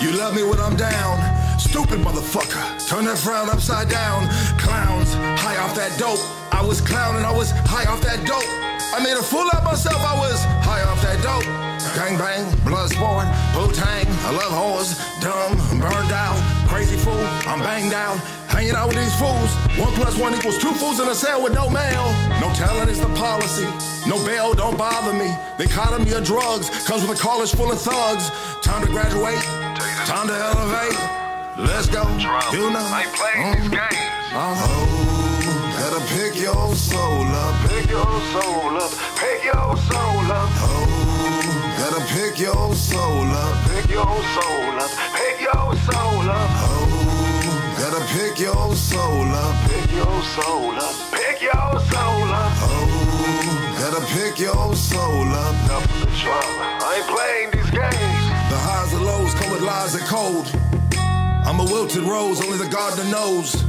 you love me when I'm down. Stupid motherfucker, turn that frown upside down. Clowns, high off that dope. I was clowning, I was high off that dope. I made a fool of myself, I was high off that dope. Gang bang, blood sport, Wu Tang, I love whores, dumb, burned out, crazy fool, I'm banged out. Hanging out with these fools. One plus one equals two fools in a cell with no mail. No talent is the policy. No bail, don't bother me. The economy of drugs comes with a college full of thugs. Time to graduate, time to elevate. Let's go. You know. I ain't playing these games. Uh-huh. Oh, gotta pick your soul up. Pick your soul up. Pick your soul up. Oh, gotta pick your soul up. Pick your soul up. Pick your soul up. Oh, gotta pick your soul up. Pick your soul up. Pick your soul up. Oh, gotta pick your soul up. Of the drama. I ain't playing these games. The highs and lows come with lies and cold. I'm a wilted rose, only the gardener knows.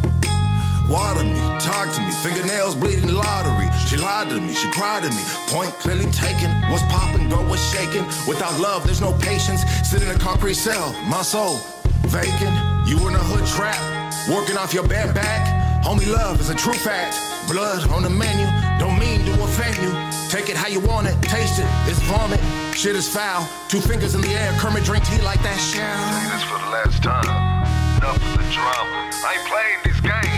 Water me, talk to me, fingernails bleeding lottery. She lied to me, she cried to me. Point clearly taken. What's popping, girl, what's shaking? Without love, there's no patience. Sit in a concrete cell, my soul vacant. You in a hood trap, working off your bad back. Homie, love is a true fact. Blood on the menu, don't mean to offend you. Take it how you want it, taste it, it's vomit. Shit is foul. Two fingers in the air, Kermit drink tea like that shell. This for the last time. Enough of the drama. I ain't playing these games.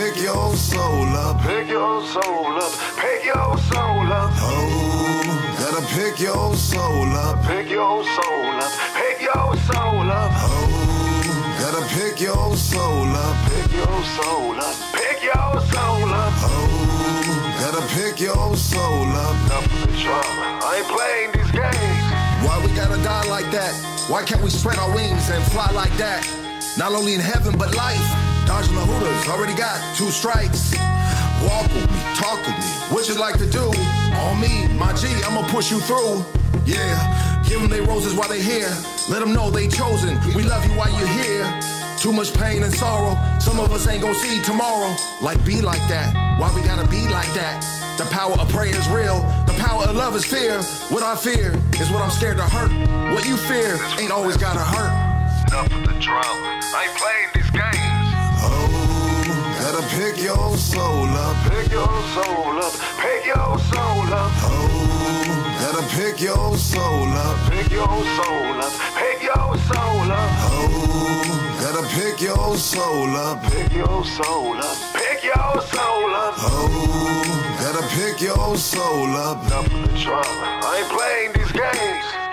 Oh, pick your soul up. Pick your soul up. Pick your soul up. Oh, gotta pick your soul up. Pick your soul up. Pick your soul up. Oh, gotta pick your soul up. Pick your soul up. Pick your soul up. Oh, gotta pick your soul up. Enough of the drama. I ain't playing these games. Why we gotta die like that? Why can't we spread our wings and fly like that? Not only in heaven, but life. Dodging the hooters, already got two strikes. Walk with me, talk with me, what you like to do? On me, my G, I'ma push you through. Yeah, give them they roses while they here. Let them know they chosen. We love you while you're here. Too much pain and sorrow. Some of us ain't gonna see tomorrow. Like be like that. Why we gotta be like that? The power of prayer is real. The power of love is fear. What I fear is what I'm scared to hurt. What you fear ain't always gotta hurt. Enough of the drama. I ain't playing these Oh, Gotta pick your soul up. Pick your soul up. Pick your soul up. Oh, gotta pick your soul up. Pick your soul up. Pick your soul up. Oh, gotta pick your soul up. Pick your soul up. Pick your soul up. Oh, gotta pick your soul up. Enough of the drama. I ain't playing these games.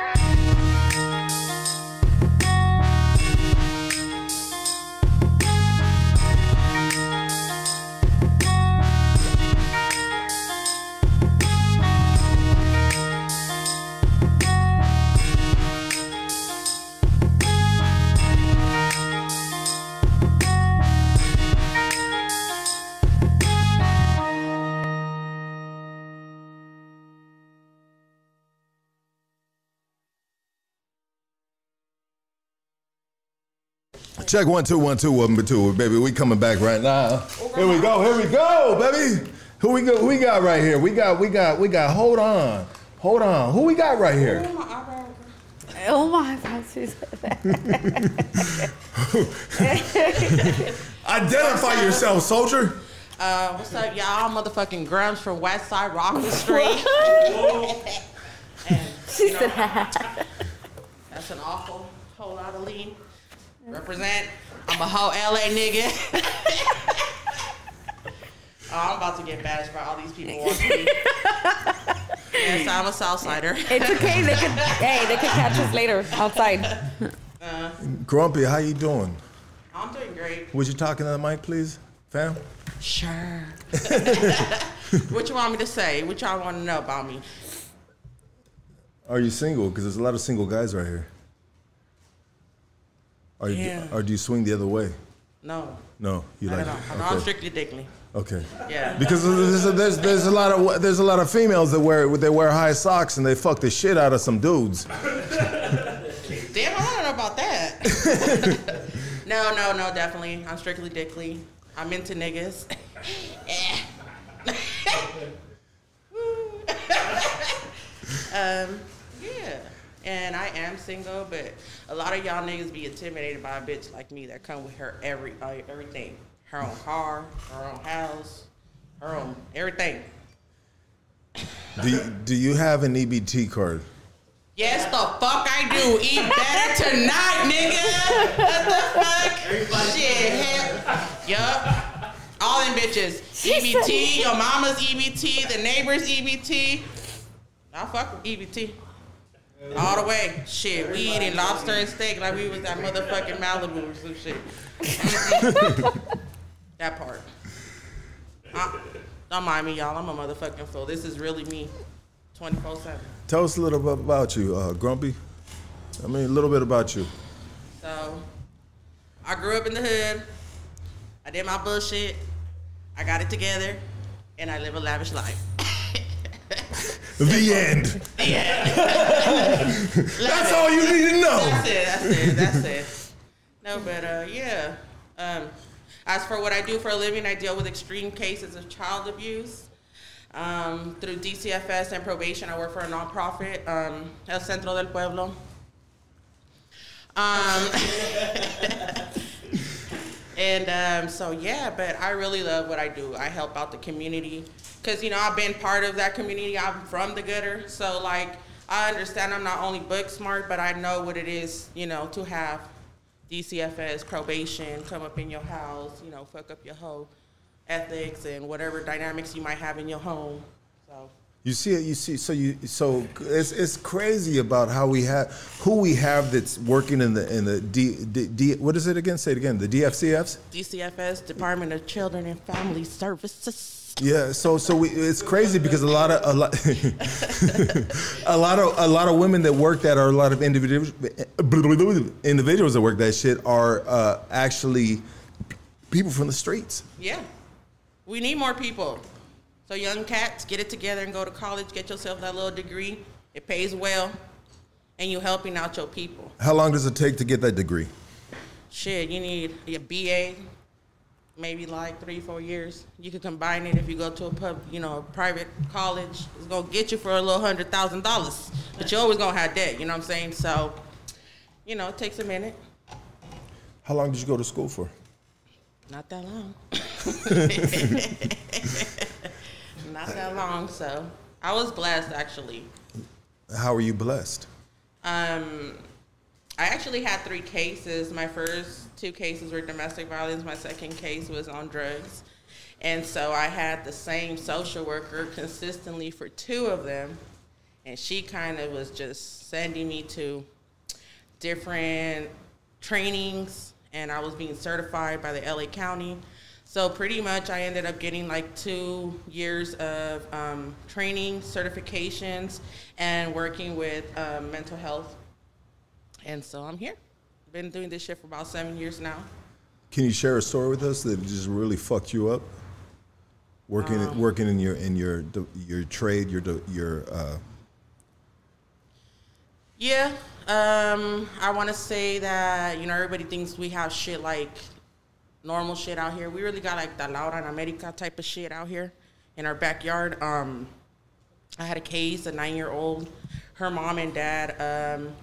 Check one two one two one two, baby. We coming back right now. Here we go. Here we go, baby. Who we go? Who we got right here? We got. We got. We got. Hold on. Hold on. Who we got right here? Oh my God. Identify yourself, soldier. Uh, what's up, y'all? Motherfucking Grumps from West Side Rockwood Street. and, She you know, said, that's an awful whole lot of lean. Represent. I'm a whole LA nigga. oh, I'm about to get bashed by all these people watching me. yes, I'm a Southsider. it's okay. They could, hey, they could catch us later outside. Uh-huh. Grumpy, how you doing? I'm doing great. Would you talking to the mic, please, fam? Sure. what you want me to say? What y'all want to know about me? Are you single? Because there's a lot of single guys right here. You, Yeah. or do you swing the other way? No. No, you like it. No, I'm strictly dickly. Okay. Yeah. Because there's, there's, there's a lot of there's a lot of females that wear they wear high socks and they fuck the shit out of some dudes. Damn, I don't know about that. no, no, no, definitely. I'm strictly dickly. I'm into niggas. um, yeah. And I am single, but a lot of y'all niggas be intimidated by a bitch like me that come with her every uh, everything. Her own car, her own house, her own everything. Do you, do you have an EBT card? Yes, the fuck I do. Eat better tonight, nigga. What the fuck? Shit, hell. Yup. All in bitches. EBT, your mama's EBT, the neighbor's EBT. I fuck with EBT. All the way. Shit, we eating lobster and steak like we was at motherfucking Malibu or some shit. that part. Uh, don't mind me, y'all. I'm a motherfucking fool. This is really me. 24 7. Tell us a little bit about you, uh, Grumpy. I mean, a little bit about you. So, I grew up in the hood. I did my bullshit. I got it together, and I live a lavish life. The end. That's all you need to know. That's it. That's it. That's it. No, but uh, yeah. Um, as for what I do for a living, I deal with extreme cases of child abuse. Um, through DCFS and probation, I work for a nonprofit, um, El Centro del Pueblo. Um, and um, so yeah, but I really love what I do. I help out the community because you know I've been part of that community. I'm from the gutter, so like I understand I'm not only book smart, but I know what it is, you know, to have DCFS probation come up in your house, you know, fuck up your whole ethics and whatever dynamics you might have in your home. You see it. You see. So you. So it's it's crazy about how we have who we have that's working in the in the D, D, D what is it again? Say it again. The DFCFs. DCFS, Department of Children and Family Services. Yeah, so so we, it's crazy because a lot of a lot, a lot of a lot of women that work that are a lot of individuals individuals that work that shit are uh, actually people from the streets. Yeah. We need more people. So young cats, get it together and go to college, get yourself that little degree. It pays well, and you're helping out your people. How long does it take to get that degree? Shit, you need a BA, maybe like three, four years. You can combine it if you go to a pub, you know, a private college. It's gonna get you for a little hundred thousand dollars, but you're always gonna have debt. You know what I'm saying? So, you know, it takes a minute. How long did you go to school for? Not that long. Not that long, so I was blessed actually. How are you blessed? Um, I actually had three cases. My first two cases were domestic violence. My second case was on drugs. And so I had the same social worker consistently for two of them. And she kind of was just sending me to different trainings. And I was being certified by the LA County. So pretty much I ended up getting like two years of um, training, certifications, and working with um, mental health and so I'm here. Been doing this shit for about seven years now. Can you share a story with us that just really fucked you up? Working Um, working in your in your your trade, your your uh, Yeah, um, I want to say that you know everybody thinks we have shit like normal shit out here. We really got like the Laura and America type of shit out here in our backyard. Um, I had a case, a nine-year-old. Her mom and dad um,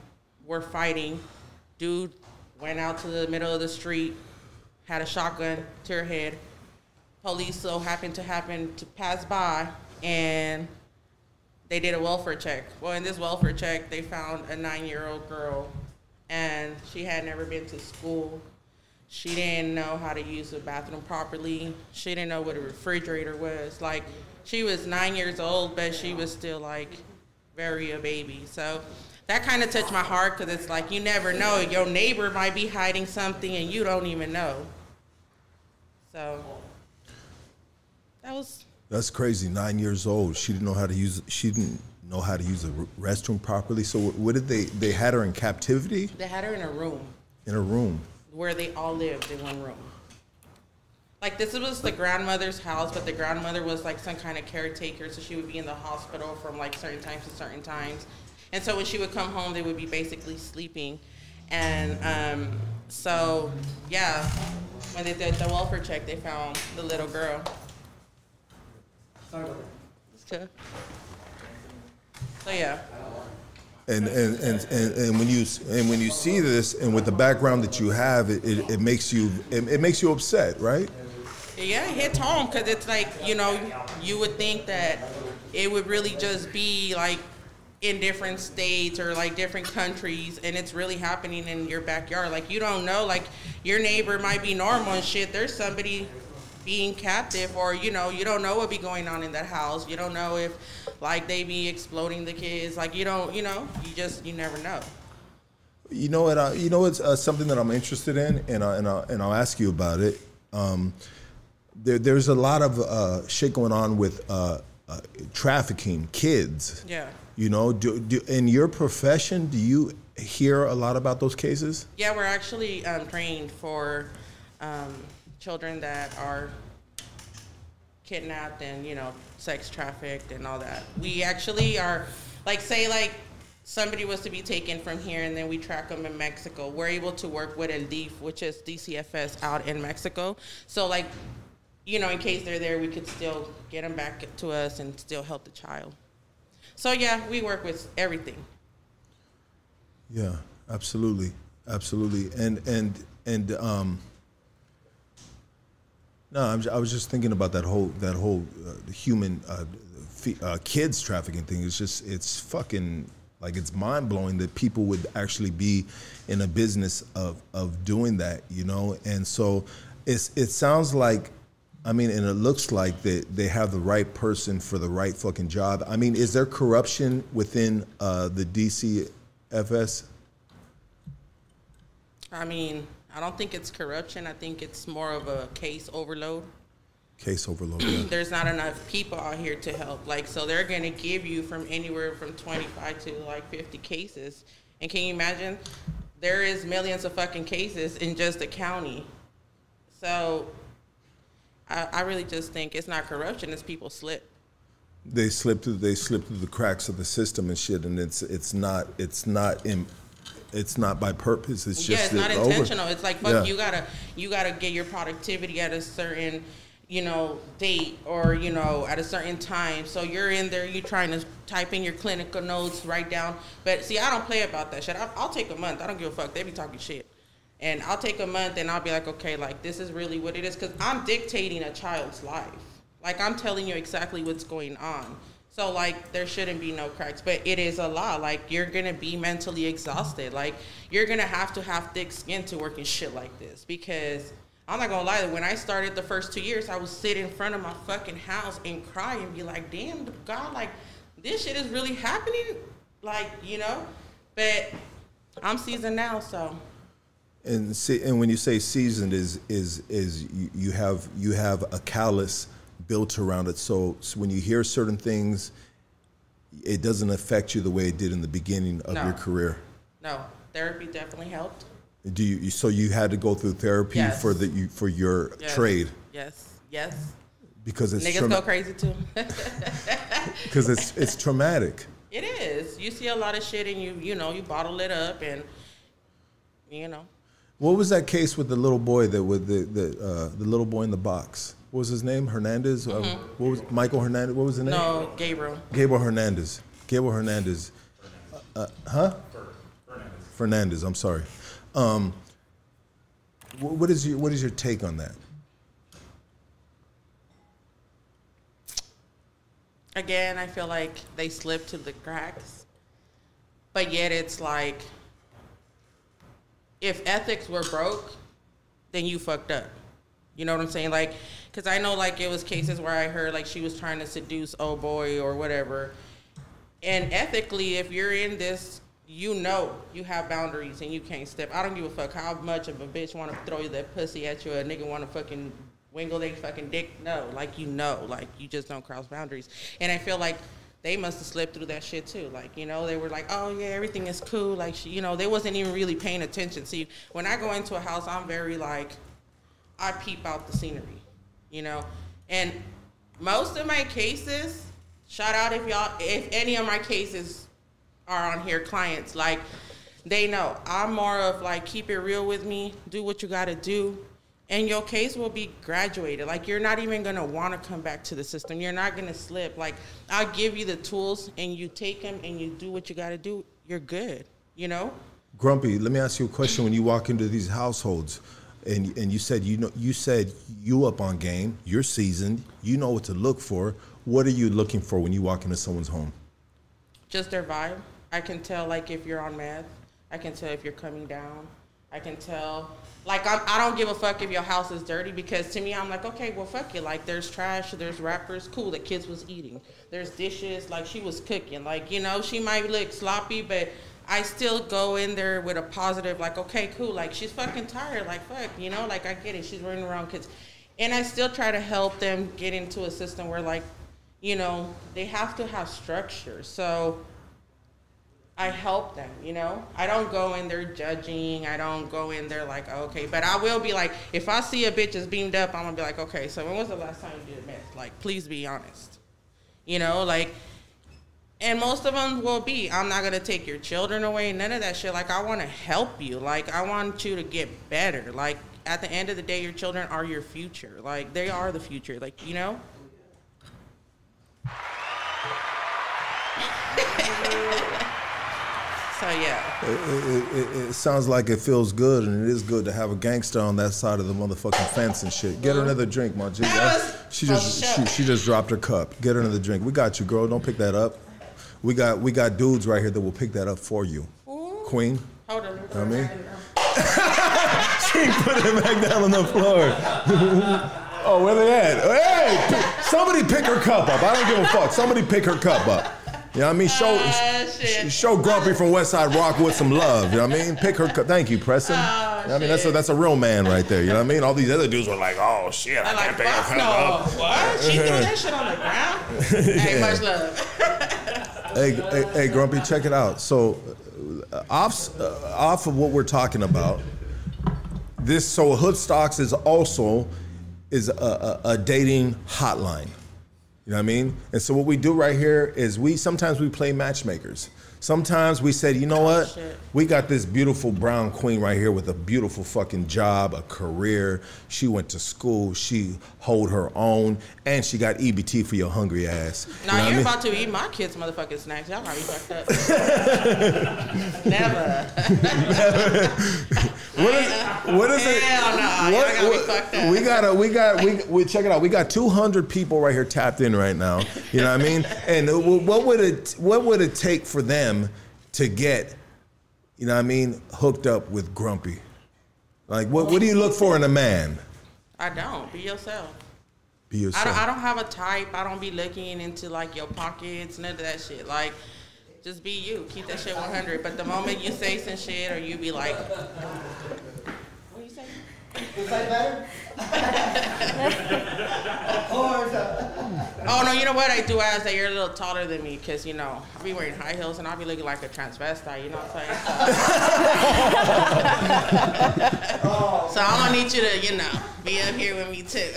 were fighting. Dude went out to the middle of the street, had a shotgun to her head. Police so happened to happen to pass by, and they did a welfare check. Well, in this welfare check, they found a nine-year-old girl, and she had never been to school. She didn't know how to use the bathroom properly. She didn't know what a refrigerator was. Like, she was nine years old, but she was still like very a baby. So that kind of touched my heart because it's like you never know. Your neighbor might be hiding something and you don't even know. So that was That's crazy. Nine years old. She didn't know how to use. She didn't know how to use a restroom properly. So what what did they? They had her in captivity they had her in a room in a room. Where they all lived in one room. Like this was the grandmother's house, but the grandmother was like some kind of caretaker, so she would be in the hospital from like certain times to certain times. And so when she would come home, they would be basically sleeping. And um, so, yeah, when they did the welfare check, they found the little girl. Good. So yeah. And and, and, and and when you and when you see this and with the background that you have, it, it, it makes you it, it makes you upset, right? Yeah, it hits home because it's like you know you would think that it would really just be like in different states or like different countries, and it's really happening in your backyard. Like you don't know, like your neighbor might be normal and shit. There's somebody being captive, or you know you don't know what be going on in that house. You don't know if like they be exploding the kids. Like you don't, you know, you just you never know. You know what? I, you know it's uh, something that I'm interested in, and I, and I, and I'll ask you about it. Um, there, there's a lot of uh, shit going on with uh, uh, trafficking kids. Yeah. You know, do, do in your profession, do you hear a lot about those cases? Yeah, we're actually um, trained for um, children that are kidnapped and you know sex trafficked and all that. We actually are like say like somebody was to be taken from here and then we track them in Mexico. We're able to work with El DIF, which is DCFS out in Mexico. So like you know in case they're there, we could still get them back to us and still help the child. So yeah, we work with everything. Yeah, absolutely, absolutely, and and and um. No, I was just thinking about that whole that whole uh, human uh, uh, kids trafficking thing. It's just it's fucking like it's mind blowing that people would actually be in a business of of doing that, you know. And so it's it sounds like, I mean, and it looks like that they have the right person for the right fucking job. I mean, is there corruption within uh, the DCFS? I mean, I don't think it's corruption. I think it's more of a case overload. Case overload. yeah. There's not enough people out here to help. Like, so they're gonna give you from anywhere from 25 to like 50 cases. And can you imagine? There is millions of fucking cases in just the county. So, I, I really just think it's not corruption. It's people slip. they slip through they slip through the cracks of the system and shit and it's it's not it's not in it's not by purpose it's just yeah, it's not intentional. It's like fuck, Yeah. you gotta you gotta get your productivity at a certain you know date or you know at a certain time. So you're in there, You're trying to type in your clinical notes, write down. But see, I don't play about that shit. I, I'll take a month. I don't give a fuck. They be talking shit. And I'll take a month and I'll be like, okay, like this is really what it is. Cause I'm dictating a child's life. Like I'm telling you exactly what's going on. So like there shouldn't be no cracks, but it is a lot. Like you're gonna be mentally exhausted. Like you're gonna have to have thick skin to work in shit like this because I'm not gonna lie. When I started the first two years, I would sit in front of my fucking house and cry and be like, "Damn, God, like this shit is really happening." Like you know, but I'm seasoned now, so And see, and when you say seasoned, is is is you, you have you have a callus built around it. So, so when you hear certain things, it doesn't affect you the way it did in the beginning of No. your career. no therapy definitely helped. Do you? So you had to go through therapy Yes. for the you for your Yes. trade Yes, yes. because it's Niggas trauma- go crazy too. because it's it's traumatic. it is. You see a lot of shit and you you know you bottle it up and you know What was that case with the little boy that with the the uh, the little boy in the box? What was his name? Hernandez. Uh, what was Michael Hernandez? What was the name? Mm-hmm. no Gabriel. Gabriel Hernandez. Gabriel Hernandez. Uh, uh, huh? Fernandez. Fernandez. I'm sorry. Um, what is your What is your take on that? again, I feel like they slip to the cracks. But yet it's like if ethics were broke, then you fucked up. You know what I'm saying? Like, because I know like it was cases where I heard like she was trying to seduce old boy or whatever. And ethically, if you're in this, you know you have boundaries and you can't step. I don't give a fuck how much of a bitch want to throw that pussy at you. A nigga want to fucking wingle their fucking dick. No, like you know, like you just don't cross boundaries. And I feel like they must have slipped through that shit too. Like you know, they were like, oh yeah, everything is cool. Like she, you know, they wasn't even really paying attention. See, when I go into a house, I'm very like, I peep out the scenery, you know, and most of my cases. Shout out if y'all, if any of my cases are on here, clients like they know I'm more of like keep it real with me, do what you got to do, and your case will be graduated. Like you're not even gonna want to come back to the system. You're not gonna slip. Like I'll give you the tools, and you take them and you do what you got to do. You're good. You know. Grumpy, let me ask you a question. When you walk into these households, and and you said you know you said you up on game, you're seasoned, you know what to look for. What are you looking for when you walk into someone's home? just their vibe. I can tell like if you're on meth. I can tell if you're coming down. I can tell. Like I'm, I don't give a fuck if your house is dirty because to me I'm like okay well fuck you like there's trash there's wrappers cool the kids was eating there's dishes like she was cooking like you know she might look sloppy but I still go in there with a positive like okay cool like she's fucking tired like fuck you know like I get it she's running around kids and I still try to help them get into a system where like you know they have to have structure so I help them, you know? I don't go in there judging. I don't go in there like, okay. But I will be like, if I see a bitch is beamed up, I'm to be like, okay, so when was the last time you did meth? Like, please be honest. You know, like, and most of them will be, I'm not going to take your children away, none of that shit. Like, I want to help you. Like, I want you to get better. Like, at the end of the day, your children are your future. Like, they are the future. Like, you know? so, yeah. It, it, it, it sounds like it feels good, and it is good to have a gangster on that side of the motherfucking fence and shit. Get her another drink, my G. She just she, she just dropped her cup. Get her another drink. We got you, girl. Don't pick that up. We got we got dudes right here that will pick that up for you. Queen. Hold on. I mean? She put it back down on the floor. oh, where they at? Hey, somebody pick her cup up. I don't give a fuck. Somebody pick her cup up. You know what I mean? Show Ah, sh- show Grumpy from West Side Rockwood some love. You know what I mean? Pick her cup. Thank you, Preston. Oh, You know what I mean, that's a, that's a real man right there. You know what I mean? All these other dudes were like, oh shit, I like, can't pick her cup no. up. What? She threw that shit on the ground? Hey, much love. Hey, hey, hey, Grumpy, check it out. So, uh, off, uh, off of what we're talking about, this so Hood Stocks is also is a, a, a dating hotline. You know what I mean? And so what we do right here is we sometimes we play matchmakers. Sometimes we said, you know oh, what? shit. We got this beautiful brown queen right here with a beautiful fucking job, a career. She went to school. She hold her own, and she got EBT for your hungry ass. You Now know what I you're mean? about to eat my kids' motherfucking snacks. Y'all me fucked up. Never. What is, what is it? Hell no, y'all got me fucked up. We got a, we got we, we check it out. We got 200 people right here tapped in right now. You know what I mean? And what would it what would it take for them to get, you know what I mean, hooked up with Grumpy? Like what what do you look for in a man? I don't. Be yourself. Be I yourself. don't, I don't have a type. I don't be looking into like your pockets, none of that shit. Like, just be you. Keep that shit 100. But the moment you say some shit or you be like, say? Oh no, you know what? I do ask that you're a little taller than me because you know I'll be wearing high heels and I'll be looking like a transvestite. You know what I'm saying? so I'm gonna need you to, you know, be up here with me too.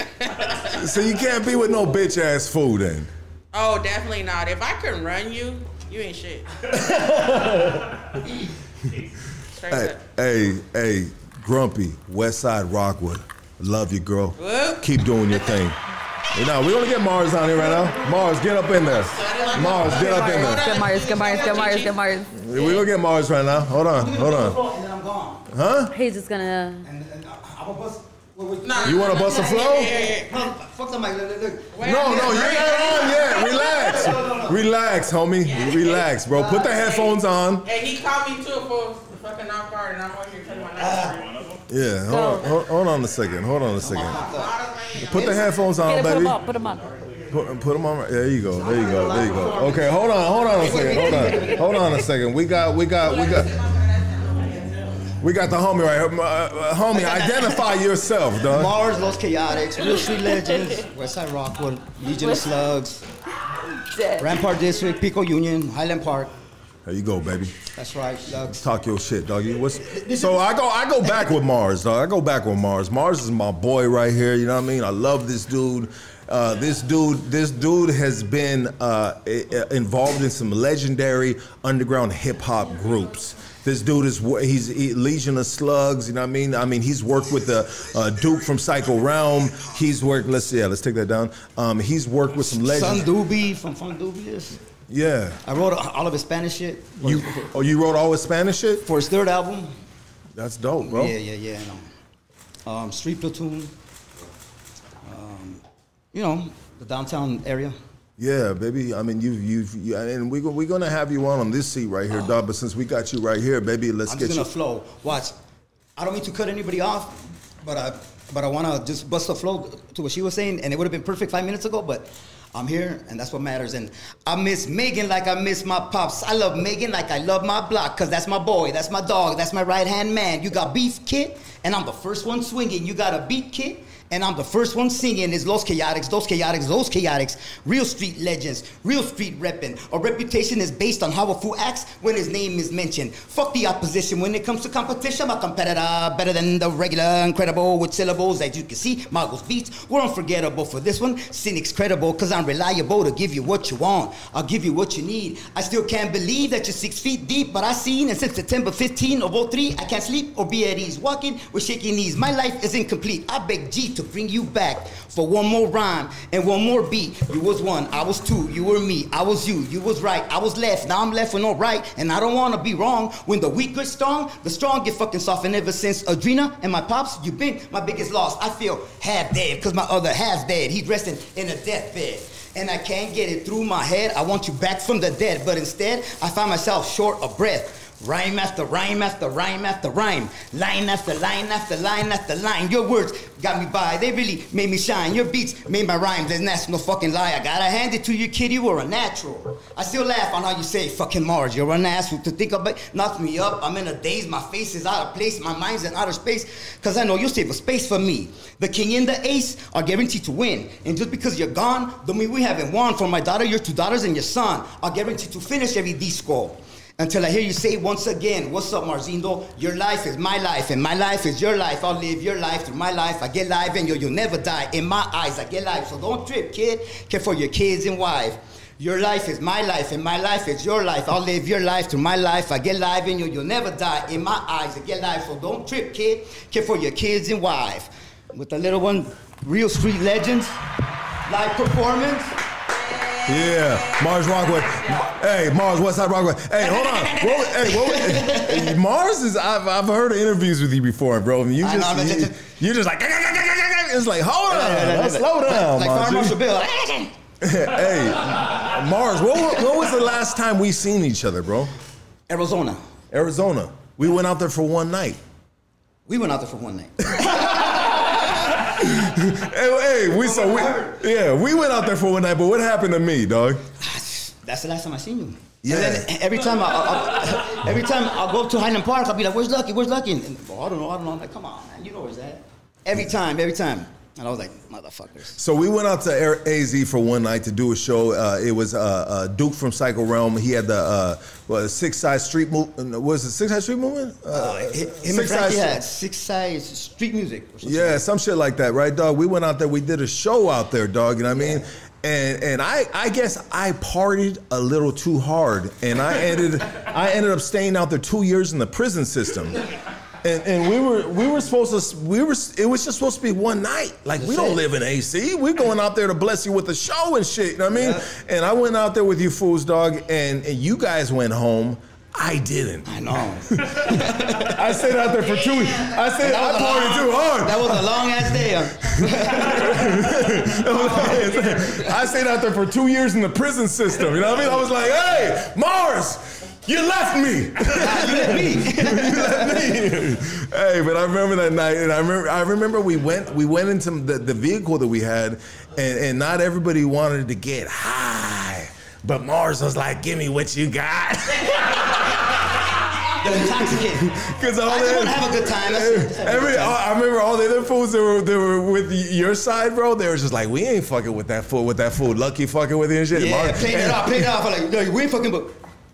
so you can't be with no bitch ass fool then. Oh, definitely not. If I can run you, you ain't shit. Hey, up. hey, hey, Grumpy, West Side Rockwood. Love you, girl. Whoop. Keep doing your thing. You know, we're gonna get Mars on here right now. Mars, get up in there. Mars, get up in there. Get Mars, get Mars, get Mars, get Mars. We're gonna get Mars right now. Hold on, hold on. And then I'm gone. Huh? He's just gonna. And, and I'm a bus. Wait, wait, Nah. You wanna bust a flow? Yeah, yeah, yeah. no, fuck the. Look, look, look. No, no, you're not on yet. Relax. Relax, homie. Relax, bro. Put the uh, headphones on. Hey, he called me too for fucking off guard, and I'm over here telling my next Yeah, hold, hold, hold on a second. Hold on a second. Put the headphones on, Get it, put him baby. up, put him on. Put, put them on. There you go. There you go. There you go. Okay, hold on. Hold on a second. Hold on. Hold on a second. We got. We got. We got. We got the homie right here. Uh, uh, homie, identify yourself, dog. Mars, Los Chaotics, Real Street Legends, Westside Rockwood, Legion of Slugs, Rampart District, Pico Union, Highland Park. There you go, baby. That's right, Slugs. Talk your shit, doggy. What's, so I go. I go back with Mars, dog. I go back with Mars. Mars is my boy right here. You know what I mean? I love this dude. Uh, this dude. This dude has been uh, involved in some legendary underground hip hop groups. This dude is he's he, Legion of Slugs. You know what I mean? I mean he's worked with the uh, Duke from Psycho Realm. He's worked. Let's yeah. Let's take that down. Um, he's worked with some legends. Doobie from Fun Doobies. Yeah. I wrote all of his Spanish shit You oh you wrote all his Spanish shit? for his third album. That's dope, bro. Yeah, yeah, yeah. No. Um, Street Platoon. Um, you know, the downtown area. Yeah, baby. I mean, you've, you've, you, and we're we gonna have you on on this seat right here, dog. But since we got you right here, baby, let's I'm get just you. gonna flow. Watch. I don't mean to cut anybody off, but I but I wanna just bust the flow to what she was saying, and it would have been perfect five minutes ago, but I'm here and that's what matters. And I miss Megan like I miss my pops. I love Megan like I love my block, cause that's my boy, that's my dog, that's my right hand man. You got beef kid, and I'm the first one swinging. You got a beat kid. And I'm the first one singing is Los Chaotics, Those Chaotics, Those Chaotics, real street legends, real street reppin'. A reputation is based on how a fool acts when his name is mentioned. Fuck the opposition when it comes to competition. My competitor better than the regular, incredible with syllables. As you can see, Margot's beats were unforgettable for this one. Cynic's credible, cause I'm reliable to give you what you want. I'll give you what you need. I still can't believe that you're six feet deep, but I seen and since September 15 of 03, I can't sleep or be at ease. Walking with shaking knees. My life is incomplete. I beg G to bring you back for one more rhyme and one more beat. You was one, I was two, you were me, I was you, you was right, I was left, now I'm left with no right, and I don't wanna be wrong. When the weak get strong, the strong get fucking soft, and ever since Adrena and my pops, you been my biggest loss. I feel half dead, cause my other half's dead. He's resting in a deathbed. And I can't get it through my head. I want you back from the dead, but instead, I find myself short of breath. Rhyme after rhyme after rhyme after rhyme. Line after line after line after line. Your words got me by. They really made me shine. Your beats made my rhymes. And that's no fucking lie. I gotta hand it to you, kid. You were a natural. I still laugh on how you say fucking Mars. You're an asshole to think of it. Knocks me up. I'm in a daze. My face is out of place. My mind's in outer space. Cause I know you'll save a space for me. The king and the ace are guaranteed to win. And just because you're gone, don't mean we haven't won. For my daughter, your two daughters, and your son are guaranteed to finish every D score. Until I hear you say once again, What's up, Marzindo? Your life is my life, and my life is your life. I'll live your life through my life. I get live, and you'll, you'll never die. In my eyes, I get live. So don't trip, kid. Care for your kids and wife. Your life is my life, and my life is your life. I'll live your life through my life. I get live in you. You'll never die. In my eyes, I get live. So don't trip, kid. Care for your kids and wife. With the little one, real street legends, live performance. Yeah, Mars Rockwood. Hey, Mars Westside Rockwood. Hey, hold on. What, hey, what, was- Mars is. I've, I've heard of interviews with you before, bro. you I just know, you, just, you're just like it's like hold on, let's slow down, Like Mars. Fire Marshal Bill. hey, Mars. What, what was the last time we seen each other, bro? Arizona. Arizona. We went out there for one night. We went out there for one night. Hey, hey we so we yeah we went out there for one night, but what happened to me, dog? That's the last time I seen you. Yeah. And then every time I, I, I- every time I'll go up to Highland Park, I'll be like, "Where's Lucky? Where's Lucky?" And, and, oh, I don't know. I don't know. I'm like, "Come on, man. You know where's that?" Every time, every time. And I was like, "Motherfuckers." So we went out to AZ for one night to do a show. Uh, it was uh, uh, Duke from Psycho Realm. He had the uh, what, Six Side Street movement. Was it Six Side Street movement? Uh, Him Six Side- had six sides street music. Yeah, some shit like that, right, dog? We went out there. We did a show out there, dog. You know what I mean? And and I I guess I partied a little too hard, and I ended I ended up staying out there two years in the prison system. And, and we were we were supposed to we were it was just supposed to be one night like we don't it. live in AC we're going out there to bless you with a show and shit you know what I mean and I went out there with you fools dog and, and you guys went home I didn't I know. I stayed out there for two weeks I said I That was a partied long- too hard That was a long ass day. I stayed out there for two years in the prison system. You know what I mean? I was like, hey, Mars, you left me. you let me. you left me. hey, but I remember that night, and I remember I remember we went we went into the, the vehicle that we had, and, and not everybody wanted to get high. But Mars was like, give me what you got. They're intoxicated. Because all I just want to have a good time. That's it. Just a Every, good time. I remember all the other fools that were, that were with your side, bro. They were just like, we ain't fucking with that fool, with that fool. Lucky fucking with you and shit. Yeah, Mars- played it off, played it off. I'm like, no, we ain't fucking, but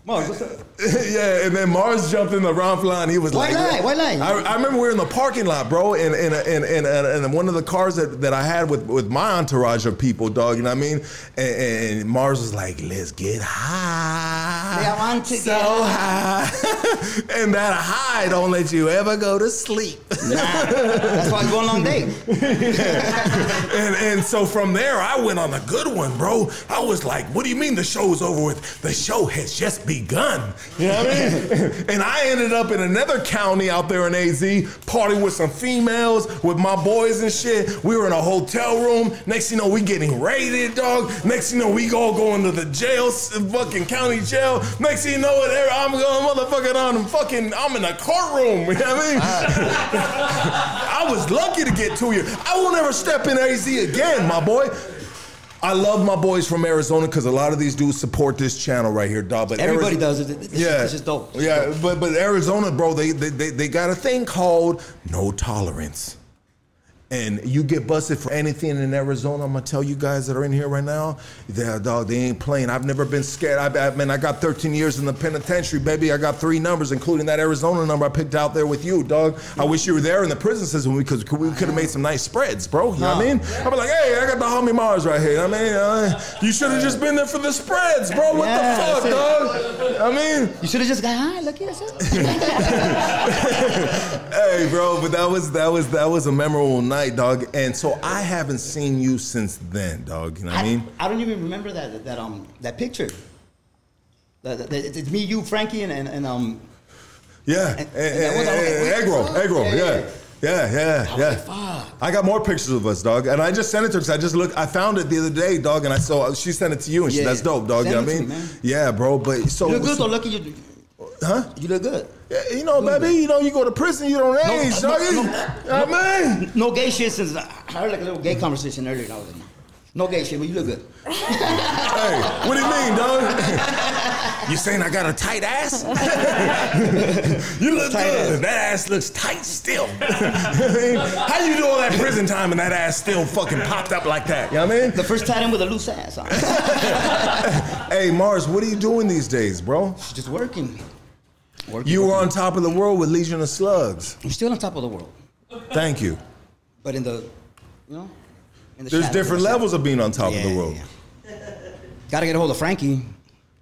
Mars, what's up? yeah, and then Mars jumped in the wrong line. He was like Why like, lie? Why lie? I, I remember we were in the parking lot, bro, and in, in, in, in, in one of the cars that, that I had with, with my entourage of people, dog. You know what I mean? And, and Mars was like, "Let's get high, Yeah, I want to so get high, and that high don't let you ever go to sleep." That's why it's going a long day. and and so from there, I went on a good one, bro. I was like, "What do you mean the show's over with? The show has just begun." You know what I mean? and I ended up in another county out there in AZ, partying with some females, with my boys and shit. We were in a hotel room. Next thing you know, we getting raided, dog. Next you know, we all going to the jail, fucking county jail. Next thing you know, it, I'm going motherfucking on fucking. I'm in a courtroom. You know what I mean? Ah. I was lucky to get two years. I won't ever step in AZ again, my boy. I love my boys from Arizona because a lot of these dudes support this channel right here, dog. But Everybody does it. It's, yeah, it's just dope. It's yeah, dope. but but Arizona, bro, they, they they they got a thing called no tolerance. And you get busted for anything in Arizona. I'm gonna tell you guys that are in here right now, that dog, they ain't playing. I've never been scared. I, I man, I got 13 years in the penitentiary, baby. I got three numbers, including that Arizona number I picked out there with you, dog. I wish you were there in the prison system because we could have made some nice spreads, bro. You know what I mean? I'd be like, hey, I got the homie Mars right here. I mean, uh, you should have just been there for the spreads, bro. What Yeah, the fuck, dog? I mean, You should have just got high. Look at this. hey, bro, but that was that was that was a memorable night, dog. And so I haven't seen you since then, dog. You know what I mean? I don't even remember that that um that picture. That, that, that- it's me, you, Frankie, and, and, and um. Yeah, And- and, I egg roll, egg roll, Yeah, yeah. yeah. Yeah, like. I got more pictures of us, dog, and I just sent it to her because I just looked. I found it the other day, dog, and I saw she sent it to you, and she, Yeah. that's dope, dog. Send you know what I mean? me. Yeah, bro. But so, You look good so- though, Lucky. You, huh? you look good. Yeah, you know, baby, you know, you go to prison, you don't No, age, no, dog. no, no. I mean, No gay shit since I heard like a little gay conversation earlier. And I was like, no gay shit, but you look good. hey, what do you mean, dog? you saying I got a tight ass? you look Tight good. ass. That ass looks tight still. How you do all that prison time and that ass still fucking popped up like that? You know what I mean? The first time with a loose ass. Huh? Hey, Mars, what are you doing these days, bro? Just working. Working. You were on top of the world with Legion of Slugs. I'm still on top of the world, Thank you. but in the, you know, in the There's shadows, different in the levels of being on top shadows. of the world. yeah. Gotta get a hold of Frankie.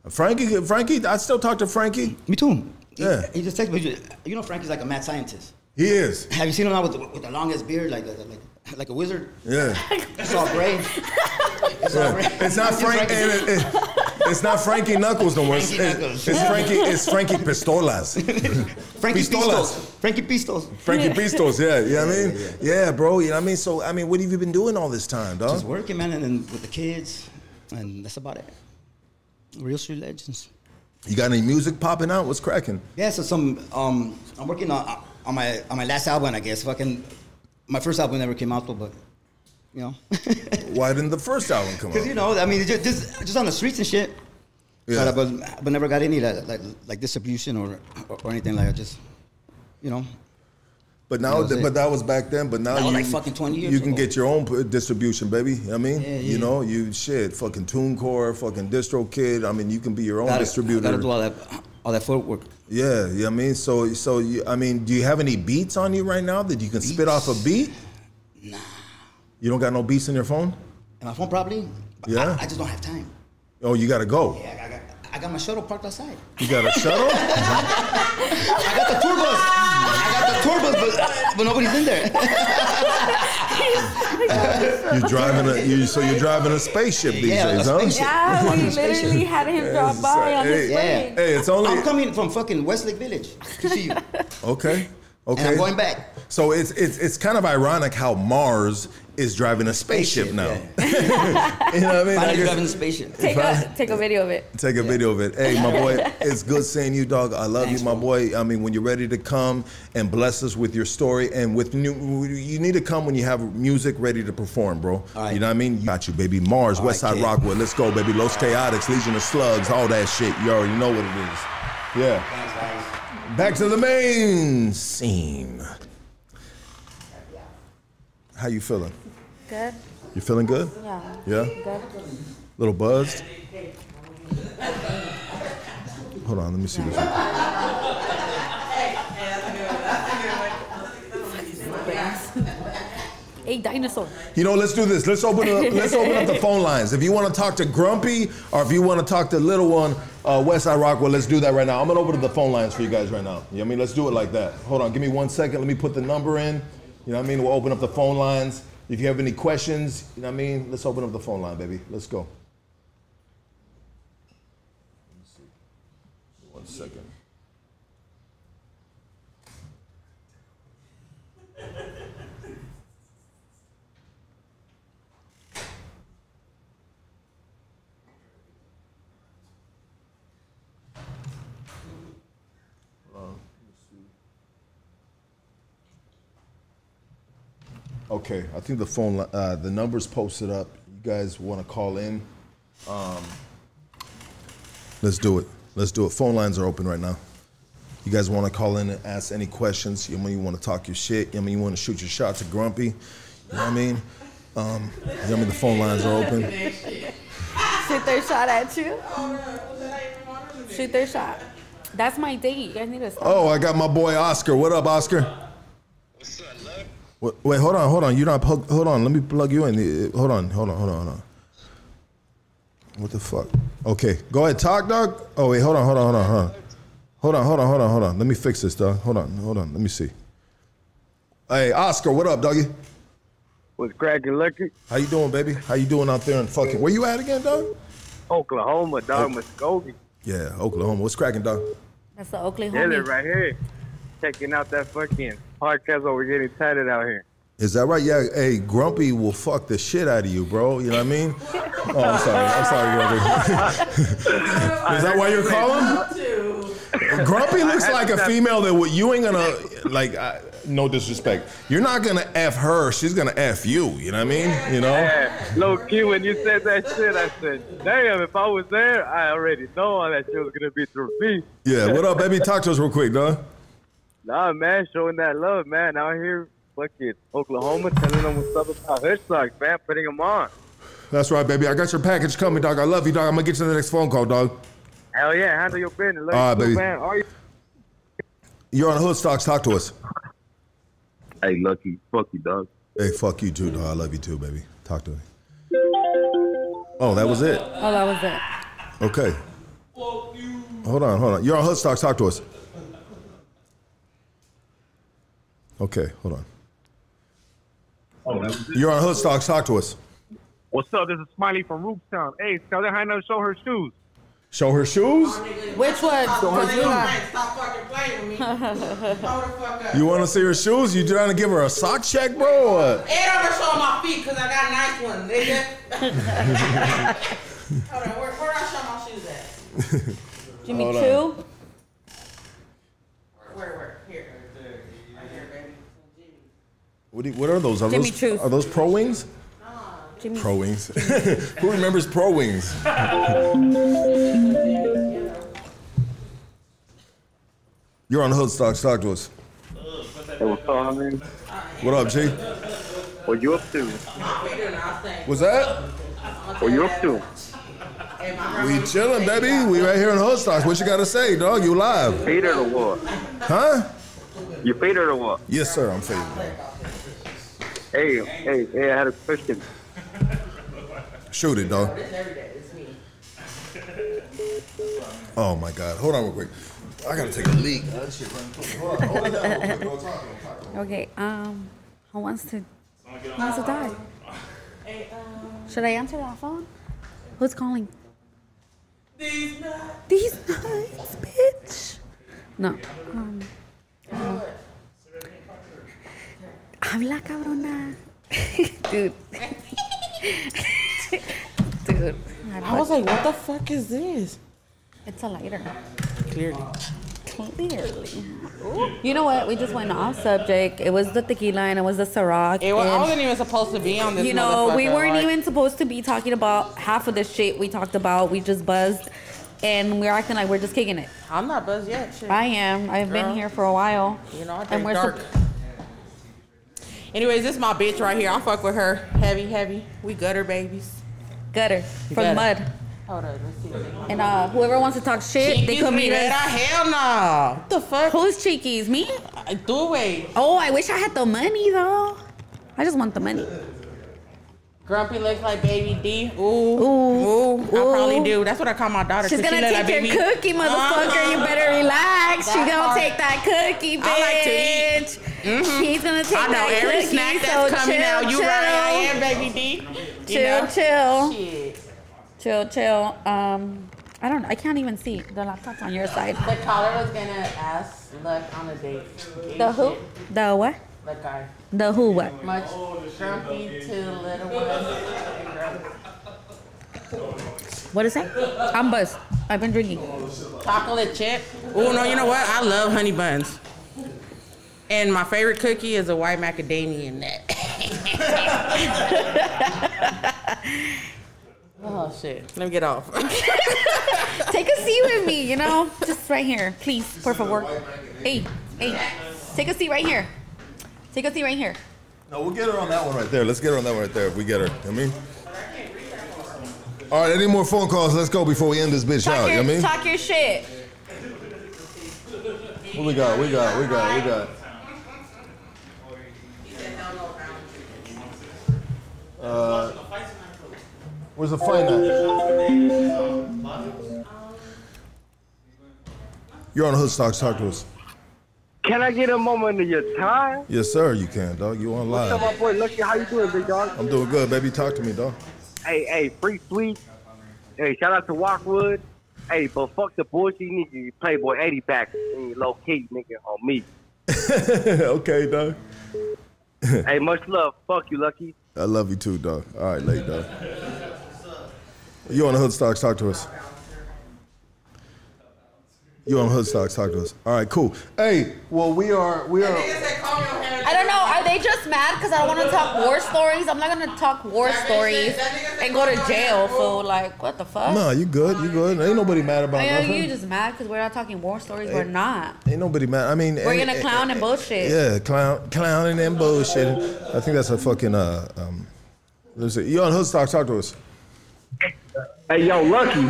Frankie, Frankie, I still talk to Frankie. Me too. Yeah. He, just texted me. You know, Frankie's like a mad scientist. He is. Have you seen him now with the, with the longest beard, like a, like like a wizard? Yeah. It's all gray. It's all gray. It's not Frank. Frankie. and it- it- it's not Frankie Knuckles no more. It's, Frankie it's, it's Frankie. It's Frankie Pistolas. Frankie Pistolas. Pistos. Frankie Pistos. Frankie Pistos. Yeah. You know what I mean? Yeah, bro. You know what I mean? So I mean, what have you been doing all this time, dog? Just working, man, and then with the kids, and that's about it. Real street legends. You got any music popping out? What's cracking? Yeah, so some um, I'm working on on my on my last album, I guess. Fucking, my first album never came out though, but you know, Why didn't the first album come out? because you know, I mean, just, just on the streets and shit. Yeah. But, but but never got any like like, like distribution or, or or anything like. I just, you know, But now, That but that was back then. But now you, like fucking 20 years you can ago. get your own distribution, baby. You know what I mean, Yeah, you know, you shit, fucking TuneCore, fucking DistroKid. I mean, you can be your own gotta, distributor. Gotta do all that all that footwork. Yeah, you know I mean? So, so you, I mean, do you have any beats on you right now that you can spit off a beat? Nah. You don't got no beats in your phone? And my phone probably. Yeah. I, I just don't have time. Oh, you gotta go. Yeah, I got, my shuttle parked outside. You got a shuttle? I got the tour bus. I got the tour bus, but, uh, but nobody's in there. you're driving a, you, so you're driving a spaceship these Yeah, a days, huh? Yeah, we literally had him drop by on his Hey, way. Hey, it's only I'm coming from fucking Westlake Village to see you, okay. Okay. and I'm going back. So it's it's it's kind of ironic how Mars is driving a spaceship, Spaceship, now. yeah. you know what I mean? I Finally guess- driving a spaceship. Take a take a video of it. Take a video of it. Hey, my boy, it's good seeing you, dog. I love Thanks, you, my boy. I mean, when you're ready to come and bless us with your story, and with new, you need to come when you have music ready to perform, bro. All right. You know what I mean? Got you, baby. Mars, All right, Westside kid. Rockwood. Let's go, baby. Los Chaotics, Legion of Slugs, all that shit. You already know what it is. Yeah. Thanks, guys. Back to the main scene. How you feeling? Good. You feeling good? Yeah. Yeah. Good. Little buzzed. Hold on, let me see this. A dinosaur. You know, let's do this. Let's open up. Let's open up the phone lines. If you want to talk to Grumpy or if you want to talk to little one, uh, Westside Rockwood, let's do that right now. I'm gonna open up the phone lines for you guys right now. You know what I mean? Let's do it like that. Hold on, give me one second. Let me put the number in. You know what I mean? We'll open up the phone lines. If you have any questions, you know what I mean? Let's open up the phone line, baby. Let's go. Let me see. One second. Okay, I think the phone, uh, the number's posted up. You guys want to call in? Um, let's do it. Let's do it. Phone lines are open right now. You guys want to call in and ask any questions? You mean you want to talk your shit? You mean you want to shoot your shot to Grumpy? You know what I mean? Um, you know what I mean? The phone lines are open. Shoot their shot at you. Shoot their shot. That's my date. You guys need to stop. Oh, I got my boy Oscar. What up, Oscar? What's up, love? Wait, wait, hold on, hold on. You're not. plug- Hold on. Let me plug you in. Uh, Hold on, hold on, hold on, hold on. What the fuck? Okay, go ahead. Talk, dog. Oh wait, hold on, hold on, hold on, hold on. Hold on, hold on, hold on, hold on. Let me fix this, dog. Hold on, hold on. Let me see. Hey, Oscar, what up, doggy? What's cracking, Lucky? How you doing, baby? How you doing out there in fucking? Where you at again, dog? Oklahoma, dog, Muskogee. Yeah, Oklahoma. What's cracking, dog? That's the Oakley Chilling homie. right here. Checking out that fucking podcast over getting tatted out here. Is that right? Yeah. Hey, Grumpy will fuck the shit out of you, bro. You know what I mean? Oh, I'm sorry. I'm sorry, Grumpy. Is that why you're calling? Grumpy looks like a female that you ain't gonna like. I, no disrespect. You're not gonna f her. She's gonna f you. You know what I mean? You know. Yeah, low key when you said that shit, I said, damn, if I was there, I already know all that shit was gonna be through me. Yeah. What up, baby? Talk to us real quick, dog. Nah, man, showing that love, man. Out here, fucking Oklahoma, telling them what's up about hood socks, man, putting them on. That's right, baby. I got your package coming, dog. I love you, dog. I'm gonna get you the next phone call, dog. Hell yeah, handle your business. Love All right, you baby. Man. Are you? You're on Hood Stocks. Talk to us. Hey, Lucky, fuck you, dog. Hey, fuck you too, dog. I love you too, baby. Talk to me. Oh, that was it. Oh, that was it. Okay. Hold on, hold on. You're on Hoodstock. Talk to us. Okay, hold on. Oh, You're on Hoodstock. Talk to us. What's up? This is Smiley from Roopstown. Hey, tell her how to show her shoes. Show her shoes. Which one? Cause you Stop fucking playing with me. Hold the fuck up. You want to see her shoes? You trying to give her a sock check, bro? Or what? And I'm gonna show my feet because I got nice ones, nigga. Hold on, where, where do I show my shoes at? Jimmy Hold Choo. Where, where? Here. Right here, baby. What, do you- what are those? Are Jimmy those Choo's. are those Pro Wings? Ah, Jimmy. Pro Wings. Who remembers Pro Wings? You're on Hoodstock. Talk to us. Hey, what's up, man? What up, G? What you up to? What's that? What you up to? We chilling, baby. We right here in Hoodstock. What you got to say, dog? You live? Faded the what? Huh? You faded the what? Yes, sir. I'm faded. Hey, hey, hey, I had a question. Shoot it, dog. Oh my God. Hold on real quick. I gotta take a leak. That shit running through me. Hold on, hold it down real quick. Go talk to him, talk to him. Okay. Um, who wants to? Who wants to die? Should I answer that phone? Who's calling? These nuts. These nuts, bitch. No. Um, no. Habla, cabrona. Dude. Dude. I was like, what the fuck is this? It's a lighter. Clearly. Clearly. You know what? We just went off subject. It was the tequila and it was the Ciroc. It was, I wasn't even supposed to be on this. you know, we weren't like- even supposed to be talking about half of the shit we talked about. We just buzzed, and we're acting like we're just kicking it. I'm not buzzed yet. Shit. I am. I've been here for a while. You know, I and we're dark. sup- Anyways, this is my bitch right here. I fuck with her. Heavy, heavy. We gutter babies. gutter from Gutter. mud. Hold on, let's see. And uh, whoever wants to talk shit, they Cheekies come meet Rivera? us. Hell no. What the fuck? Who's cheekies? Me? I Do away. Oh, I wish I had the money though. I just want the money. Grumpy looks like baby D. Ooh. Ooh. Ooh. I probably do. That's what I call my daughter. She's she gonna look take your baby. cookie, motherfucker. You better relax. She's gonna part. take that cookie, bitch. I like to eat. Mhm. She's gonna take I know that every cookie. snack so that's coming chill, out. You chill. right, I am, baby D. You Chill, know? chill. Shit. Chill, chill. Um, I don't. I can't even see. The laptop's on your side. The caller was gonna ask Luck on a date. The who? The what? The guy. The who? What? Much grumpy to little one. What is that? I'm buzzed. I've been drinking. Chocolate chip. Oh no, you know what? I love honey buns. And my favorite cookie is a white macadamia nut. oh shit. Let me get off. Take a seat with me. You know, just right here, please, por favor. Hey, hey, take a seat right here. Take a seat right here. No, we'll get her on that one right there. Let's get her on that one right there if we get her. I mean. All right, any more phone calls? Let's go before we end this bitch Talk out. your, You know what I mean? talk your shit. What we got? We got, we got, we got. Uh, where's the fight at? You're on Hoodstocks. Talk to us. Can I get a moment of your time? Yes, sir. You can, dog. You on What's up, live? my boy? Lucky, how you doing, big dog? I'm doing good, baby. Talk to me, dog. Hey, hey, free sweet. Hey, shout out to Walkwood. Hey, but fuck the bullshit, you nigga. You Playboy 80 back and low key, nigga, on me. okay, dog. hey, much love. Fuck you, Lucky. I love you too, dog. All right, late, dog. You on the Hoodstocks? Talk to us. You on Hoodstocks? Talk to us. All right, cool. Hey, well, we are we are. I don't know. Are they just mad because I don't want to talk war stories? I'm not gonna talk war stories and go to jail, fool. Like, what the fuck? Nah, you good? You good? Ain't nobody mad about I know nothing. you just mad because we're not talking war stories. We're not. Ain't nobody mad. I mean, We're eh, gonna eh, clown and bullshit. Yeah, clown, clowning and bullshit. I think that's a fucking uh um. Let's see. You on Hoodstocks? Talk to us. Hey, yo, Lucky.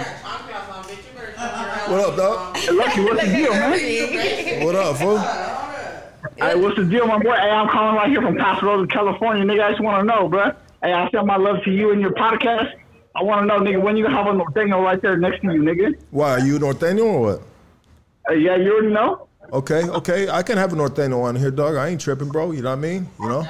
What up, dog? Hey, Lucky, what's the deal, man? What up, fool? Hey, what's the deal, my boy? Hey, I'm calling right here from Paso Rosa, California. Nigga, I just want to know, bro. Hey, I send my love to you and your podcast. I want to know, nigga, when you have a norteño right there next to you, nigga. Why are you norteño or what? Uh, yeah, you already know. Okay, okay, I can have a norteño on here, dog. I ain't tripping, bro. You know what I mean? You know.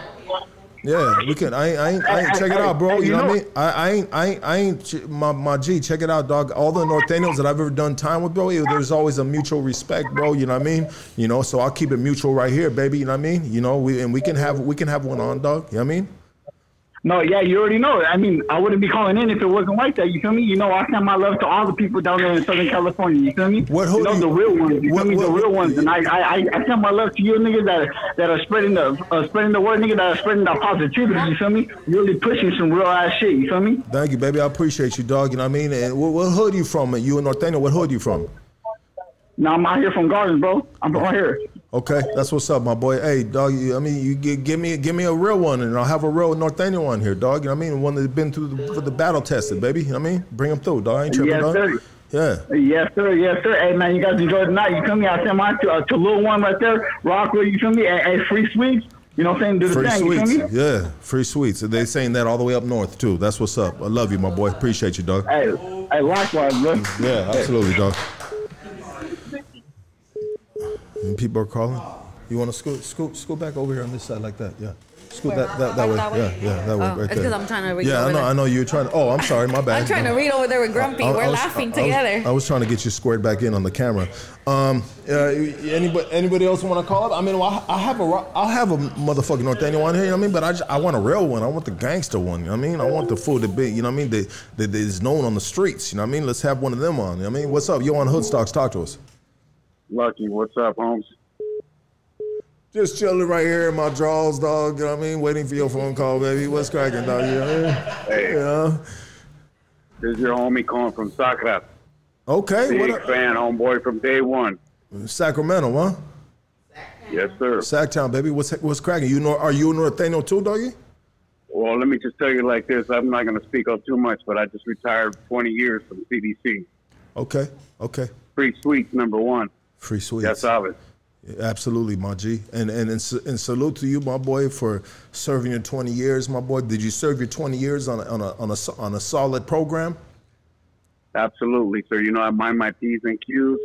Yeah, we can. I ain't, I ain't, I ain't check it out, bro. You know what I mean? I, I ain't, I ain't, I ain't. My, my G, check it out, dog. All the norteños that I've ever done time with, bro. There's always a mutual respect, bro. You know what I mean? You know, so I'll keep it mutual right here, baby. You know what I mean? You know, we and we can have, we can have one on, dog. You know what I mean? No, yeah, you already know. I mean, I wouldn't be calling in if it wasn't like that. You feel me? You know, I send my love to all the people down there in Southern California. You feel me? What you know, the real ones. You feel me? the real ones. And I, I, I, send my love to you niggas that that are spreading the uh, spreading the word, niggas that are spreading the positivity. You feel me? Really pushing some real ass shit. You feel me? Thank you, baby. I appreciate you, dog. You know what I mean? And what, what hood you from? You in Norteño? What hood you from? Now I'm out here from Gardens, bro. I'm from right here. Okay, that's what's up, my boy. Hey, dog. You, I mean, you give, give me give me a real one, and I'll have a real Norteño one here, dog. You know what I mean? One that's been through the, for the battle tested, baby. You know what I mean? Bring them through, dog. I ain't tripping, Yes, dog. sir. Yeah. Yes, sir. Yes, sir. Hey, man, you guys enjoy the night. You feel me? I send mine to, uh, to Lil One right there. Rockwood, you feel me? Hey, free sweets. You know what I'm saying? Do the Free thing. You sweets, feel me? yeah, free sweets. They saying that all the way up north too. That's what's up. I love you, my boy. Appreciate you, dog. Hey, hey, likewise, bro. Yeah, absolutely, dog. And people are calling. You want to scoot, scoot, scoot back over here on this side like that? Yeah. Scoot that, that, that way. that way? Yeah, yeah, that way, Oh, right it's there. 'cause I'm trying to read Yeah, I know. I know you're trying to. Oh, I'm sorry, my bad. I'm trying to read over there with Grumpy. We're laughing together. I was trying to get you squared back in on the camera. Um, uh, anybody, anybody else want to call up? I mean, I, I have a, I'll have a motherfucking Norteño on here. You know what I mean? But I, I want a real one. I want the gangster one. You know what I mean? I want the food that be, you know what I mean? That, that is known on the streets. You know what I mean? Let's have one of them on. You know what I mean? What's up? You on Hoodstocks? Talk to us. Lucky, what's up, Holmes? Just chilling right here in my drawers, dog. You know what I mean? Waiting for your phone call, baby. What's cracking, dog? You know what I mean? Hey, Yeah. this is your homie calling from Sacra. Okay. Big What up? fan, homeboy from day one. Sacramento, huh? Yes, sir. Sacktown, baby. What's what's cracking? You know? Are you a Norteño too, doggy? Well, let me just tell you like this. I'm not going to speak up too much, but I just retired 20 years from CDC. Okay. Okay. Free sweets, number one. Free sweets. Yes, sabes. Absolutely, my G. And and and, and salute to you, my boy, for serving your 20 years, my boy. Did you serve your 20 years on a, on a on a on a solid program? Absolutely, sir. You know, I mind my P's and Q's.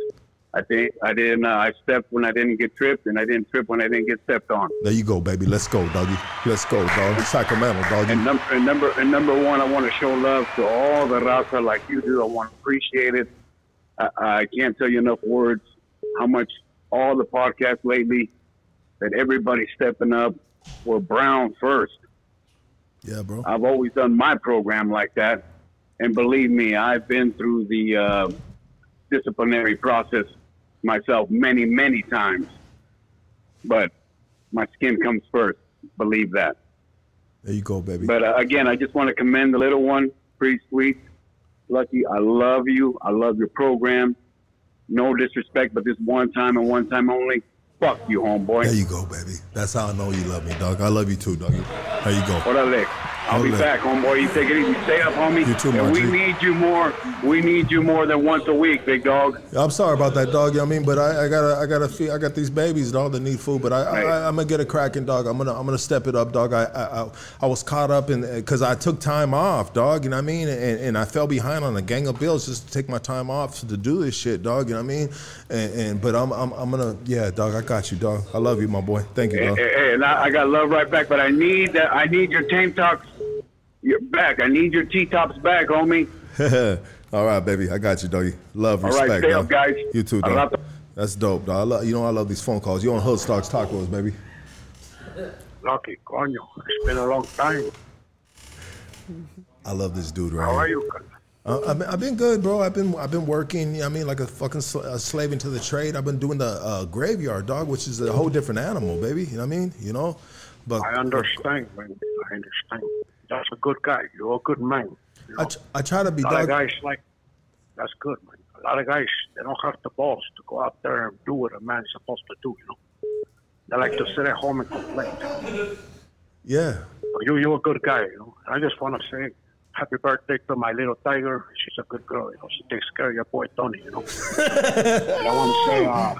I think I didn't. Uh, I stepped when I didn't get tripped, and I didn't trip when I didn't get stepped on. There you go, baby. Let's go, doggy. Let's go, dog. Sacramento, doggy. And number, and number, and number one, I want to show love to all the raza like you do. I want to appreciate it. I, I can't tell you enough words how much all the podcasts lately that everybody's stepping up. We're Brown first. Yeah, bro. I've always done my program like that, and believe me, I've been through the uh, disciplinary process myself many, many times. But my skin comes first. Believe that. There you go, baby. But uh, again, I just want to commend the little one, pretty sweet. Lucky, I love you. I love your program. No disrespect, but this one time and one time only. Fuck you, homeboy. There you go, baby. That's how I know you love me, dog. I love you too, dog. There you go. Orale. I'll be back, homeboy. You take it easy. Stay up, homie. You too, and we G. need you more. We need you more than once a week, big dog. I'm sorry about that, dog. You know what I mean, but I, I gotta, I gotta feel, I got these babies, dog, that need food. But I, I, I, I'm gonna get a cracking, dog. I'm gonna, I'm gonna step it up, dog. I, I, I, was caught up in because I took time off, dog. You know what I mean, and, and I fell behind on a gang of bills just to take my time off to do this shit, dog. You know what I mean? And, and but I'm, I'm, I'm gonna, yeah, dog. I got you, dog. I love you, my boy. Thank you, dog. hey, hey, and I, I got love right back, but I need that. I need your tank tops. Your back. I need your T tops back, homie. All right, baby. I got you, doggy. Love, All right, respect, stay dog. up, guys. You too, dog. love That's dope, dog. I love, you know, I love these phone calls. You on Hood Stocks Tacos, baby. Lucky, coño. It's been a long time. I love this dude right How here. are you? Uh, I've, been, I've been good, bro. I've been I've been working. You know what I mean, like a fucking sl- a slave into the trade. I've been doing the uh, graveyard dog, which is a whole different animal, baby. You know what I mean? You know, but I understand, man. I understand. That's a good guy. You're a good man. I, tr- I try to be a lot of guys like that's good, man. A lot of guys they don't have the balls to go out there and do what a man's supposed to do. You know, they like to sit at home and complain. Yeah, you, you're a good guy. You know. I just want to say happy birthday to my little tiger. She's a good girl. You know, she takes care of your boy Tony. You know. I want to say, uh,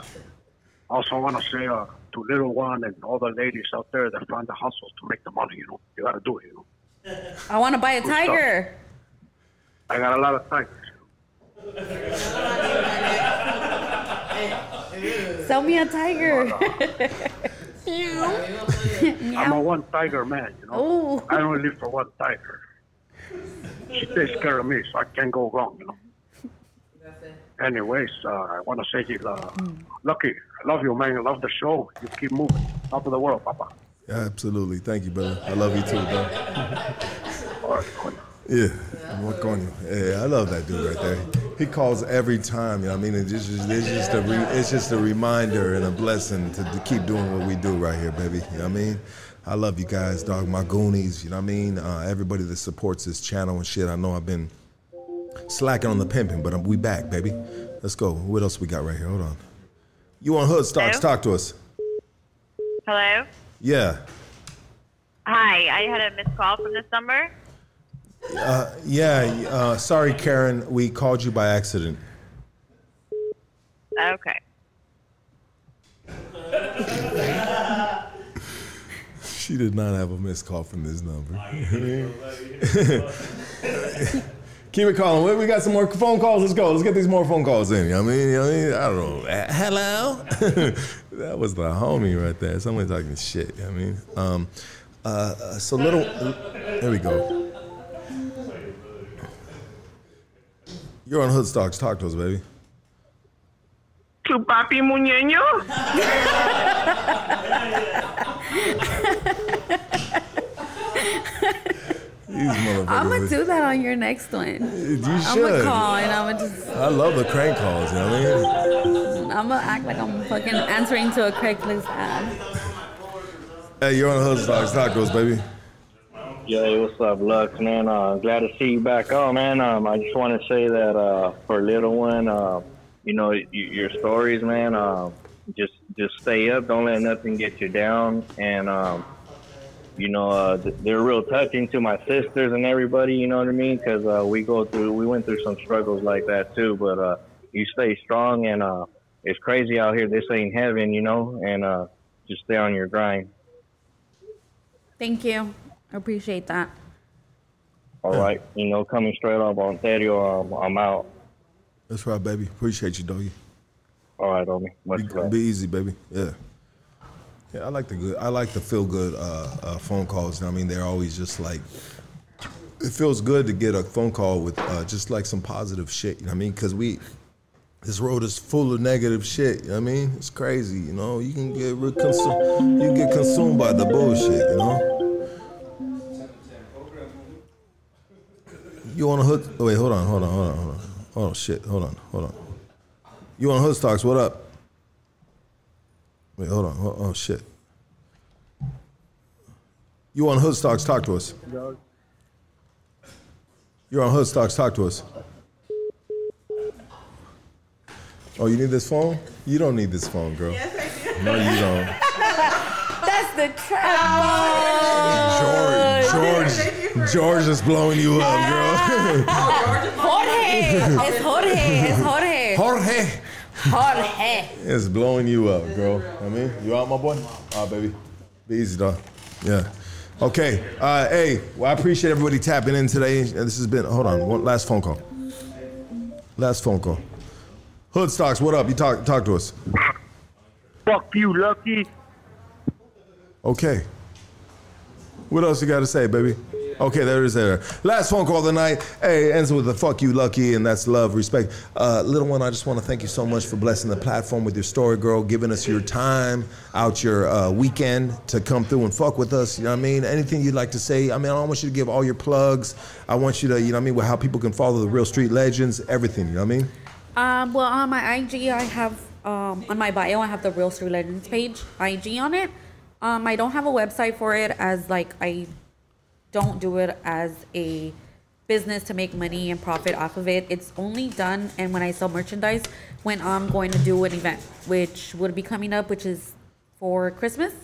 also want to say uh, to little one and all the ladies out there that find the hustles to make the money. You know, you got to do it. You know. I want to buy a tiger. I got a lot of tigers. Sell me a tiger. I'm a one tiger man, you know. Oh. I only live for one tiger. She takes care of me, so I can't go wrong, you know. Anyways, uh, I want to say, uh, Lucky, I love you, man. I love the show. You keep moving. Top of the world, Papa. Absolutely. Thank you, brother. I love you too, bro. Yeah, what going on? Yeah, I love that dude right there. He calls every time. You know what I mean? It's just, it's just a, re, it's just a reminder and a blessing to, to keep doing what we do right here, baby. You know what I mean? I love you guys, dog. My Goonies. You know what I mean? Uh, everybody that supports this channel and shit. I know I've been slacking on the pimping, but I'm, we back, baby. Let's go. What else we got right here? Hold on. You on Hood Stocks? Hello? Talk to us. Hello. Yeah. Hi, I had a missed call from this number. Uh, yeah. Uh, sorry, Karen. We called you by accident. Okay. She did not have a missed call from this number. Keep it calling. We- got some more phone calls. Let's go. Let's get these more phone calls in. You know what I mean? You know what I mean? I don't know. Uh, Hello? that was the homie right there. Somebody talking shit. You know what I mean? Um, uh, uh, so little. There we go. You're on Hood Stocks. Talk to us, baby. Tu papi muñeño? I'm gonna do that on your next one. You I'm gonna call and I'm gonna just I love the crank calls. You know what I mean? I'm gonna act like I'm fucking answering to a Craigslist ad. Hey, you're on Hood Stocks. Talk to us, baby. Yo, what's up, Lux, man? Uh, glad to see you back on, man. Um, I just want to say that uh, for little one, uh, you know, y- your stories, man. Uh, just just stay up. Don't let nothing get you down. And um, you know, uh, they're real touching to my sisters and everybody. You know what I mean? Because uh, we go through, we went through some struggles like that too. But uh, you stay strong, and uh, it's crazy out here. This ain't heaven, you know. And uh, just stay on your grind. Thank you. I appreciate that. All right, you know, coming straight up on Ontario, um, I'm out. That's right, baby. Appreciate you, doggy. All right, homie. Much be, love. be easy, baby. Yeah. Yeah, I like the good. I like the feel good uh, uh, phone calls. You know what I mean, they're always just like. It feels good to get a phone call with uh, just like some positive shit. You know what I mean? Because we, this road is full of negative shit. You know what I mean? It's crazy. You know, you can get re- consumed. You can get consumed by the bullshit. You know. You on a hood? oh, Wait, hold on, hold on, hold on, hold on. Oh shit, hold on, hold on. You on Hood Stocks? What up? Wait, hold on. Oh, oh shit. You on Hood Stocks? Talk to us. You're on Hood Stocks. Talk to us. Oh, you need this phone? You don't need this phone, girl. Yes, I do. No, you don't. That's the trap. George, George, George is blowing you up, girl. Jorge. It's Jorge. It's Jorge. Jorge. Jorge. It's blowing you up, girl. I mean, you out, my boy? All right, baby. Be easy, dog. Yeah. Okay. Uh, hey, well, I appreciate everybody tapping in today. This has been, hold on, one last phone call. Last phone call. Hood Stocks, what up? You talk, talk to us. Fuck you, Lucky. Okay. What else you got to say, baby? Okay, there it is there. Last phone call of the night. Hey, ends with a fuck you, lucky, and that's love, respect. Uh, little one, I just want to thank you so much for blessing the platform with your story, girl, giving us your time out your uh, weekend to come through and fuck with us. You know what I mean? Anything you'd like to say? I mean, I don't want you to give all your plugs. I want you to, you know what I mean, with how people can follow the real street legends, everything. You know what I mean? Um, well, on my IG, I have um, on my bio, I have the Real Street Legends page, IG on it. Um, I don't have a website for it as like I don't do it as a business to make money and profit off of it. It's only done and when I sell merchandise when I'm going to do an event, which would be coming up, which is for Christmas.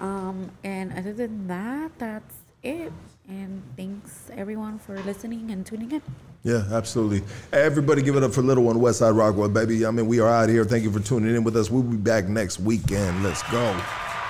Um, and other than that, that's it. And thanks everyone for listening and tuning in. Yeah, absolutely. Everybody give it up for Little One Westside Rockwood, baby. I mean, we are out here. Thank you for tuning in with us. We'll be back next weekend. Let's go.